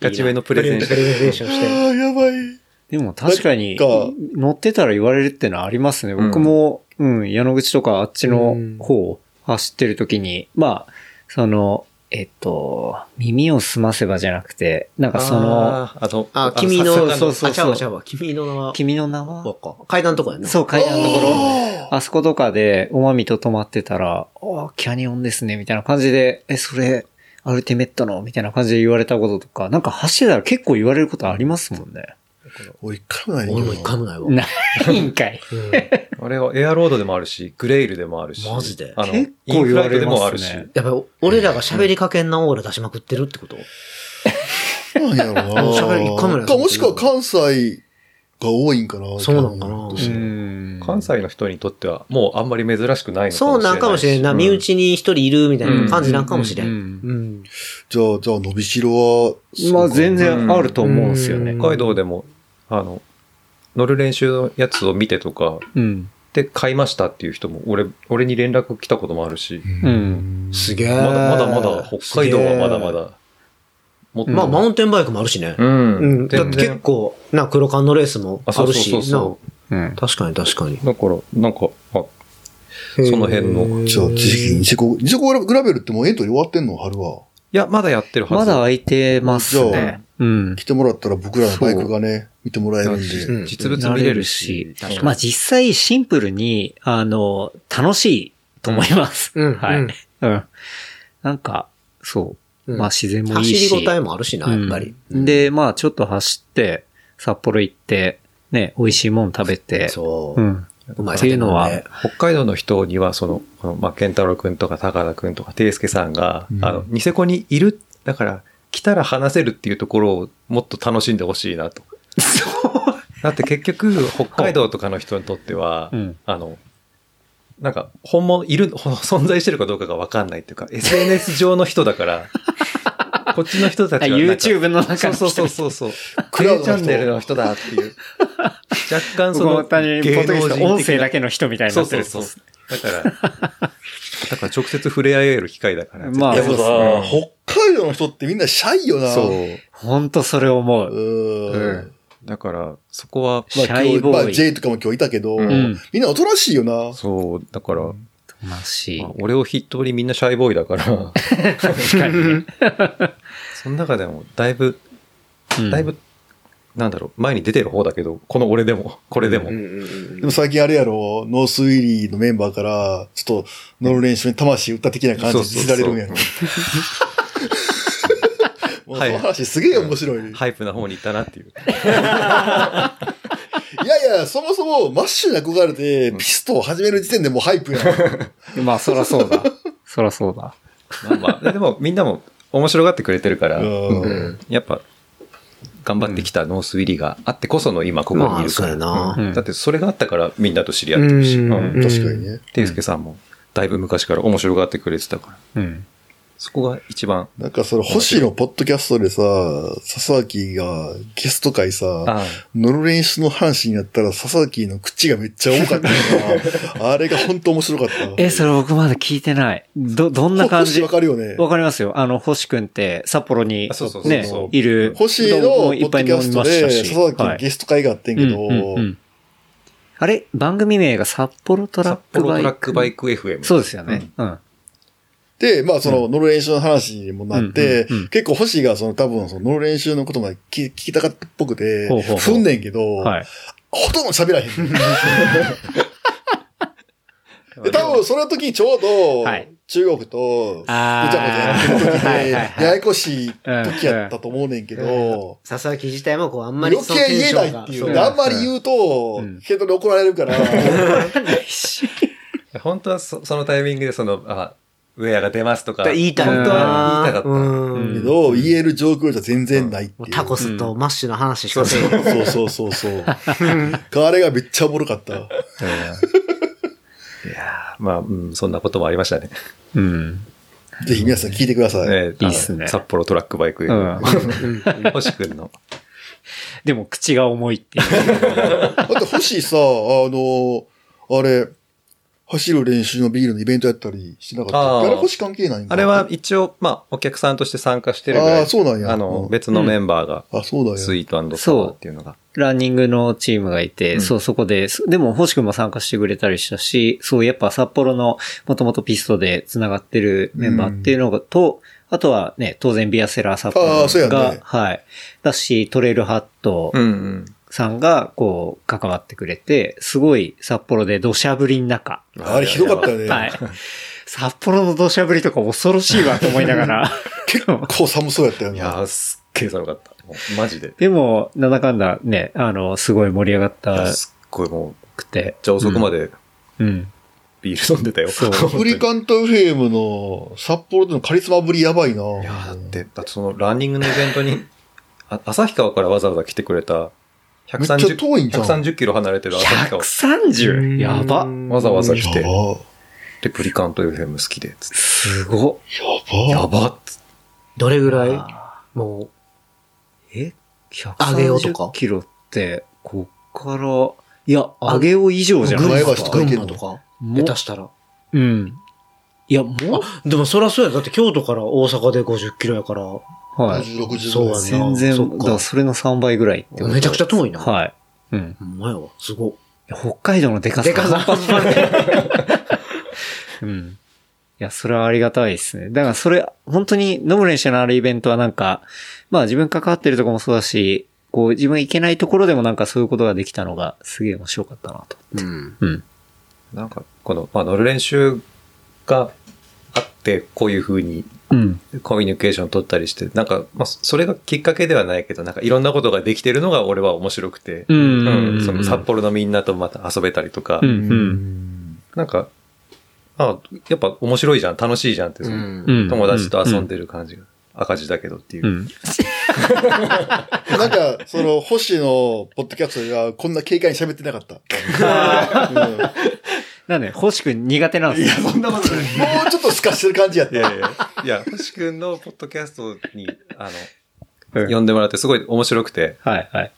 ガチめのプレゼンプレゼンテーションして。ああ、やばい。でも確かに乗ってたら言われるってのはありますね。僕も、うん、矢野口とかあっちの方走ってる時に、まあ、その、えっと、耳を澄ませばじゃなくて、なんかその、あー、あ君の、そうそうそうあ、ちゃうわちゃうわ。君の名は、君の名は？わか階段のとこやな。そう、階段のところ。あそことかで、おまみと泊まってたら、あキャニオンですね、みたいな感じで、え、それ、アルティメットの？みたいな感じで言われたこととか、なんか走ってたら結構言われることありますもんね。俺一回もない俺も一回もないわ。ないんかい。あれはエアロードでもあるし、グレイルでもあるし。マジで？あの、結構言われでもあるし。ますね。やっぱり、俺らが喋りかけんなオーラ出しまくってるってこと？なんやろな。喋り一回もないかもしくは関西が多いんかな。そうなんかな。関西の人にとっては、もうあんまり珍しくないのかもしれないし。そうなんかもしれんな。うん身内に一人いるみたいな感じなんかもしれん。じゃあ、じゃあ、伸びしろは、まあ全然あると思うんですよね。うん北海道でも、あの、乗る練習のやつを見てとか、うん。で買いましたっていう人も、俺、俺に連絡来たこともあるし、うん。すげえ。まだまだまだ、北海道はまだまだ。もっとまあ、マウンテンバイクもあるしね。うん。うん。だって全然結構、な、黒缶のレースもあ、そうそうあるし、そうそうんな。確かに確かに。う。だから、なんか、あ、その辺の。いじゃあ、自力ニセコ、ニセコグラベルってもうエントリー終わってんの？春は。や、まだやってるはず。まだ空いてますじゃあね。うん。来てもらったら僕らのバイクがね、見てもらえるんで。うん実物見れるし。し、まあ実際シンプルに、あの、楽しいと思います。うんはい。ううんん。なんか、そう。うんまあ自然もいいし。走り応えもあるしな、やっぱり。うんで、まあちょっと走って、札幌行って、ね、美味しいもん食べて。そうう。ん。うまいっていうのは北海道の人には、その、このまあ、健太郎くんとか高田くんとか、ていすけさんが、うんあの、ニセコにいる、だから、来たら話せるっていうところをもっと楽しんでほしいなと。だって結局、北海道とかの人にとっては、うんあの、なんか、本物、いる、存在してるかどうかがわかんないっていうか、SNS 上の人だから、こっちの人たあちはなんか。YouTube の中の人そうそうそうそう。クレイチャンネルの人だっていう。若干その、僕本当に、ポッドキャスト音声だけの人みたいにそなってる。うそうそう。だから、だから直接触れ合える機会だから。まあでもそうさ、北海道の人ってみんなシャイよな。そう。本当それ思うう。ん。うんだから、そこは、シャイボーイまあ J とかも今日いたけど、うんみんなおとなしいよな。そう、だから、ましいまあ。俺を筆頭にみんなシャイボーイだから、確かにね。その中でも、だいぶ、うんだいぶ、なんだろう、前に出てる方だけど、この俺でも、これでも。でも最近あれやろ、ノースウィリーのメンバーから、ちょっと乗る練習に魂打った的な感じで知られるんやろ。もうその話すげえ面白い。いハイプな方に行ったなっていう。やいや、そもそもマッシュに憧れて、ピストを始める時点でもうハイプやん。まあ、そらそうだ。そらそうだ。まあまあ、でもみんなも面白がってくれてるから、うんやっぱ、頑張ってきたノースウィリーがあってこその今ここにまあ、いるから。そうやな。うん。だってそれがあったからみんなと知り合ってるし。うん。うん。確かにね。ていすけさん。もだいぶ昔から面白がってくれてたから。うん。そこが一番。なんかその、星のポッドキャストでさ、笹崎がゲスト会さ、あ乗る練習の話になったら笹崎の口がめっちゃ多かったから、あれが本当面白かった。え、それ僕まだ聞いてない。ど、どんな感じ？星わかるよね。わかりますよ。あの、星くんって札幌にあそうそうそういる。星のポッドキャストで笹崎のゲスト会があってんけど、うんうんうんあれ？番組名が札幌トラッ札幌トラックバイク。クバイク FM。そうですよね。うん。で、まあその乗る練習の話にもなって、うんうんうん。結構星がその多分その乗る練習のことが聞聞きたかったっぽくて、ほうほうほう。ふんねんけど、はい。ほとんど喋らへん。で、多分その時ちょうどはい、中国と、ぐちゃぐちゃやってる時で、ややこしい時やったと思うねんけど、佐々木自体もこう、あんまり余計言えないっていう。あんまり言うとうん、ヘッドで怒られるから、本当はそそのタイミングでその、あ、ウェアが出ますとか。言いたい本当は言いたかった。うんけど、言える状況じゃ全然ないっていう。タコスとマッシュの話しかせ。そうそうそうそう。あれがめっちゃおもろかった。いやーまあ、うん、そんなこともありましたね。うん。ぜひ皆さん聞いてください。ねいいっすね札幌トラックバイク。うん星くんの。でも口が重いっていう。だって星さ、あの、あれ、走る練習のビールのイベントやったりしてなかったっあーけあれ星関係ないんかあれは一応、まあ、お客さんとして参加してるぐらい。あーそうなんやあの、うん別のメンバーが、あ、そうだよ。スイートサワーっていうのが。ランニングのチームがいて、うんそう、そこで、そでも、星くんも参加してくれたりしたし、そう、やっぱ札幌の、もともとピストで繋がってるメンバーっていうのが、と、あとはね、当然ビアセラー札幌あーそうやが、ねはい。だし、トレイルハットうんうん。さんが、こう、関わってくれて、すごい札幌で土砂降りの中、あれひどかったよね。はい。札幌の土砂降りとか恐ろしいわと思いながら。結構寒そうやったよね。いやー、すっげえ寒かった。マジで。でも、なんだかんだね、あの、すごい盛り上がったすっごいもう、くて。じゃあ遅くまでうん。ビール飲んでたよ。そうアフリカント FM の札幌でのカリスマぶりやばいな。いやーだって、だってそのランニングのイベントに、あ旭川からわざわざ来てくれた、めっちゃ遠いんじゃん130キロ離れてる旭川。130? やば。わざわざ来て。で、プリカント FM 好きで、すごっ。やば。やばどれぐらい？もえ上げようとか ?130 キロって、こっから、いや、上げよう以上う、じゃない前群馬とか、橋とか？行けんの群馬とか、も下手したら。うん。いや、もでもそりゃそうや。だって京都から大阪で50キロやから、う、はい。50、60そうやな全然、そっかだからそれの3倍ぐらいってことめちゃくちゃ遠いな。はい。うん。ほんまやわ。すごい。いや北海道のでかさ。でかさ半端ない。うん。いや、それはありがたいですね。だからそれ、本当に飲む練習のあるイベントはなんか、まあ自分関わってるとこもそうだし、こう自分行けないところでもなんかそういうことができたのがすげえ面白かったなと。うん。うん。なんか、この、まあ、乗る練習があって、こういう風にうん。コミュニケーション取ったりして、なんか、まあ、それがきっかけではないけど、なんかいろんなことができてるのが俺は面白くて、うんうんその札幌のみんなとまた遊べたりとか、うん。うん。なんか、あやっぱ面白いじゃん、楽しいじゃんって、そのうん友達と遊んでる感じが、赤字だけどっていう。うん。なんか、その、星のポッドキャストではこんな軽快に喋ってなかった。うんなんで、星くん苦手なんでいや、すそんなことない。もうちょっと透かしてる感じやった。いやいや、いや、星くんのポッドキャストに、あの、か呼んでもらってすごい面白くて、はいはい。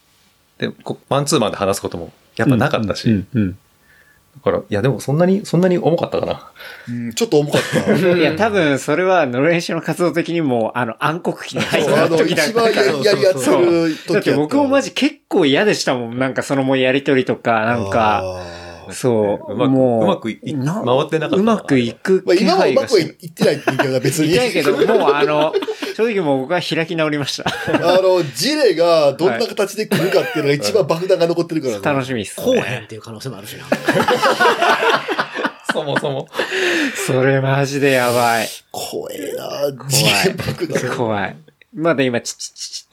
で、こマンツーマンで話すこともやっぱなかったし、うん。うん。だから、いやでもそんなに、そんなに重かったかな。うん、ちょっと重かった。いや、多分、それは、ノル練習の活動的にも、あの、暗黒期に入っそう、あの、た時だ一番ったから。やりやりやってる時だって僕もマジ結構嫌でしたもん。なんかそのもうやりとりとか、なんか、そう、うまくもう。うまくいな回ってなかったうまくいくまあ、気今もうまくはいってないって言うけどな、別に。痛いけど、もうあの、正直もう僕は開き直りました。あの、ジレがどんな形で来るかっていうのが一番爆弾が残ってるからね。楽しみっすこうへんっね。ていう可能性もあるしな。そもそも。それマジでやばい。怖えなジレ爆弾。怖い。まだ今、チチチチ。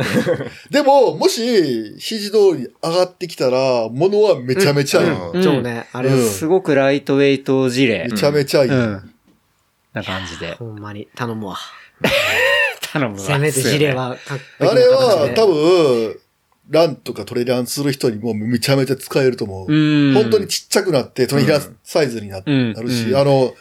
でも、もし、指示通り上がってきたら、物はめちゃめちゃいい。うんそうね。あれ、うんすごくライトウェイト事例め。ちゃめちゃいい。うん。な感じで。ほんまに頼むわ。頼むわ。せめて事例は、あれは多分、分、ランとかトレランする人にもめちゃめちゃ使えると思う。うん。本当にちっちゃくなって、トレランサイズにな,、るし、うんあの、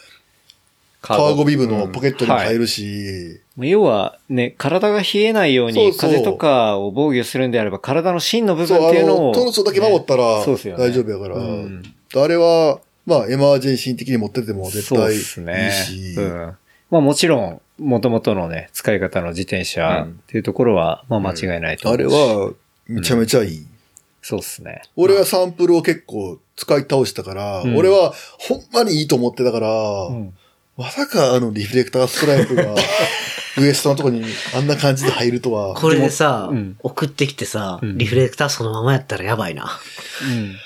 カカーゴビブのポケットにも入るし、要はね、体が冷えないように、そうそう風とかを防御するんであれば、体の芯の部分そう、あの、っていうのを。トルソだけ守ったらそうですよね大丈夫やから、うんあれは、まあ、エマージェンシー的に持ってても絶そう対いいですね。し、うん。まあもちろん、元々のね、使い方の自転車っていうところは、まあ間違いないと思うしあれ、は、めちゃめちゃいい。そうですね。俺はサンプルを結構使い倒したから、うん俺はほんまにいいと思ってたから、うんまさかあのリフレクターストライプが ウエストのとこにあんな感じで入るとは。これでさ、うん送ってきてさ、うんリフレクターそのままやったらやばいな。うん。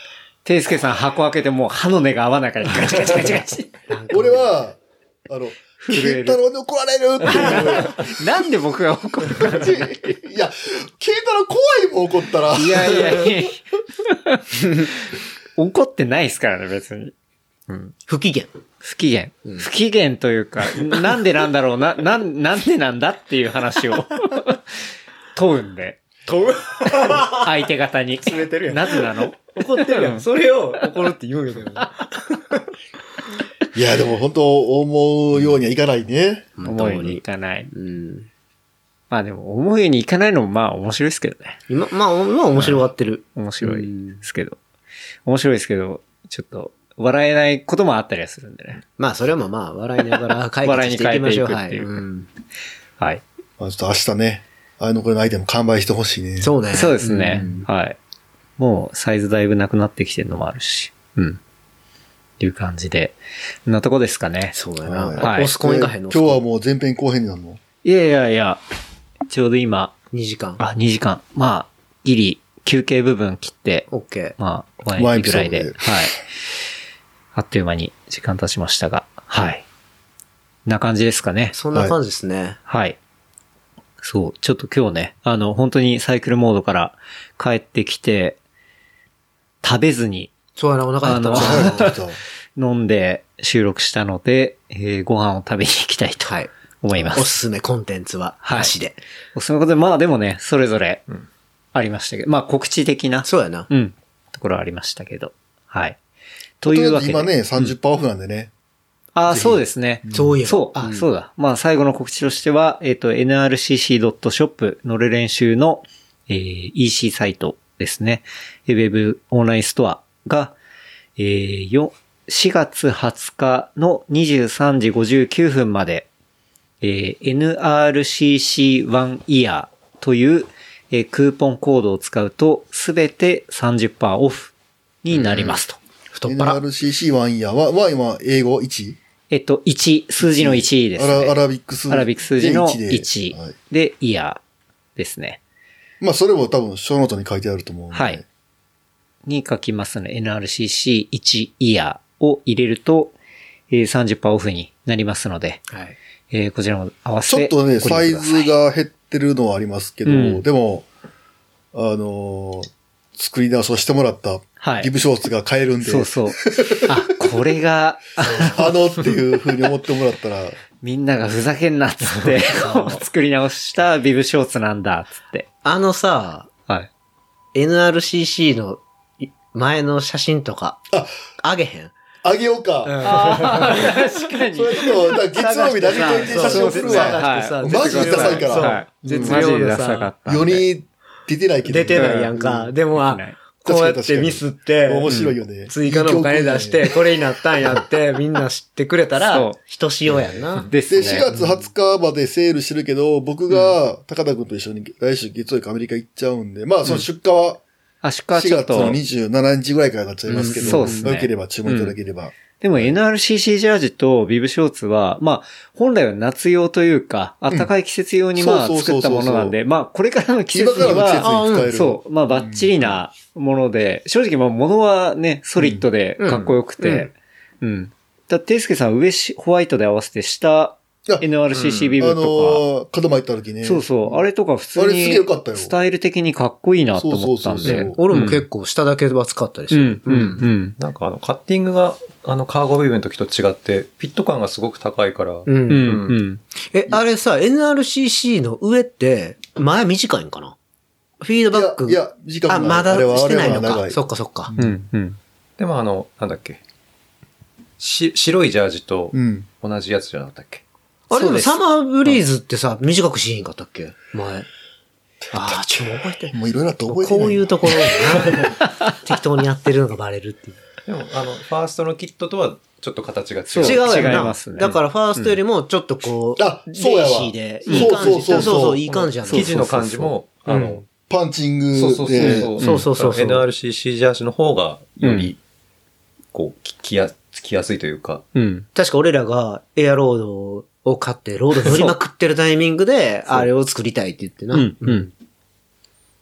ていすけさん箱開けてもう歯の根が合わないからガチガチガチガチ。俺は、あの、震えるケンタロウに怒られるってなんで僕が怒るいう。いや、ケンタロウ怖いもん怒ったら。いやいやいや怒ってないですからね、別に。不機嫌。不機嫌。不機嫌というか、なんでなんだろうな、なん、なんでなんだっていう話を 問うんで。飛ぶ 相手方に。めてるやんなぜなの？怒ってるやん。それを怒るって言うんやけど。いや、でも本当思うようにはいかないね。思いにいかない。うん。まあでも、思うようにいかないのもまあ面白いですけどね。今、まあ、今面白がってる。面白いですけど。面白いですけど、ちょっと、笑えないこともあったりはするんでね。まあ、それもまあ、笑いながら解決していきましょう。笑いに変えていくっていうはいうんはい。まあ、ちょっと明日ね、あれのこれのアイテム完売してほしいね。そうね。そうですねん。はい。もう、サイズだいぶなくなってきてるのもあるし。うん。っていう感じで。こんなとこですかね。そうやな。はいオスコンいかへんので今日はもう前編後編になるの？いやいやいや、ちょうど今、2時間。あ、2時間。まあ、ギリ、休憩部分切って、オッケー。まあ、ワワインぐらいで、エはいピソードで。あっという間に時間経ちましたが、はい。な感じですかね。そんな感じですね。はい。そう、ちょっと今日ね、あの、本当にサイクルモードから帰ってきて、食べずにそうやな、お腹減ったた。飲んで収録したので、えーご飯を食べに行きたいとはい。思います。おすすめコンテンツは、はいなしで。おすすめことで、まあでもね、それぞれありましたけど、まあ告知的な、そうやな。うん、ところはありましたけど、はい。というわけで。今ね、30%オフなんでね。あ、そうですね。そういえばそう、あ、うんそうだ。まあ、最後の告知としては、えっ、と、nrcc.shop 乗る練習の、えー EC サイトですね。えーウェブオンラインストアが、えーよ、4月20日の23時59分まで、えー NRCC1 year という、えークーポンコードを使うと、すべて30%オフになりますと。太っ腹。NRCC1 イヤーは、は今、英語 1? えっと、1、数字の1ですね。アラビック数アラビック数字ので1はいで、イヤーですね。まあ、それも多分、ショーノートに書いてあると思うんで。はい。に書きますので、NRCC1 イヤーを入れると、えー、30%オフになりますので、はい。えーこちらも合わせてちょっとね、サイズが減ってるのはありますけど、うんでも、あのー作り直しをしてもらったはいリブショーツが買えるんで、そうそう。あ、これが、あのっていう風に思ってもらったら、みんながふざけんなっつって、作り直したビブショーツなんだっつって。あのさ、はい。NRCC のい前の写真とか、あげへん？あげようか。ああ、確かにそ。れと、だから月曜日だけといて写真送るわ。はいマジでダサいからはい絶マジで妙なさダサかったんで。出てないけど。出てないやんか。でも、あこうやってミスって、面白いよね。追加のお金出して、これになったんやって、みんな知ってくれたら、ひとしおやんな。ですで、ね。4月20日までセールしてるけど、僕が高田君と一緒に来週月曜日かアメリカ行っちゃうんで、まあその出荷はあ、出荷は4ちょっと月の。27日ぐらいからになっちゃいますけうんど、そうっすねよければ注文いただければ。でも NRCC ジャージとビブショーツは、まあ、本来は夏用というか、暖かい季節用にまあ作ったものなんで、まあ、これからの季今節には。そう、まあ、バッチリなもので、正直まあ、物はね、ソリッドでかっこよくて、うん。だって、ていすけさん上しホワイトで合わせて、下、いや NRCC ビあブとのー、門前行った時ね。か、そうそう、あれとか普通あれすげえによかったよ、スタイル的にかっこいいなと思ったんでそうそうそうそう。俺も結構下だけは使ったりして。うん、うん、うん。なんかあの、カッティングが、あの、カーゴビブの時と違って、フィット感がすごく高いから、うん。うん、うん。え、あれさ、NRCC の上って、前短いんかな？フィードバック。いや、いや短くないあ、まだしてないのか。そっかそっか。うん、うん。でもあの、なんだっけ。し白いジャージとうん。同じやつじゃなかったっけ、あれでもサマーブリーズってさ、短くしへんかったっけ？前。ああ、ちょ、覚えて。もういろいろあって覚えて。こういうところにな 適当にやってるのがバレるっていう。でも、あの、ファーストのキットとはちょっと形が違う。違うよな。違いますねだからファーストよりもちょっとこう、あそうやわで、いい感じ。そうそうそうそうそういい感じやな。生地の感じも、あのうん、パンチングで。そうそうそうそう。そうそうそうそう NRCC ジャージの方が、ようり、こう、き着や、着やすいというか、うん。確か俺らがエアロードを買って、ロード乗りまくってるタイミングで、あれを作りたいって言ってな。うん。うん。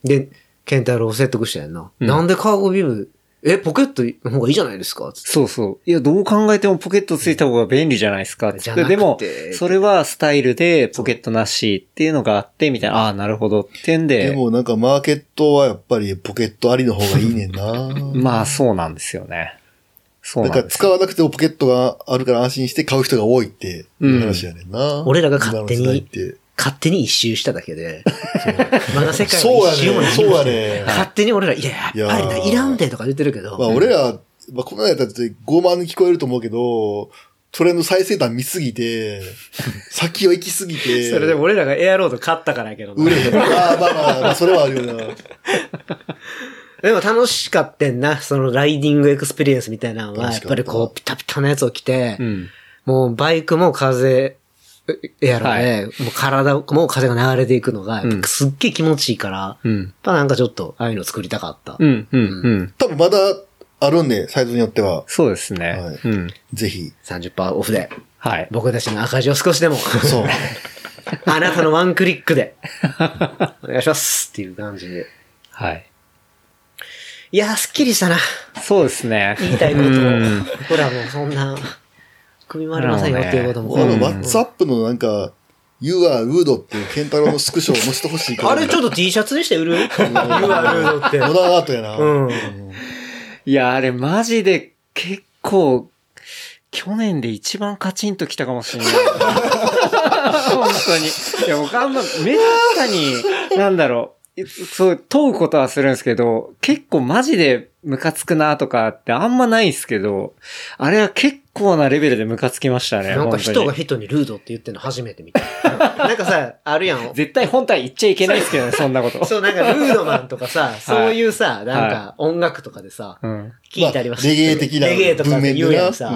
で、ケンタロウを説得したやんな。うんなんでカーゴビム、え、ポケットの方がいいじゃないですか？そうそう。いや、どう考えてもポケットついた方が便利じゃないですか？ってじゃなくてでも、それはスタイルでポケットなしっていうのがあって、みたいな、ああ、なるほどってんで、でもなんかマーケットはやっぱりポケットありの方がいいねんな。まあそうなんですよね。そうだなんですよ。から使わなくてもポケットがあるから安心して買う人が多いって話やねんな。俺らが勝手に勝手に一周しただけで、まだ世界そうやは一周もね。ないそうやね。勝手に俺ら、いや、やっぱりな、いらんでとか言ってるけど、まあ俺ら、まあこの間だって傲慢に聞こえると思うけど、トレンド最先端見すぎて、先を行きすぎて、それでも俺らがエアロード買ったからやけどな売れへん。まあまあまあ、まあそれはあるよな。でも楽しかったんな、その riding experience みたいなのは、やっぱりこう、ピタピタなやつを着て、うん。もうバイクも風、エアロで、もう体も風が流れていくのが、すっげえ気持ちいいから、やっうん。ぱなんかちょっと、ああいうの作りたかった。うん。うん。うん。多分まだあるんで、サイズによっては。そうですね。はいうん。ぜひ。30%オフで、はい。僕たちの赤字を少しでも、そう。あなたのワンクリックで、お願いしますっていう感じで。はい。いやー、すっきりしたな。そうですね。言いたいことをうん。ほらもうそんな、組み回りませんよっていうことも。あの、うんワッツアップのなんか、You are good っていうケンタロウのスクショを載せてほしいから。あれちょっと T シャツにして売る ?You are good って。モダンアートやな。うんいや、あれマジで結構、去年で一番カチンときたかもしれない。本当に。いや、僕あんま、めったに、なんだろう、そう、問うことはするんですけど、結構マジでムカつくなとかってあんまないんですけど、あれは結構なレベルでムカつきましたね。なんか人が人にルードって言ってるの初めて見た。なんかさ、あるやん。絶対本当は言っちゃいけないですけどね、そんなこと。そう、なんかルードマンとかさ、そういうさ、なんか音楽とかでさ、うん。聞いたりはまあレゲエ的なレゲエとかで言うやんさ。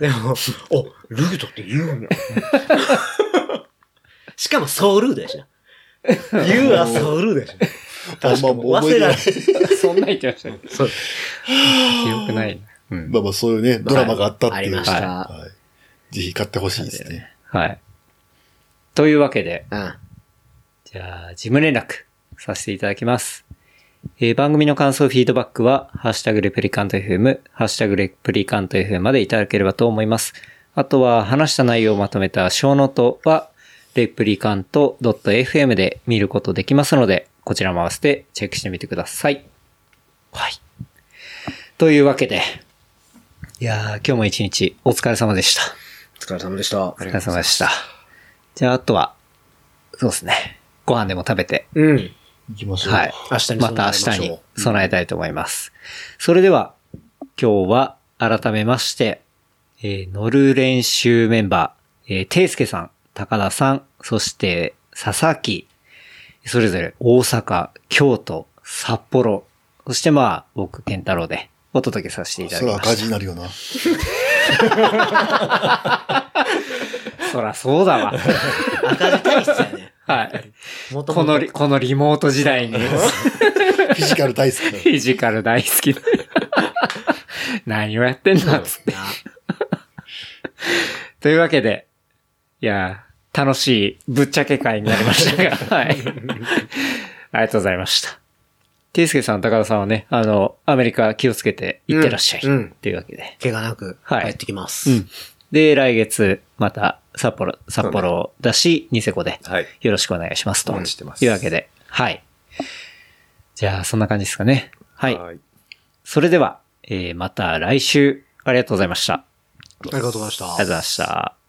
でも、お、ルードって言うんや。しかもソウルードやしな。言うはソウルードやしな。あんまもう覚えてない。そんな言ってましたね。そう。記憶ないな。うん。まあまあそういうね、ドラマがあったっていう。ありました。はい。ぜひ買ってほしいですね。はい。というわけで、うん。じゃあ、事務連絡させていただきます。えー番組の感想、フィードバックは、ハッシュタグレプリカント FM、ハッシュタグレプリカント FM までいただければと思います。あとは、話した内容をまとめたショーノートは、レプリカント .fm で見ることできますので、こちらも合わせてチェックしてみてください。はい。というわけで、いやー、今日も一日お疲れ様でした。お疲れ様でした。お疲れ様でした。じゃあ、あとは、そうですね。ご飯でも食べて、うん。行きましょう。はい。明日にまた明日に備えたいと思います。それでは、今日は改めまして、えー乗る練習メンバー、えー、ていすけさん、高田さん、そして、佐々木、それぞれ大阪、京都、札幌、そしてまあ、僕、健太郎でお届けさせていただそれはきました。赤字になるよな。そらそうだわ。赤字体質やね。はい。このリ、このリモート時代に。フィジカル大好きな。フィジカル大好き。何をやってんだっつって。というわけで、いやー、楽しいぶっちゃけ会になりましたが、はい。ありがとうございました。ていすけさん、高田さんはね、あの、アメリカ気をつけて行ってらっしゃい。うんうんというわけで。怪我なく帰はいってきます。うん。で、来月、また、札幌、札幌だし、ニセコで、はい。よろしくお願いしますと。お待ちしてますいうわけで、はい。じゃあ、そんな感じですかね。はい。はい。それでは、えー、また来週、ありがとうございました。あありがとうございましたりがとうございました。